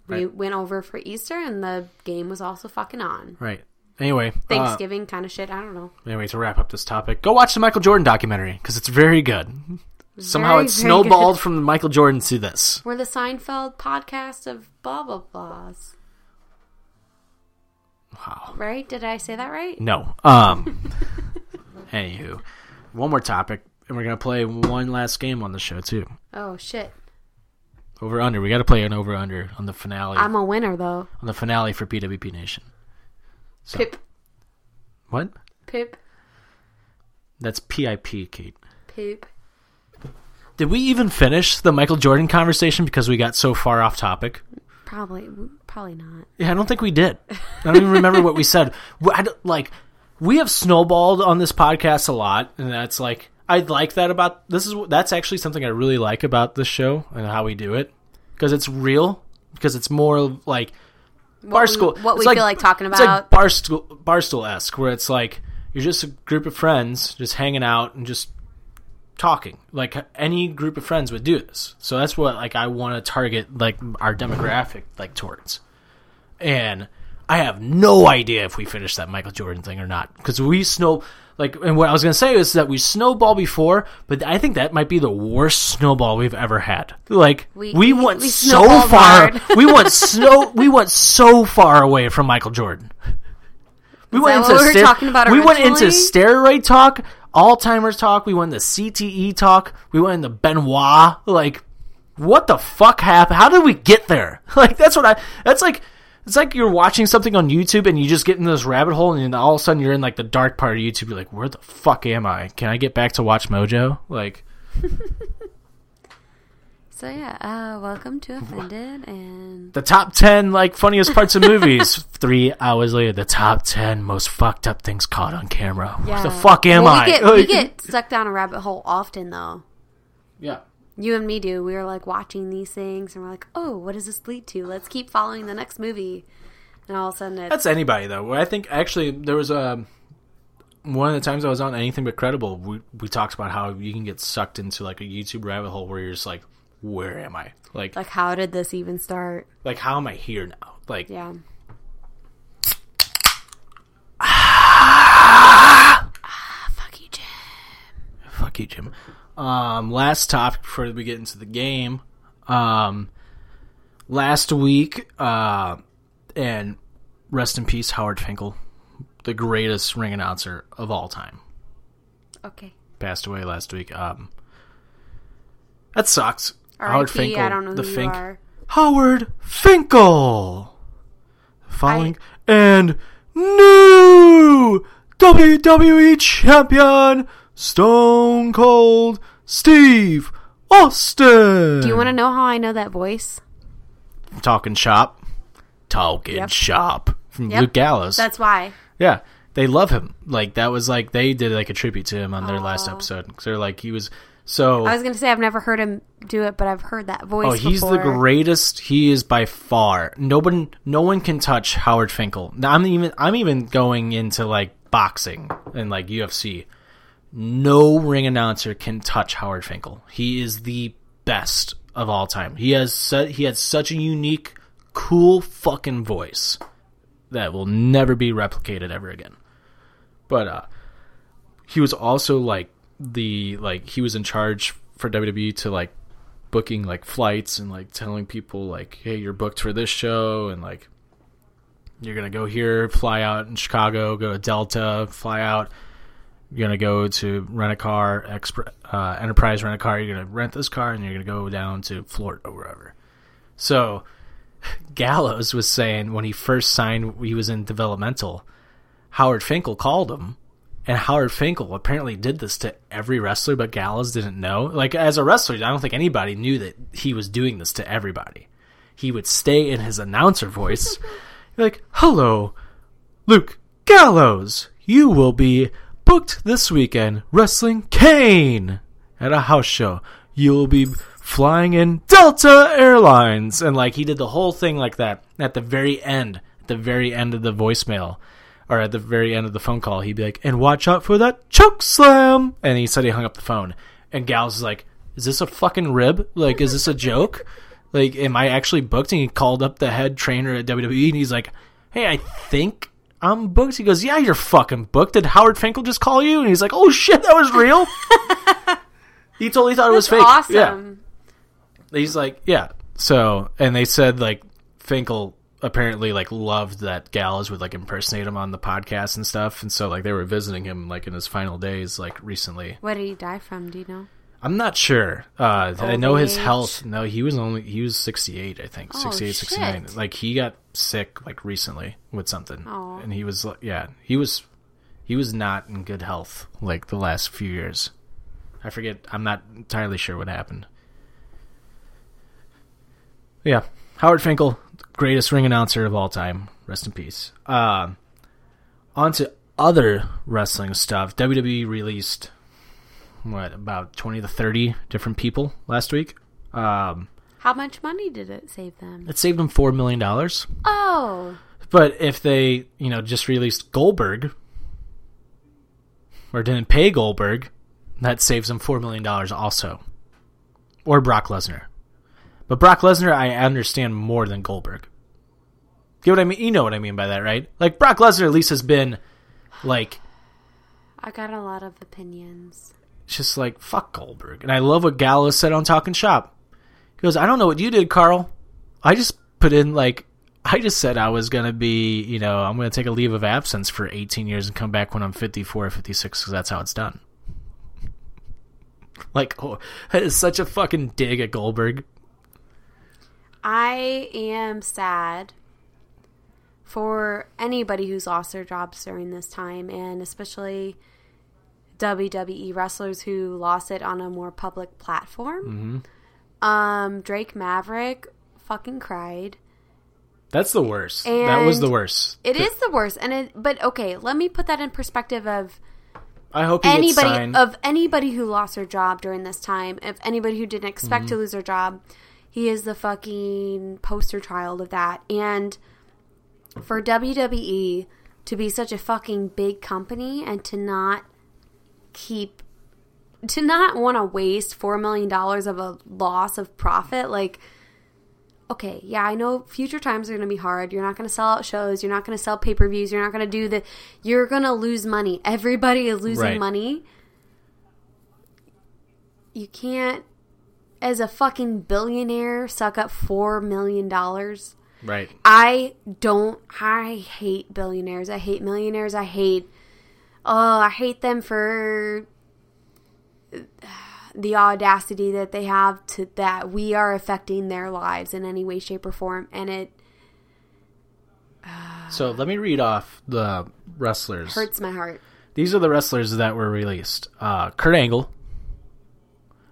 Speaker 2: we
Speaker 1: Right.
Speaker 2: went over for Easter, and the game was also fucking on.
Speaker 1: Right. Anyway, uh,
Speaker 2: Thanksgiving kind of shit. I don't know.
Speaker 1: anyway, to wrap up this topic, go watch the Michael Jordan documentary because it's very good. Somehow it snowballed
Speaker 2: good.
Speaker 1: from Michael Jordan to this.
Speaker 2: We're the Seinfeld podcast of blah blah blahs.
Speaker 1: Wow.
Speaker 2: Right? Did I say that right?
Speaker 1: No. Um. anywho, one more topic, and we're gonna play one last game on the show too.
Speaker 2: Oh shit!
Speaker 1: Over under. We got to play an over under on the finale.
Speaker 2: I'm a winner though.
Speaker 1: on the finale for PWP Nation. So,
Speaker 2: Pip,
Speaker 1: What?
Speaker 2: pip,
Speaker 1: That's PIP, Kate.
Speaker 2: pip.
Speaker 1: Did we even finish the Michael Jordan conversation because we got so far off topic?
Speaker 2: Probably, probably not.
Speaker 1: Yeah, I don't think we did. I don't even remember what we said. Like, we have snowballed on this podcast a lot, and that's like I like that about this is that's actually something I really like about this show and how we do it because it's real because it's more like
Speaker 2: What
Speaker 1: barstool.
Speaker 2: we, what we feel like talking about.
Speaker 1: It's like
Speaker 2: about.
Speaker 1: barstool barstool esque where it's like you're just a group of friends just hanging out and just talking like any group of friends would do this so that's what like i want to target like our demographic like towards and i have no idea if we finish that michael jordan thing or not because we snow like and what i was gonna say is that we snowball before but i think that might be the worst snowball we've ever had like we,
Speaker 2: We-
Speaker 1: went
Speaker 2: we
Speaker 1: so far we went so we went so far away from michael jordan we
Speaker 2: that what we were talking about
Speaker 1: we went into steroid talk, Alzheimer's talk. We went into CTE talk. We went into Benoit. Like, what the fuck happened? How did we get there? Like, that's what I. That's like. It's like you're watching something on YouTube and you just get in this rabbit hole and then all of a sudden you're in like the dark part of YouTube. You're like, where the fuck am I? Can I get back to Watch Mojo? Like,
Speaker 2: So yeah, uh, welcome to Offended, and
Speaker 1: the top 10 like funniest parts of movies. Three hours later, the top 10 most fucked up things caught on camera. Where the fuck am
Speaker 2: Well,
Speaker 1: I?
Speaker 2: We get, we get stuck down a rabbit hole often, though.
Speaker 1: yeah.
Speaker 2: You and me do. We were like watching these things, and we're like, "Oh, what does this lead to? Let's keep following the next movie." And all of a sudden, it's
Speaker 1: That's anybody though. I think actually there was a one of the times I was on anything but credible. We we talked about how you can get sucked into like a YouTube rabbit hole where you're just like, where am I? Like
Speaker 2: like, how did this even start?
Speaker 1: like how am I here now? Like
Speaker 2: Yeah.
Speaker 1: Ah, fuck you, Jim. Fuck you, Jim. Um, last topic before we get into the game. Um, last week, uh, and rest in peace, Howard Finkel, the greatest ring announcer of all time,
Speaker 2: Okay.
Speaker 1: passed away last week. Um, that sucks. Howard
Speaker 2: R.I.P.,
Speaker 1: Finkel,
Speaker 2: I don't know
Speaker 1: the
Speaker 2: who
Speaker 1: Fink. Howard Finkel. Following and new WWE champion Stone Cold Steve Austin.
Speaker 2: Do you want to know how I know that voice?
Speaker 1: talking shop? Talking
Speaker 2: Yep.
Speaker 1: shop from
Speaker 2: Yep.
Speaker 1: Luke Gallows.
Speaker 2: That's why.
Speaker 1: yeah, they love him. Like that was like they did like a tribute to him on their last oh. episode. Cause they're like he was so.
Speaker 2: I was gonna say I've never heard him do it, but I've heard that voice.
Speaker 1: Oh, he's the greatest. He is by far. No one, no one can touch Howard Finkel. Now, I'm even, I'm even going into like boxing and like UFC. No ring announcer can touch Howard Finkel. He is the best of all time. He has, su- he had such a unique, cool fucking voice that will never be replicated ever again. But uh, he was also like the like he was in charge for WWE to like booking like flights and like telling people like hey you're booked for this show and like you're gonna go here fly out in chicago go to delta fly out you're gonna go to rent a car Expr- uh, enterprise rent a car you're gonna rent this car and you're gonna go down to florida or wherever so gallows was saying when he first signed he was in developmental howard finkel called him and Howard Finkel apparently did this to every wrestler, but Gallows didn't know. Like as a wrestler, I don't think anybody knew that he was doing this to everybody. He would stay in his announcer voice, like, "Hello, Luke Gallows. You will be booked this weekend wrestling Kane at a house show. You will be flying in Delta Airlines." And like he did the whole thing like that at the very end, at the very end of the voicemail or at the very end of the phone call, he'd be like, "And watch out for that choke slam." And he said he hung up the phone. And Gals is like, "Is this a fucking rib? Like, is this a joke? Like, am I actually booked?" And he called up the head trainer at WWE, and he's like, "Hey, I think I'm booked." He goes, "Yeah, you're fucking booked." Did Howard Finkel just call you? And he's like, "Oh shit, that was real." he totally thought it was fake.
Speaker 2: awesome.
Speaker 1: Yeah. He's like, yeah. So, and they said like Finkel apparently like loved that Gallows would like impersonate him on the podcast and stuff, and so like they were visiting him like in his final days like recently.
Speaker 2: What did he die from? Do you know?
Speaker 1: I'm not sure. Uh, I know his health. No, he was only he was 68, I think,
Speaker 2: Oh,
Speaker 1: 68, 69.
Speaker 2: shit.
Speaker 1: Like he got sick like recently with something,
Speaker 2: Aw.
Speaker 1: and he was like, yeah, he was he was not in good health like the last few years. I forget. I'm not entirely sure what happened. Yeah, Howard Finkel, greatest ring announcer of all time. Rest in peace. Um, on to other wrestling stuff. WWE released what about twenty to thirty different people last week. Um,
Speaker 2: How much money did it save them?
Speaker 1: it saved them four million dollars.
Speaker 2: Oh,
Speaker 1: But if they, you know, just released Goldberg or didn't pay Goldberg, that saves them four million dollars also. Or Brock Lesnar. But Brock Lesnar I understand more than Goldberg. You know what I mean? You know what I mean by that, right? Like Brock Lesnar at least has been like
Speaker 2: I got a lot of opinions.
Speaker 1: Just like fuck Goldberg. And I love what Gallo said on Talking Shop. He goes, I don't know what you did, Karl. I just put in like I just said I was gonna be, you know, I'm gonna take a leave of absence for 18 years and come back when I'm 54 or 56 because that's how it's done. Like, oh, that is such a fucking dig at Goldberg.
Speaker 2: I am sad for anybody who's lost their jobs during this time, and especially WWE wrestlers who lost it on a more public platform. Um, Drake Maverick fucking cried.
Speaker 1: That's the worst. that was the worst.
Speaker 2: It is the worst, and it. But okay, let me put that in perspective of
Speaker 1: I hope
Speaker 2: anybody of anybody who lost their job during this time. If anybody who didn't expect
Speaker 1: Mm-hmm.
Speaker 2: to lose their job, he is the fucking poster child of that. And for WWE to be such a fucking big company and to not keep to not want to waste four million dollars of a loss of profit, like okay, yeah, I know future times are going to be hard. You're not going to sell out shows. You're not going to sell pay per views. You're not going to do the. You're going to lose money. Everybody is losing
Speaker 1: Right.
Speaker 2: money. you can't as a fucking billionaire suck up 4 million dollars.
Speaker 1: Right.
Speaker 2: I don't. I hate billionaires. I hate millionaires. I hate. Oh, I hate them for the audacity that they have to that we are affecting their lives in any way, shape, or form, and it
Speaker 1: So let me read off the wrestlers.
Speaker 2: hurts my heart.
Speaker 1: These are the wrestlers that were released. Uh, Kurt Angle,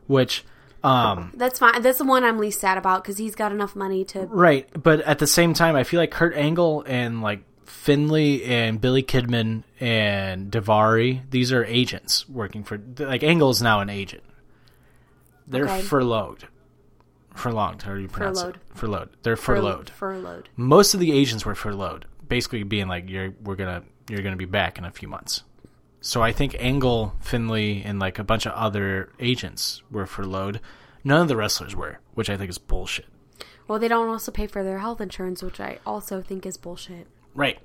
Speaker 1: which, um,
Speaker 2: That's fine. That's the one I'm least sad about because he's got enough money to.
Speaker 1: right, but at the same time, I feel like Kurt Angle and like Finlay and Billy Kidman and Daivari, these are agents working for. Like Angle's now an agent. They're
Speaker 2: Okay.
Speaker 1: furloughed. Furlonged, how do you pronounce
Speaker 2: Furloughed.
Speaker 1: it? Furloughed. They're furloughed.
Speaker 2: Furloughed.
Speaker 1: most of the agents were furloughed, basically being like, "You're we're gonna you're gonna be back in a few months." So I think Angle, Finlay, and like a bunch of other agents were furloughed. None of the wrestlers were, which I think is bullshit.
Speaker 2: Well, they don't also pay for their health insurance, which I also think is bullshit.
Speaker 1: Right.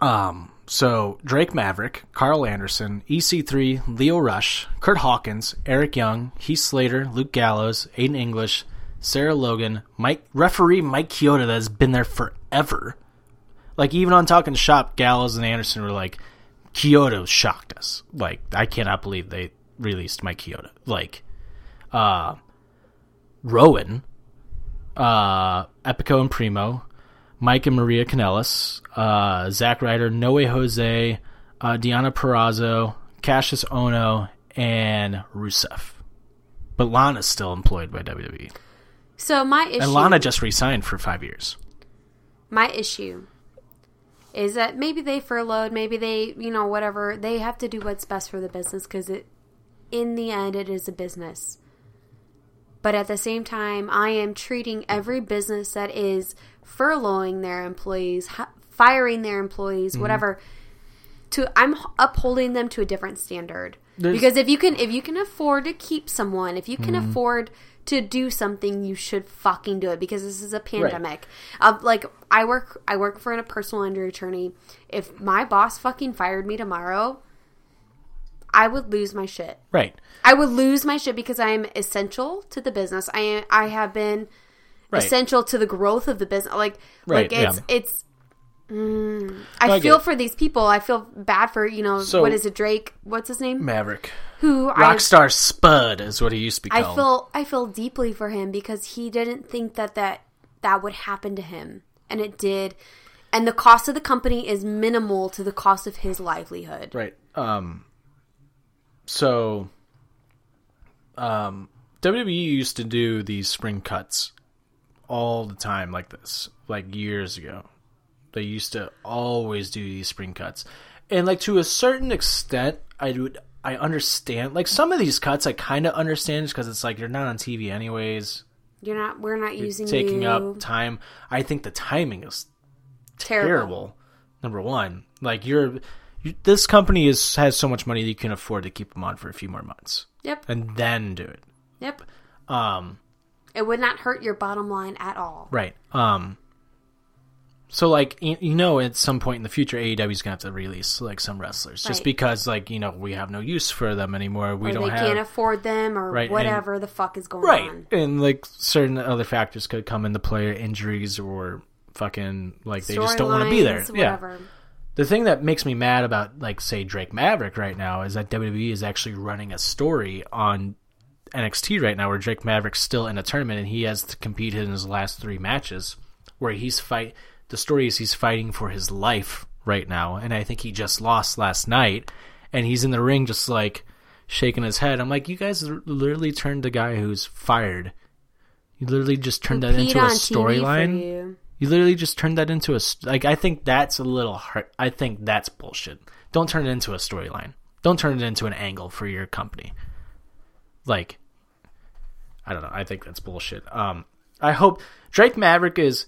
Speaker 1: Um. So Drake Maverick, Karl Anderson, EC3, Lio Rush, Curt Hawkins, Eric Young, Heath Slater, Luke Gallows, Aiden English, Sarah Logan, Mike referee Mike Chioda that has been there forever. Like even on Talking Shop, Gallows and Anderson were like, Chioda shocked us. Like I cannot believe they released Mike Chioda. Like, uh, Rowan, uh, Epico and Primo, Mike and Maria Kanellis, uh, Zack Ryder, Noe Jose, uh, Deonna Purrazzo, Kassius Ohno, and Rusev. But Lana's still employed by WWE.
Speaker 2: So my issue.
Speaker 1: And Lana just resigned for five years.
Speaker 2: my issue is that maybe they furloughed, maybe they, you know, whatever. They have to do what's best for the business because it, in the end, it is a business. But at the same time, I am treating every business that is furloughing their employees, ha- firing their employees,
Speaker 1: Mm-hmm.
Speaker 2: whatever. To I'm upholding them to a different standard
Speaker 1: There's-
Speaker 2: because if you can if you can afford to keep someone, if you can
Speaker 1: Mm-hmm.
Speaker 2: afford to do something, you should fucking do it because this is a pandemic. Uh, like I work I work for a personal injury attorney. If my boss fucking fired me tomorrow, I would lose my shit.
Speaker 1: Right.
Speaker 2: I would lose my shit because I am essential to the business. I am, I have been
Speaker 1: Right.
Speaker 2: essential to the growth of the business. Like
Speaker 1: Right,
Speaker 2: like it's
Speaker 1: yeah.
Speaker 2: it's. Mm, I,
Speaker 1: I
Speaker 2: feel for these people. I feel bad for you know
Speaker 1: So-
Speaker 2: what is it Drake? What's his name?
Speaker 1: Maverick.
Speaker 2: Who I
Speaker 1: Rockstar Spud is what he used to be
Speaker 2: I
Speaker 1: called.
Speaker 2: feel I feel deeply for him because he didn't think that that that would happen to him, and it did. And the cost of the company is minimal to the cost of his livelihood.
Speaker 1: Right. Um. So, um, WWE used to do these spring cuts all the time, like this, like years ago. They used to always do these spring cuts, and like to a certain extent, I would I understand. Like some of these cuts, I kind of understand because it's like you're not on TV anyways,
Speaker 2: You're not. We're not using
Speaker 1: taking
Speaker 2: you.
Speaker 1: up time. I think the timing is
Speaker 2: terrible.
Speaker 1: terrible. Number one, like you're, you, this company is has so much money that you can afford to keep them on for a few more months
Speaker 2: Yep.
Speaker 1: and then do it.
Speaker 2: Yep.
Speaker 1: Um,
Speaker 2: It would not hurt your bottom line at all.
Speaker 1: right. Um, so like you, you know, at some point in the future, AEW is gonna have to release like some wrestlers just
Speaker 2: Right.
Speaker 1: because like you know we have no use for them anymore. We
Speaker 2: or
Speaker 1: don't
Speaker 2: they
Speaker 1: have
Speaker 2: can't afford them, or
Speaker 1: Right, and-
Speaker 2: whatever the fuck is going
Speaker 1: right,
Speaker 2: on. Right.
Speaker 1: And like certain other factors could come into play, injuries or fucking like they just don't want to be there.
Speaker 2: Storylines,
Speaker 1: Yeah.
Speaker 2: Whatever.
Speaker 1: The thing that makes me mad about, like, say, Drake Maverick right now is that WWE is actually running a story on NXT right now where Drake Maverick's still in a tournament and he has to compete in his last three matches where he's fight. The story is he's fighting for his life right now, and I think he just lost last night, and he's in the ring just like shaking his head. I'm like, you guys literally turned the guy who's fired. You literally just turned that into a
Speaker 2: on TV for
Speaker 1: storyline.
Speaker 2: you.
Speaker 1: You literally just turned that into a like. I think that's a little hard. I think that's bullshit. Don't turn it into a storyline. Don't turn it into an angle for your company. Like, I don't know. I think that's bullshit. Um, I hope Drake Maverick is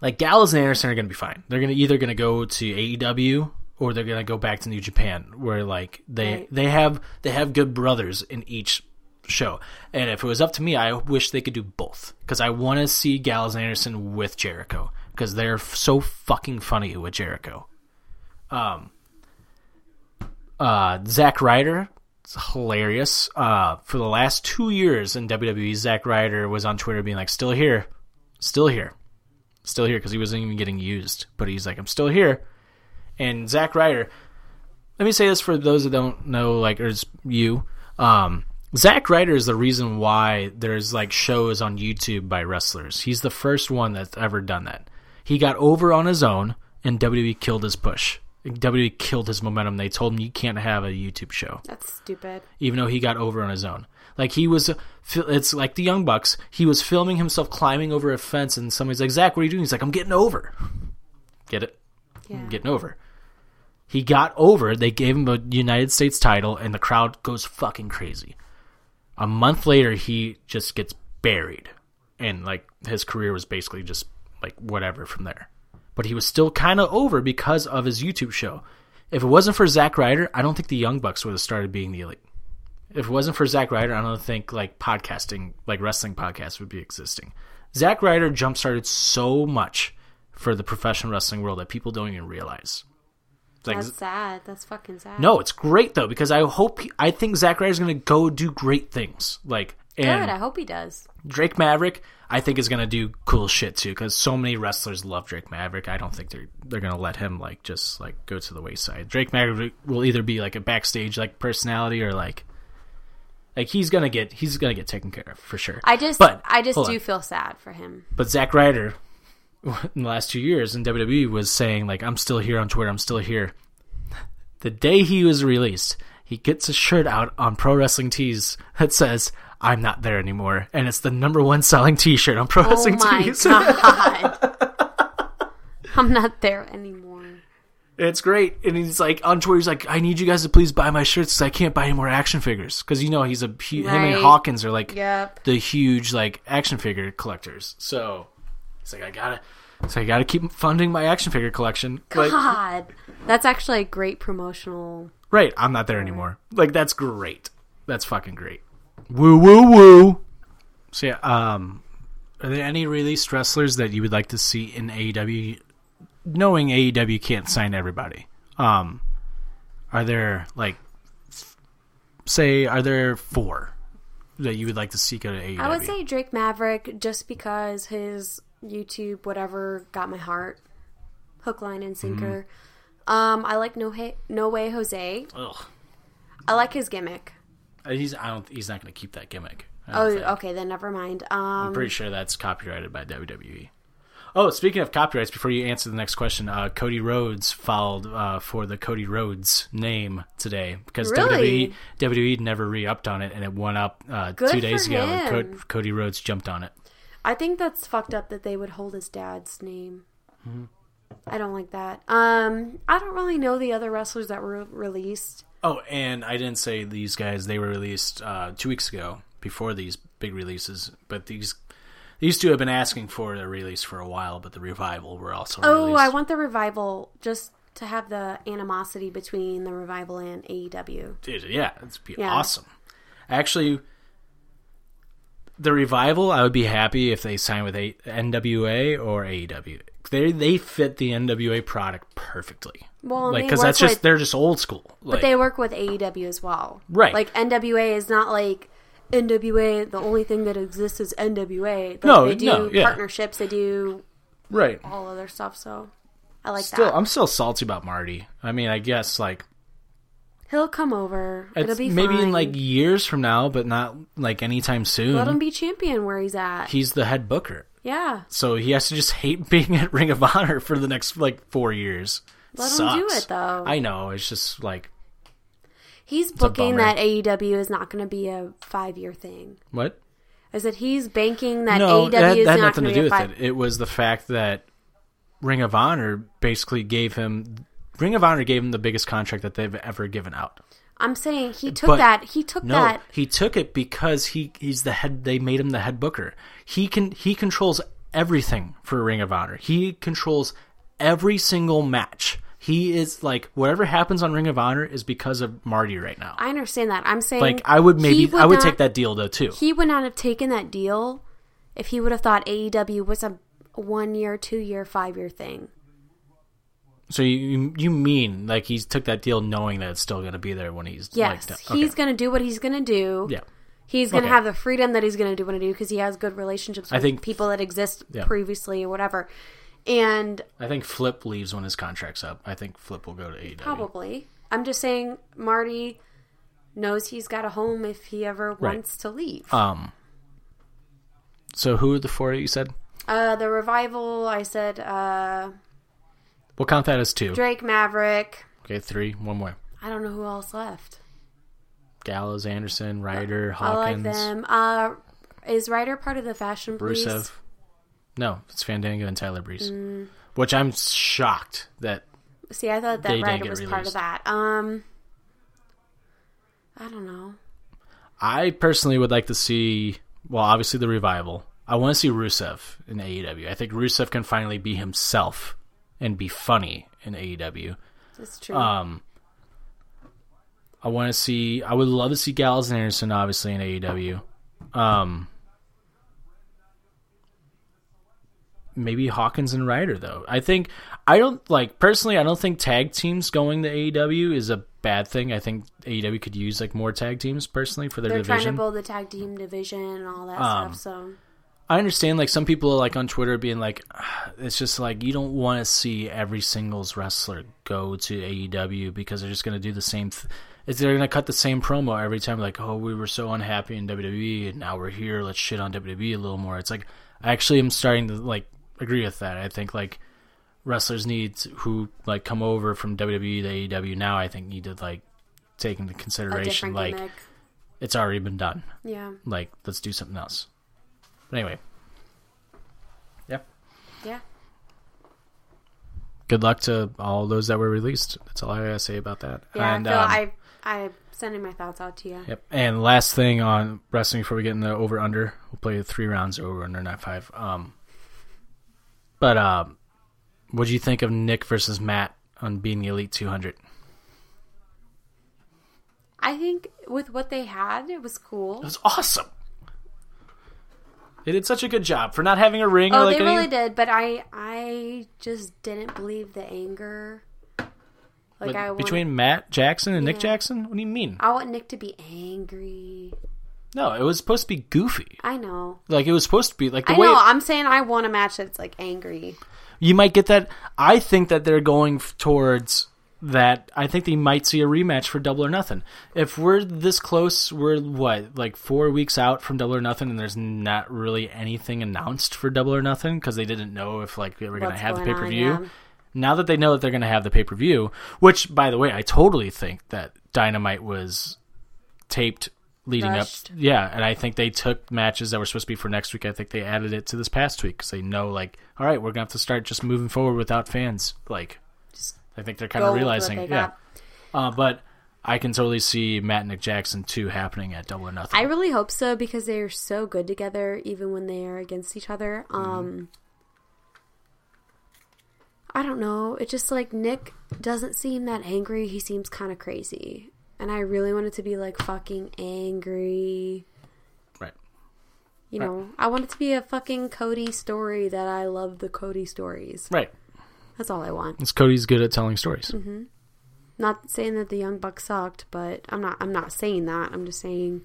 Speaker 1: like Gallows and Anderson are gonna be fine. They're gonna either gonna go to AEW or they're gonna go back to New Japan, where like they
Speaker 2: Right.
Speaker 1: they have they have good brothers in each show. And if it was up to me, I wish they could do both because I want to see Gallows and Anderson with Jericho because they're so fucking funny with Jericho. Um, uh, Zack Ryder, It's hilarious. Uh, for the last two years in WWE, Zack Ryder was on Twitter being like, "Still here, still here, still here," because he wasn't even getting used. But he's like, "I'm still here." And Zack Ryder, let me say this for those that don't know, like, or you. Um, Zack Ryder is the reason why there's like shows on YouTube by wrestlers. He's the first one that's ever done that. He got over on his own, and WWE killed his push. WWE killed his momentum. They told him you can't have a YouTube show
Speaker 2: That's stupid.
Speaker 1: even though he got over on his own. Like he was, it's like the Young Bucks. He was filming himself climbing over a fence, and somebody's like, "Zach, what are you doing?" He's like, "I'm getting over." Get it?
Speaker 2: Yeah.
Speaker 1: I'm getting over. He got over. They gave him a United States title, and the crowd goes fucking crazy. A month later, he just gets buried, and like his career was basically just like whatever from there. But he was still kind of over because of his YouTube show. If it wasn't for Zack Ryder, I don't think the Young Bucks would have started being the elite. If it wasn't for Zack Ryder, I don't think like podcasting, like wrestling podcasts, would be existing. Zack Ryder jump started so much for the professional wrestling world that people don't even realize. Like,
Speaker 2: That's sad. That's fucking sad.
Speaker 1: no, it's great though because I hope he, I think Zack Ryder's going to go do great things. Like
Speaker 2: Good. I hope he does.
Speaker 1: Drake Maverick, I think is going to do cool shit too because so many wrestlers love Drake Maverick. I don't think they're they're going to let him like just like go to the wayside. Drake Maverick will either be like a backstage like personality or like like he's gonna get he's gonna get taken care of for sure.
Speaker 2: I just,
Speaker 1: But,
Speaker 2: I just do
Speaker 1: on.
Speaker 2: feel sad for him.
Speaker 1: But Zack Ryder, in the last two years in WWE, was saying like, "I'm still here on Twitter. I'm still here." The day he was released, he gets a shirt out on Pro Wrestling Tees that says, "I'm not there anymore," and it's the number one selling T-shirt on Pro
Speaker 2: Oh
Speaker 1: Wrestling
Speaker 2: my
Speaker 1: Tees.
Speaker 2: god. I'm not there anymore.
Speaker 1: it's great, and he's like on Twitter. He's like, "I need you guys to please buy my shirts because I can't buy any more action figures." Because you know he's a hu- him and Hawkins are like
Speaker 2: Yep.
Speaker 1: the huge like action figure collectors. So it's like I gotta, so I gotta keep funding my action figure collection.
Speaker 2: God. That's actually a great promotional.
Speaker 1: right, I'm not there anymore. Like that's great. That's fucking great. Woo woo woo. So yeah, um, are there any released wrestlers that you would like to see in AEW? Knowing AEW can't sign everybody, um, are there like, say, are there four that you would like to see go to AEW?
Speaker 2: I would say Drake Maverick just because his YouTube whatever got my heart. Hook, line, and sinker.
Speaker 1: Mm-hmm.
Speaker 2: Um, I like No, Hey, no Way Jose.
Speaker 1: Ugh.
Speaker 2: I like his gimmick.
Speaker 1: Uh, He's I don't he's not going to keep that gimmick.
Speaker 2: Oh,
Speaker 1: think.
Speaker 2: okay, then never mind. Um,
Speaker 1: I'm pretty sure that's copyrighted by WWE. Oh, speaking of copyrights, before you answer the next question, uh, Cody Rhodes filed uh, for the Cody Rhodes name today because
Speaker 2: Really?
Speaker 1: WWE WWE never re-upped on it, and it went up uh, two days ago, and. Co- Cody Rhodes jumped on it.
Speaker 2: I think that's fucked up that they would hold his dad's name.
Speaker 1: Mm-hmm.
Speaker 2: I don't like that. Um, I don't really know the other wrestlers that were released.
Speaker 1: Oh, and I didn't say these guys; they were released uh, two weeks ago before these big releases. But these these two have been asking for a release for a while, but the revival were also
Speaker 2: Oh,
Speaker 1: released.
Speaker 2: I want the revival just to have the animosity between the revival and AEW.
Speaker 1: Dude, yeah, it's be
Speaker 2: Yeah.
Speaker 1: awesome. Actually, the revival, I would be happy if they signed with a- NWA or AEW. They they fit the NWA product perfectly.
Speaker 2: Well,
Speaker 1: like because that's just
Speaker 2: with-
Speaker 1: they're just old school.
Speaker 2: But they work with AEW as well.
Speaker 1: Right.
Speaker 2: Like NWA is not like NWA. The only thing that exists is NWA. Like,
Speaker 1: No,
Speaker 2: they do
Speaker 1: no, yeah.
Speaker 2: partnerships. They do
Speaker 1: right.
Speaker 2: all other stuff. So I like
Speaker 1: Still,
Speaker 2: that.
Speaker 1: I'm still salty about Marty. I mean, I guess like
Speaker 2: He'll come over. It'll be
Speaker 1: maybe in like years from now, but not like anytime soon.
Speaker 2: Let him be champion where he's at.
Speaker 1: He's the head booker,
Speaker 2: yeah.
Speaker 1: so he has to just hate being at Ring of Honor for the next like four years.
Speaker 2: Let him do it though.
Speaker 1: I know it's just like
Speaker 2: he's booking that AEW is not going to be a five year thing.
Speaker 1: what?
Speaker 2: I said he's banking that
Speaker 1: no,
Speaker 2: AEW
Speaker 1: that,
Speaker 2: is
Speaker 1: that had
Speaker 2: not
Speaker 1: nothing to do with
Speaker 2: five.
Speaker 1: it. It was the fact that Ring of Honor basically gave him Ring of Honor gave him the biggest contract that they've ever given out.
Speaker 2: I'm saying he took
Speaker 1: But-
Speaker 2: that. He took
Speaker 1: No,
Speaker 2: that.
Speaker 1: he took it because he he's the head. They made him the head booker. He can he controls everything for Ring of Honor. He controls every single match. He is like whatever happens on Ring of Honor is because of Marty right now.
Speaker 2: I understand that. I'm saying
Speaker 1: like I would maybe I would
Speaker 2: not-
Speaker 1: take that deal though too.
Speaker 2: He would not have taken that deal if he would have thought AEW was a one year, two year, five year thing.
Speaker 1: So you you mean like he took that deal knowing that it's still going to be there when he's
Speaker 2: Yes,
Speaker 1: like,
Speaker 2: he's going to do what he's going to do.
Speaker 1: yeah
Speaker 2: He's going to
Speaker 1: Okay.
Speaker 2: have the freedom that he's going to do what to do because he has good relationships
Speaker 1: I
Speaker 2: with
Speaker 1: think-
Speaker 2: people that exist
Speaker 1: Yeah.
Speaker 2: previously or whatever. And
Speaker 1: I think Flip leaves when his contract's up. I think Flip will go to AEW.
Speaker 2: probably, I'm just saying, Marty knows he's got a home if he ever
Speaker 1: Right.
Speaker 2: wants to leave.
Speaker 1: Um. So who are the four you said?
Speaker 2: Uh, the revival, I said, uh,
Speaker 1: We'll count that as two.
Speaker 2: Drake Maverick.
Speaker 1: Okay, three. One more.
Speaker 2: I don't know who else left.
Speaker 1: Gallows, Anderson, Ryder, Hawkins.
Speaker 2: I like them. Uh, is Ryder part of the Fashion Police?
Speaker 1: Rusev. No, it's Fandango and Tyler Breeze.
Speaker 2: Mm.
Speaker 1: Which I'm shocked that
Speaker 2: See, I thought that Ryder was part of that. Um, I don't know.
Speaker 1: I personally would like to see. Well, obviously the revival. I want to see Rusev in AEW. I think Rusev can finally be himself and be funny in AEW.
Speaker 2: That's true.
Speaker 1: Um, I want to see. I would love to see Gallows and Anderson, obviously in AEW. Um, maybe Hawkins and Ryder though. I think I don't like personally. I don't think tag teams going to AEW is a bad thing. I think AEW could use like more tag teams personally for their
Speaker 2: They're trying
Speaker 1: division.
Speaker 2: to build the tag team division and all that
Speaker 1: Um,
Speaker 2: stuff. So
Speaker 1: I understand like some people like on Twitter being like, "Ah, it's just like you don't want to see every singles wrestler go to AEW because they're just going to do the same. Th- it's they're going to cut the same promo every time. Like, oh, we were so unhappy in WWE and now we're here. Let's shit on WWE a little more. It's like I actually am starting to like agree with that. I think like wrestlers need to- who like come over from WWE to AEW now. I think need to like take into consideration like
Speaker 2: gimmick.
Speaker 1: it's already been done.
Speaker 2: Yeah.
Speaker 1: Like let's do something else. But anyway. Yeah.
Speaker 2: Yeah.
Speaker 1: Good luck to all those that were released. That's all I gotta say about that.
Speaker 2: Yeah.
Speaker 1: and,
Speaker 2: I
Speaker 1: um,
Speaker 2: I I'm sending my thoughts out to you.
Speaker 1: Yep. And last thing on wrestling before we get in the over under, we'll play three rounds over under not five. Um, but um, what do you think of Nick versus Matt on being the Elite 200?
Speaker 2: I think with what they had, it was cool.
Speaker 1: It was awesome. They did such a good job for not having a ring.
Speaker 2: Oh,
Speaker 1: or like
Speaker 2: they
Speaker 1: any-
Speaker 2: really did, but I I just didn't believe the anger. Like
Speaker 1: but
Speaker 2: I want,
Speaker 1: between Matt Jackson and Nick Jackson. What do you mean?
Speaker 2: I want Nick to be angry.
Speaker 1: No, it was supposed to be goofy.
Speaker 2: I know.
Speaker 1: Like it was supposed to be like the
Speaker 2: I
Speaker 1: way
Speaker 2: know. I'm saying I want a match that's like angry.
Speaker 1: you might get that. I think that they're going towards that. I think they might see a rematch for Double or Nothing. If we're this close, we're what like four weeks out from Double or Nothing, and there's not really anything announced for Double or Nothing because they didn't know if like they were going to have the pay per view.
Speaker 2: yeah.
Speaker 1: Now that they know that they're going to have the pay per view, which by the way, I totally think that Dynamite was taped leading
Speaker 2: Rushed.
Speaker 1: up. Yeah, and I think they took matches that were supposed to be for next week. I think they added it to this past week because they know, like, all right, we're gonna have to start just moving forward without fans. Like, I think they're kind
Speaker 2: go
Speaker 1: of realizing, yeah. Uh, but I can totally see Matt and Nick Jackson two happening at Double or Nothing.
Speaker 2: I really hope so because they are so good together, even when they are against each other.
Speaker 1: Mm-hmm.
Speaker 2: Um, I don't know. It's just like Nick doesn't seem that angry. He seems kind of crazy, and I really want it to be like fucking angry.
Speaker 1: right.
Speaker 2: You
Speaker 1: Right.
Speaker 2: know, I want it to be a fucking Cody story that I love the Cody stories.
Speaker 1: Right.
Speaker 2: That's all I want.
Speaker 1: It's Cody's good at telling stories.
Speaker 2: Mm-hmm. Not saying that the Young Buck sucked, but I'm not. I'm not saying that. I'm just saying.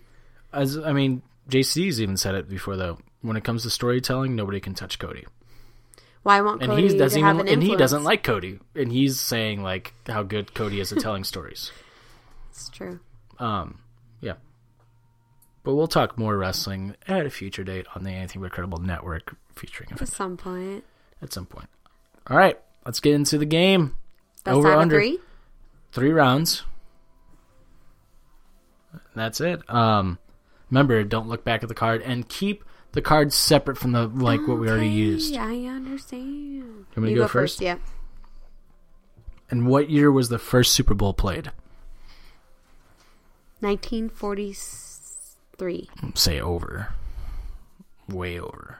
Speaker 1: As I mean, JC's even said it before though. When it comes to storytelling, nobody can touch Cody.
Speaker 2: Why I want
Speaker 1: and
Speaker 2: Cody
Speaker 1: he doesn't even,
Speaker 2: an
Speaker 1: and he doesn't like Cody, and he's saying like how good Cody is at telling stories.
Speaker 2: It's true.
Speaker 1: Um, yeah. But we'll talk more wrestling at a future date on the Anything But Credible Network, featuring
Speaker 2: At some point.
Speaker 1: at some point. All right, let's get into the game.
Speaker 2: Best
Speaker 1: Over under
Speaker 2: three.
Speaker 1: three rounds. That's it. Um, remember, don't look back at the card and keep the cards separate from the like what we already
Speaker 2: Okay,
Speaker 1: used.
Speaker 2: I understand.
Speaker 1: You want me to go
Speaker 2: go
Speaker 1: first?
Speaker 2: first. Yeah.
Speaker 1: And what year was the first Super Bowl played?
Speaker 2: 1943.
Speaker 1: Say over. Way over.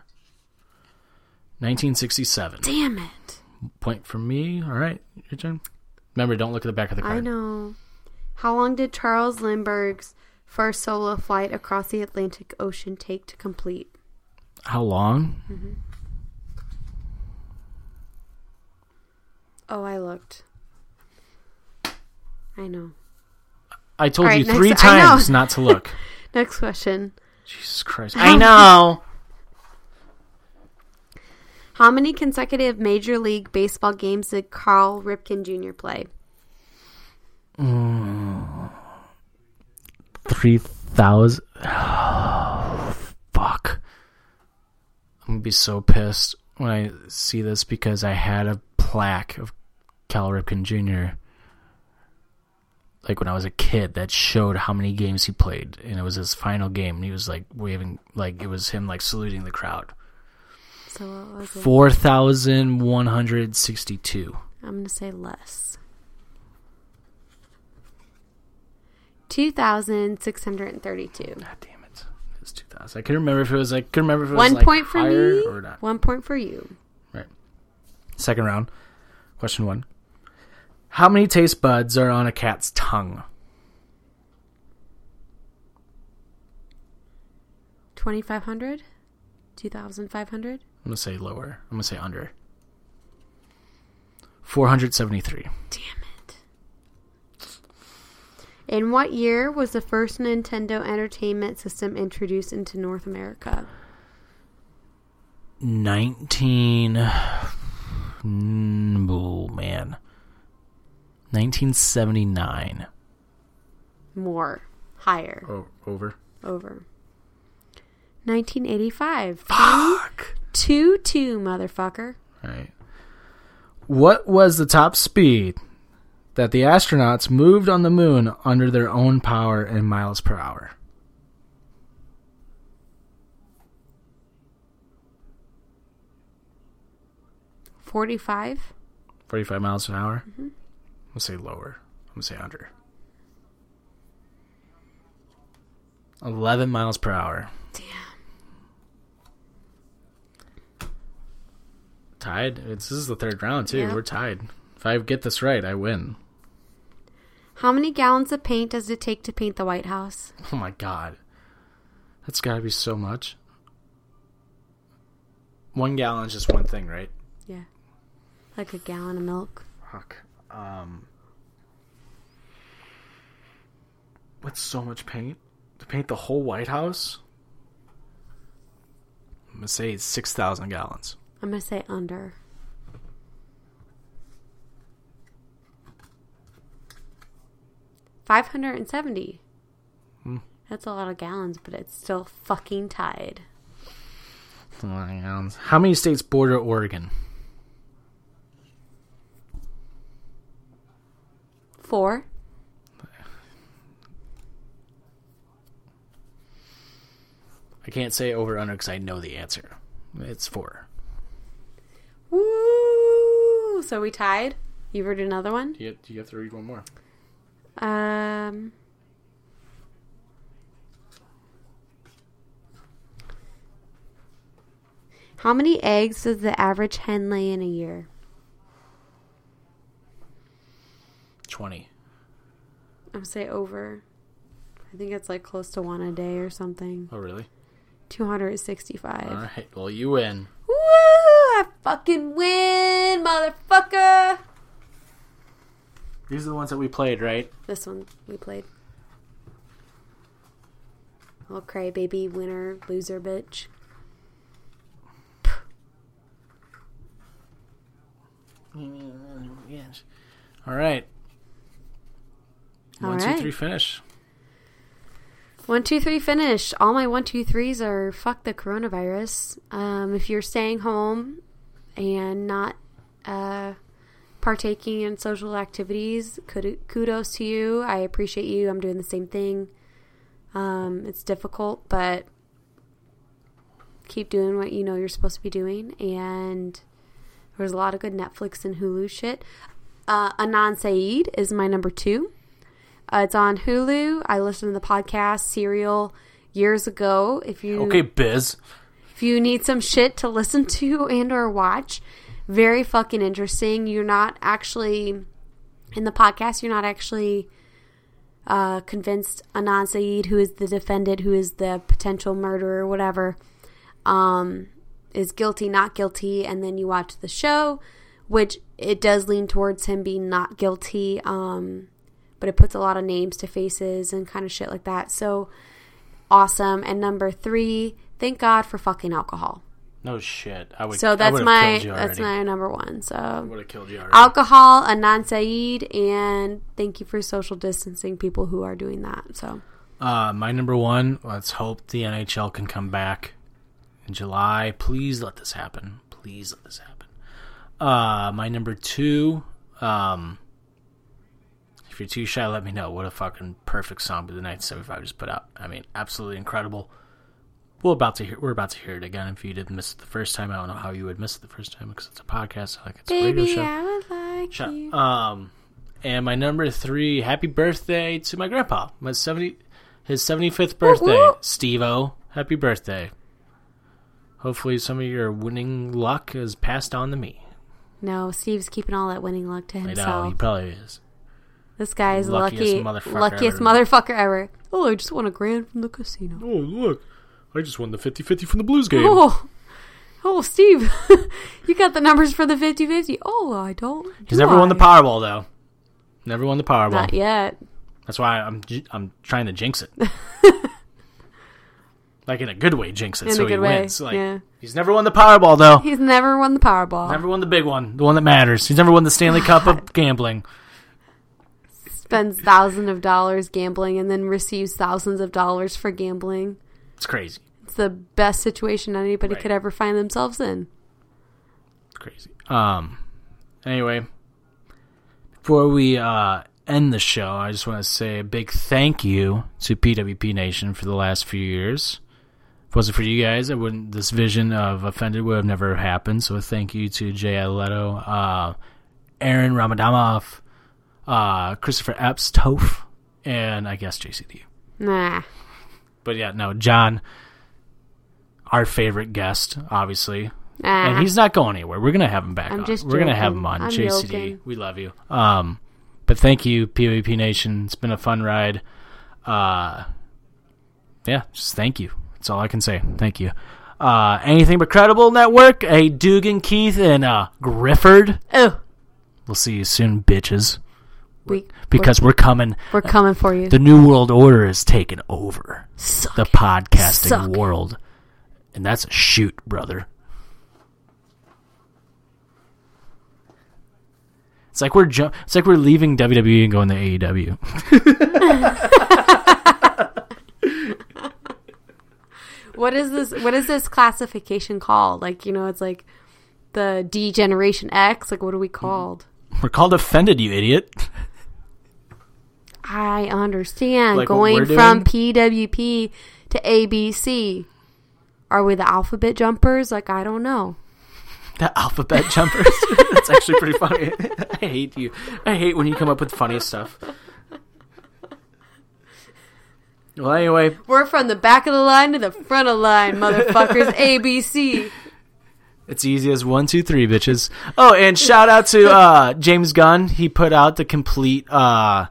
Speaker 1: 1967.
Speaker 2: Damn it.
Speaker 1: Point for me. All right, your turn. Remember, don't look at the back of the card.
Speaker 2: I know. How long did Charles Lindbergh's first solo flight across the Atlantic Ocean take to complete?
Speaker 1: How long? Mm-hmm.
Speaker 2: Oh, I looked. I know.
Speaker 1: I told
Speaker 2: All right,
Speaker 1: you three
Speaker 2: I know.
Speaker 1: times not to look.
Speaker 2: Next question.
Speaker 1: Jesus Christ. I know.
Speaker 2: How many consecutive Major League Baseball games did Carl Ripken Jr. play?
Speaker 1: Three thousand. Oh, fuck. I'm gonna be so pissed when I see this because I had a plaque of Cal Ripken Jr. Like when I was a kid, that showed how many games he played, and it was his final game. And he was like waving, like it was him like saluting the crowd.
Speaker 2: So what was it?
Speaker 1: Four thousand one hundred sixty-two.
Speaker 2: I'm going to say less. 2,632.
Speaker 1: God ah, damn it! It was two thousand. I couldn't remember if it was like. Couldn't remember if it was
Speaker 2: One
Speaker 1: like,
Speaker 2: point for
Speaker 1: higher
Speaker 2: me.
Speaker 1: or not.
Speaker 2: One point for you.
Speaker 1: Right. Second round. Question one. How many taste buds are on a cat's tongue?
Speaker 2: 2,500? 2,500?
Speaker 1: I'm gonna say lower. I'm gonna say under. Four hundred seventy-three.
Speaker 2: Damn it. In what year was the first Nintendo Entertainment System introduced into North America?
Speaker 1: Nineteen. Mm, Oh man. Nineteen seventy-nine.
Speaker 2: More. Higher.
Speaker 1: Oh, over.
Speaker 2: Over. 1985.
Speaker 1: Fuck.
Speaker 2: 2 2, motherfucker.
Speaker 1: Right. What was the top speed that the astronauts moved on the moon under their own power in miles per hour?
Speaker 2: Forty-five.
Speaker 1: 45 miles an hour? Mm-hmm. I'm going to say lower. I'm going to say under. 11 miles per hour.
Speaker 2: Damn.
Speaker 1: Tied? It's, this is the third round, too. We're tied. If I get this right, I win.
Speaker 2: How many gallons of paint does it take to paint the White House?
Speaker 1: Oh my god. That's got to be so much. One gallon is just one thing, right?
Speaker 2: Yeah. Like a gallon of milk.
Speaker 1: Fuck. Um. What's so much paint? To paint the whole White House? I'm gonna say it's 6,000 gallons.
Speaker 2: I'm going to say under. Five hundred and seventy.
Speaker 1: Hmm.
Speaker 2: That's a lot of gallons, but it's still fucking tied.
Speaker 1: How many states border Oregon?
Speaker 2: Four.
Speaker 1: I can't say over under because I know the answer. It's four.
Speaker 2: Woo! So we tied. You read another one.
Speaker 1: Do you, do you have to read one more?
Speaker 2: Um. How many eggs does the average hen lay in a year?
Speaker 1: 20.
Speaker 2: I would say over. I think it's like close to one a day or something.
Speaker 1: Oh, really?
Speaker 2: 265.
Speaker 1: All right. Well, you win.
Speaker 2: Woo! I fucking win, motherfucker!
Speaker 1: These are the ones that we played, right?
Speaker 2: This one we played. Little crybaby winner, loser bitch.
Speaker 1: Yes. All right.
Speaker 2: All
Speaker 1: One, two, three, finish.
Speaker 2: One, two, three, finish. All my one, two, threes are fuck the coronavirus. Um, if you're staying home and not uh, partaking in social activities, kudos to you. I appreciate you. I'm doing the same thing. Um, it's difficult, but keep doing what you know you're supposed to be doing. And there's a lot of good Netflix and Hulu shit. Uh, Adnan Syed is my number two. Uh, it's on Hulu. I listened to the podcast Serial years ago. If you
Speaker 1: Okay, Biz.
Speaker 2: If you need some shit to listen to and or watch, very fucking interesting. You're not actually in the podcast. You're not actually uh, convinced Adnan Syed, who is the defendant, who is the potential murderer, whatever, um, is guilty, not guilty, and then you watch the show, which it does lean towards him being not guilty. Um, but it puts a lot of names to faces and kind of shit like that. So awesome. And number three, thank God for fucking alcohol.
Speaker 1: No shit. I would.
Speaker 2: So that's my that's my number one. So
Speaker 1: Would have killed you already.
Speaker 2: alcohol, Adnan Syed, and thank you for social distancing people who are doing that. So
Speaker 1: Uh, my number one. Let's hope the NHL can come back in July. Please let this happen. Please let this happen. Uh, my number two. Um, if you're too shy, let me know. What a fucking perfect song the 1975 just put out. I mean, absolutely incredible. We're about to hear. We're about to hear it again. If you didn't miss it the first time, I don't know how you would miss it the first time because it's a podcast. Like it's a radio show.
Speaker 2: I would like
Speaker 1: Shut
Speaker 2: you.
Speaker 1: Um, and my number three, happy birthday to my grandpa. My seventy, his seventy fifth birthday. Steve O. Happy birthday. Hopefully, some of your winning luck is passed on to me.
Speaker 2: No, Steve's keeping all that winning luck to
Speaker 1: I know
Speaker 2: himself.
Speaker 1: he probably is.
Speaker 2: This guy is
Speaker 1: Luckiest
Speaker 2: lucky,
Speaker 1: motherfucker
Speaker 2: luckiest
Speaker 1: ever.
Speaker 2: motherfucker ever. Oh, I just won a grand from the casino.
Speaker 1: Oh look, I just won the 50-50 from the Blues game.
Speaker 2: Oh, oh, Steve, you got the numbers for the 50-50. Oh, I don't.
Speaker 1: He's
Speaker 2: do
Speaker 1: never won the Powerball though. Never won the Powerball.
Speaker 2: Not yet.
Speaker 1: That's why I'm j- I'm trying to jinx it. like in a good way, jinx it
Speaker 2: In a
Speaker 1: so he
Speaker 2: good way,
Speaker 1: wins. Like
Speaker 2: yeah.
Speaker 1: he's never won the Powerball though.
Speaker 2: He's never won the Powerball.
Speaker 1: Never won the big one, the one that matters. He's never won the Stanley Cup of gambling.
Speaker 2: Spends thousands of dollars gambling and then receives thousands of dollars for gambling.
Speaker 1: It's crazy.
Speaker 2: The best situation anybody
Speaker 1: Right.
Speaker 2: could ever find themselves in.
Speaker 1: Crazy. Um. Anyway, before we uh end the show, I just want to say a big thank you to PWP Nation for the last few years. If it wasn't for you guys, I wouldn't. This vision of offended would have never happened. So thank you to Jay Leto, uh, Aaron Ramadamov, uh, Christopher Epps, Toph, and I guess JCD.
Speaker 2: Nah.
Speaker 1: But yeah, no, John, our favorite guest, obviously.
Speaker 2: Nah.
Speaker 1: And he's not going anywhere. We're gonna have him back
Speaker 2: I'm
Speaker 1: on. We're gonna have him on.
Speaker 2: I'm
Speaker 1: JCD,
Speaker 2: joking.
Speaker 1: we love you. Um, but thank you, PvP Nation. It's been a fun ride. Uh, yeah, just thank you. That's all I can say. Thank you. Uh, anything but credible network. Hey, Dugan, Keith, and uh, Grifford.
Speaker 2: oh,
Speaker 1: We'll see you soon, bitches.
Speaker 2: we,
Speaker 1: Because we're coming.
Speaker 2: we're, we're coming for you.
Speaker 1: The new world order is taking over
Speaker 2: Suck
Speaker 1: the podcasting
Speaker 2: Suck.
Speaker 1: world, and that's a shoot, brother. It's like we're ju- it's like we're leaving WWE and going to AEW.
Speaker 2: What is this? What is this classification called? Like you know, it's like the D Generation X. Like what are we called?
Speaker 1: We're called offended, you idiot.
Speaker 2: I understand.
Speaker 1: Like
Speaker 2: Going from? PWP to ABC. Are we the alphabet jumpers? Like I don't know.
Speaker 1: The alphabet jumpers. That's actually pretty funny. I hate you. I hate when you come up with funny stuff. Well, anyway,
Speaker 2: We're from the back of the line to the front of the line, motherfuckers. ABC.
Speaker 1: It's easy as one, two, three, bitches. Oh, and shout out to uh, James Gunn. He put out the complete uh,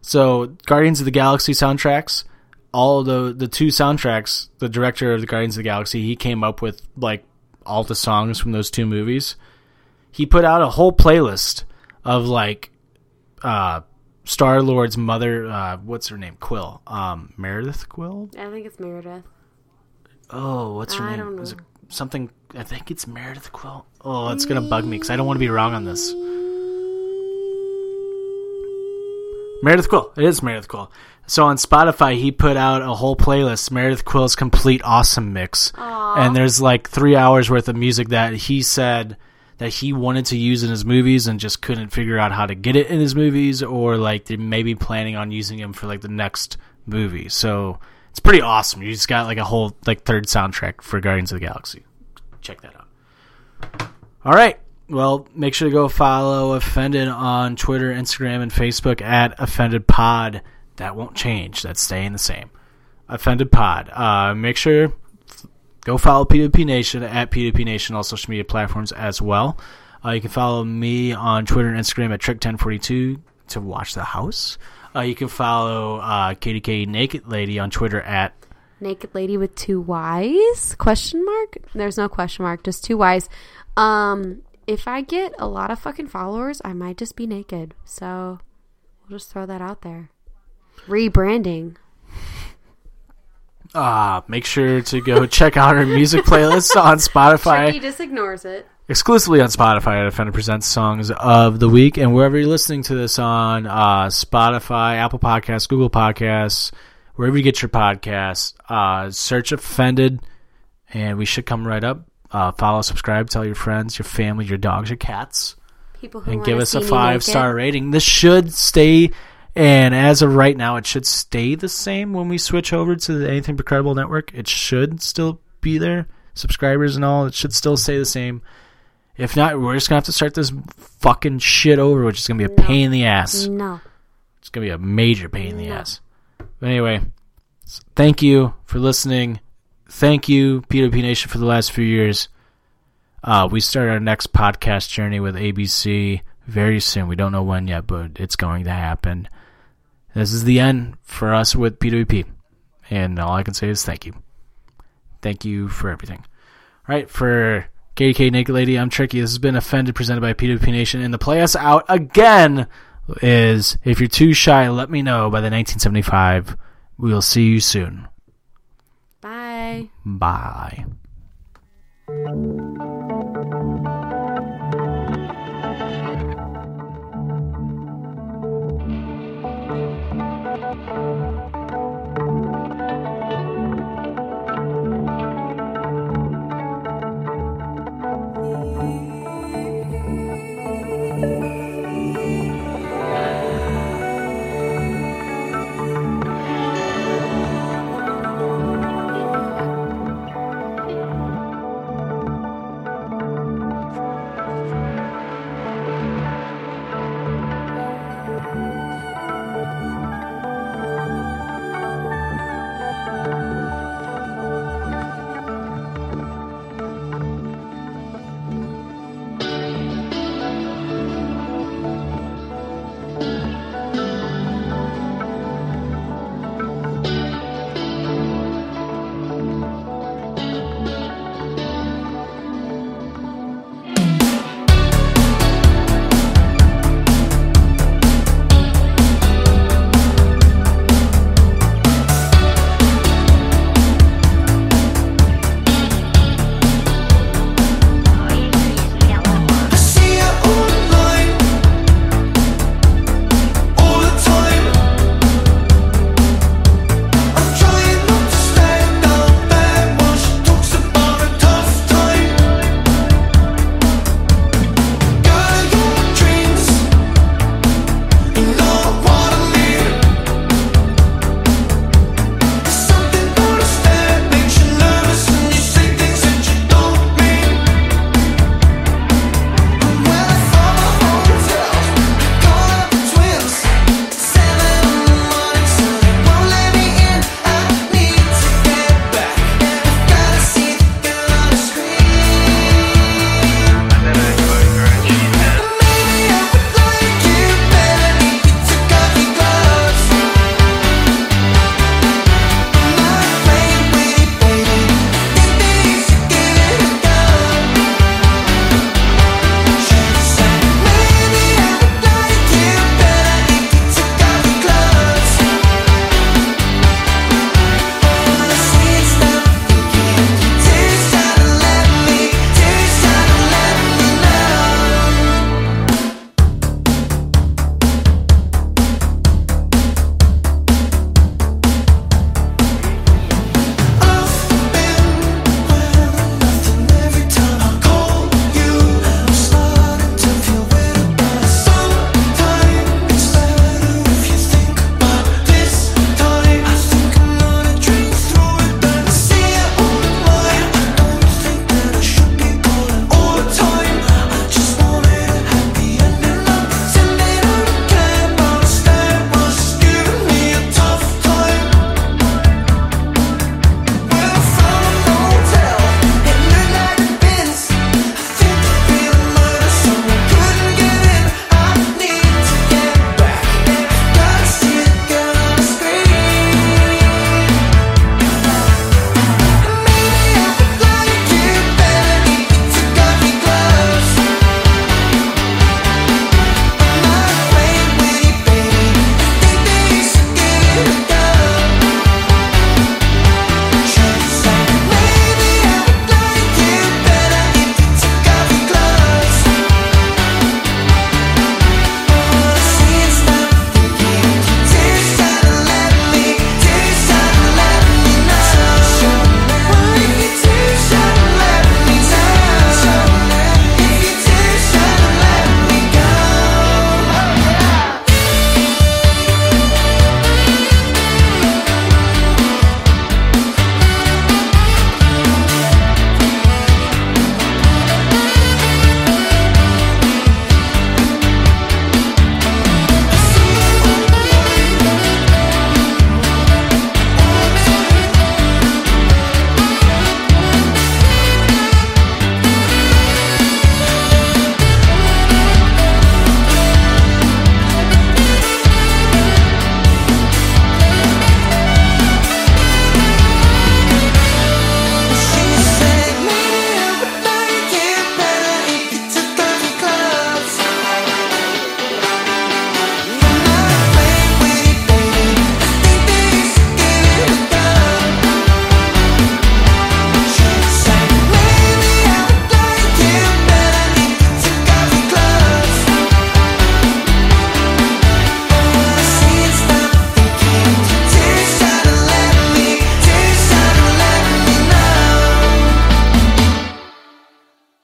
Speaker 1: so Guardians of the Galaxy soundtracks. All the the two soundtracks. The director of the Guardians of the Galaxy, he came up with like all the songs from those two movies. He put out a whole playlist of like uh, Star Lord's mother. Uh, what's her name? Quill. Um, Meredith Quill.
Speaker 2: I think it's Meredith.
Speaker 1: Oh, what's her
Speaker 2: I
Speaker 1: name?
Speaker 2: don't know.
Speaker 1: Is it something? I think it's Meredith Quill. Oh, it's gonna bug me because I don't want to be wrong on this. Meredith Quill. It is Meredith Quill. So on Spotify, he put out a whole playlist, Meredith Quill's complete awesome mix, and there's like three hours worth of music that he said that he wanted to use in his movies and just couldn't figure out how to get it in his movies, or like they may be planning on using him for like the next movie. So it's pretty awesome. You just got like a whole like third soundtrack for Guardians of the Galaxy. Check that out. All right. Well, make sure to go follow Offended on Twitter, Instagram, and Facebook at Offended Pod. That won't change. That's staying the same. Offended Pod. Uh, make sure go follow P2P Nation at P2P Nation, all social media platforms as well. Uh, you can follow me on Twitter and Instagram at Trick1042 to watch the house. Uh, you can follow uh, KDK Naked Lady on Twitter at
Speaker 2: Naked lady with two Y's? Question mark? There's no question mark, just two Y's. Um, if I get a lot of fucking followers, I might just be naked. So we'll just throw that out there. Rebranding.
Speaker 1: Ah, make sure to go check out our music playlist on Spotify.
Speaker 2: Tricky just ignores it.
Speaker 1: exclusively on Spotify at Offended Presents Songs of the Week, and wherever you're listening to this on uh, Spotify, Apple Podcasts, Google Podcasts, wherever you get your podcasts, uh, search Offended, and we should come right up. Uh, follow, subscribe, tell your friends, your family, your dogs, your cats,
Speaker 2: People who
Speaker 1: and give us a five star rating. This should stay, and as of right now, it should stay the same when we switch over to the Anything But Credible network. It should still be there, subscribers and all. It should still stay the same. If not, we're just gonna have to start this fucking shit over, which is gonna be a pain in the ass.
Speaker 2: No.
Speaker 1: It's gonna be a major pain in the ass. But anyway, thank you for listening. Thank you, P2P Nation, for the last few years. Uh, we start our next podcast journey with ABC very soon. We don't know when yet, but it's going to happen. This is the end for us with P2P. And all I can say is thank you. Thank you for everything. All right, for KK Naked Lady, I'm Tricky. This has been Offended, presented by P2P Nation. And the play us out again is if you're too shy, let me know by the 1975. We will see you soon.
Speaker 2: Bye.
Speaker 1: Bye.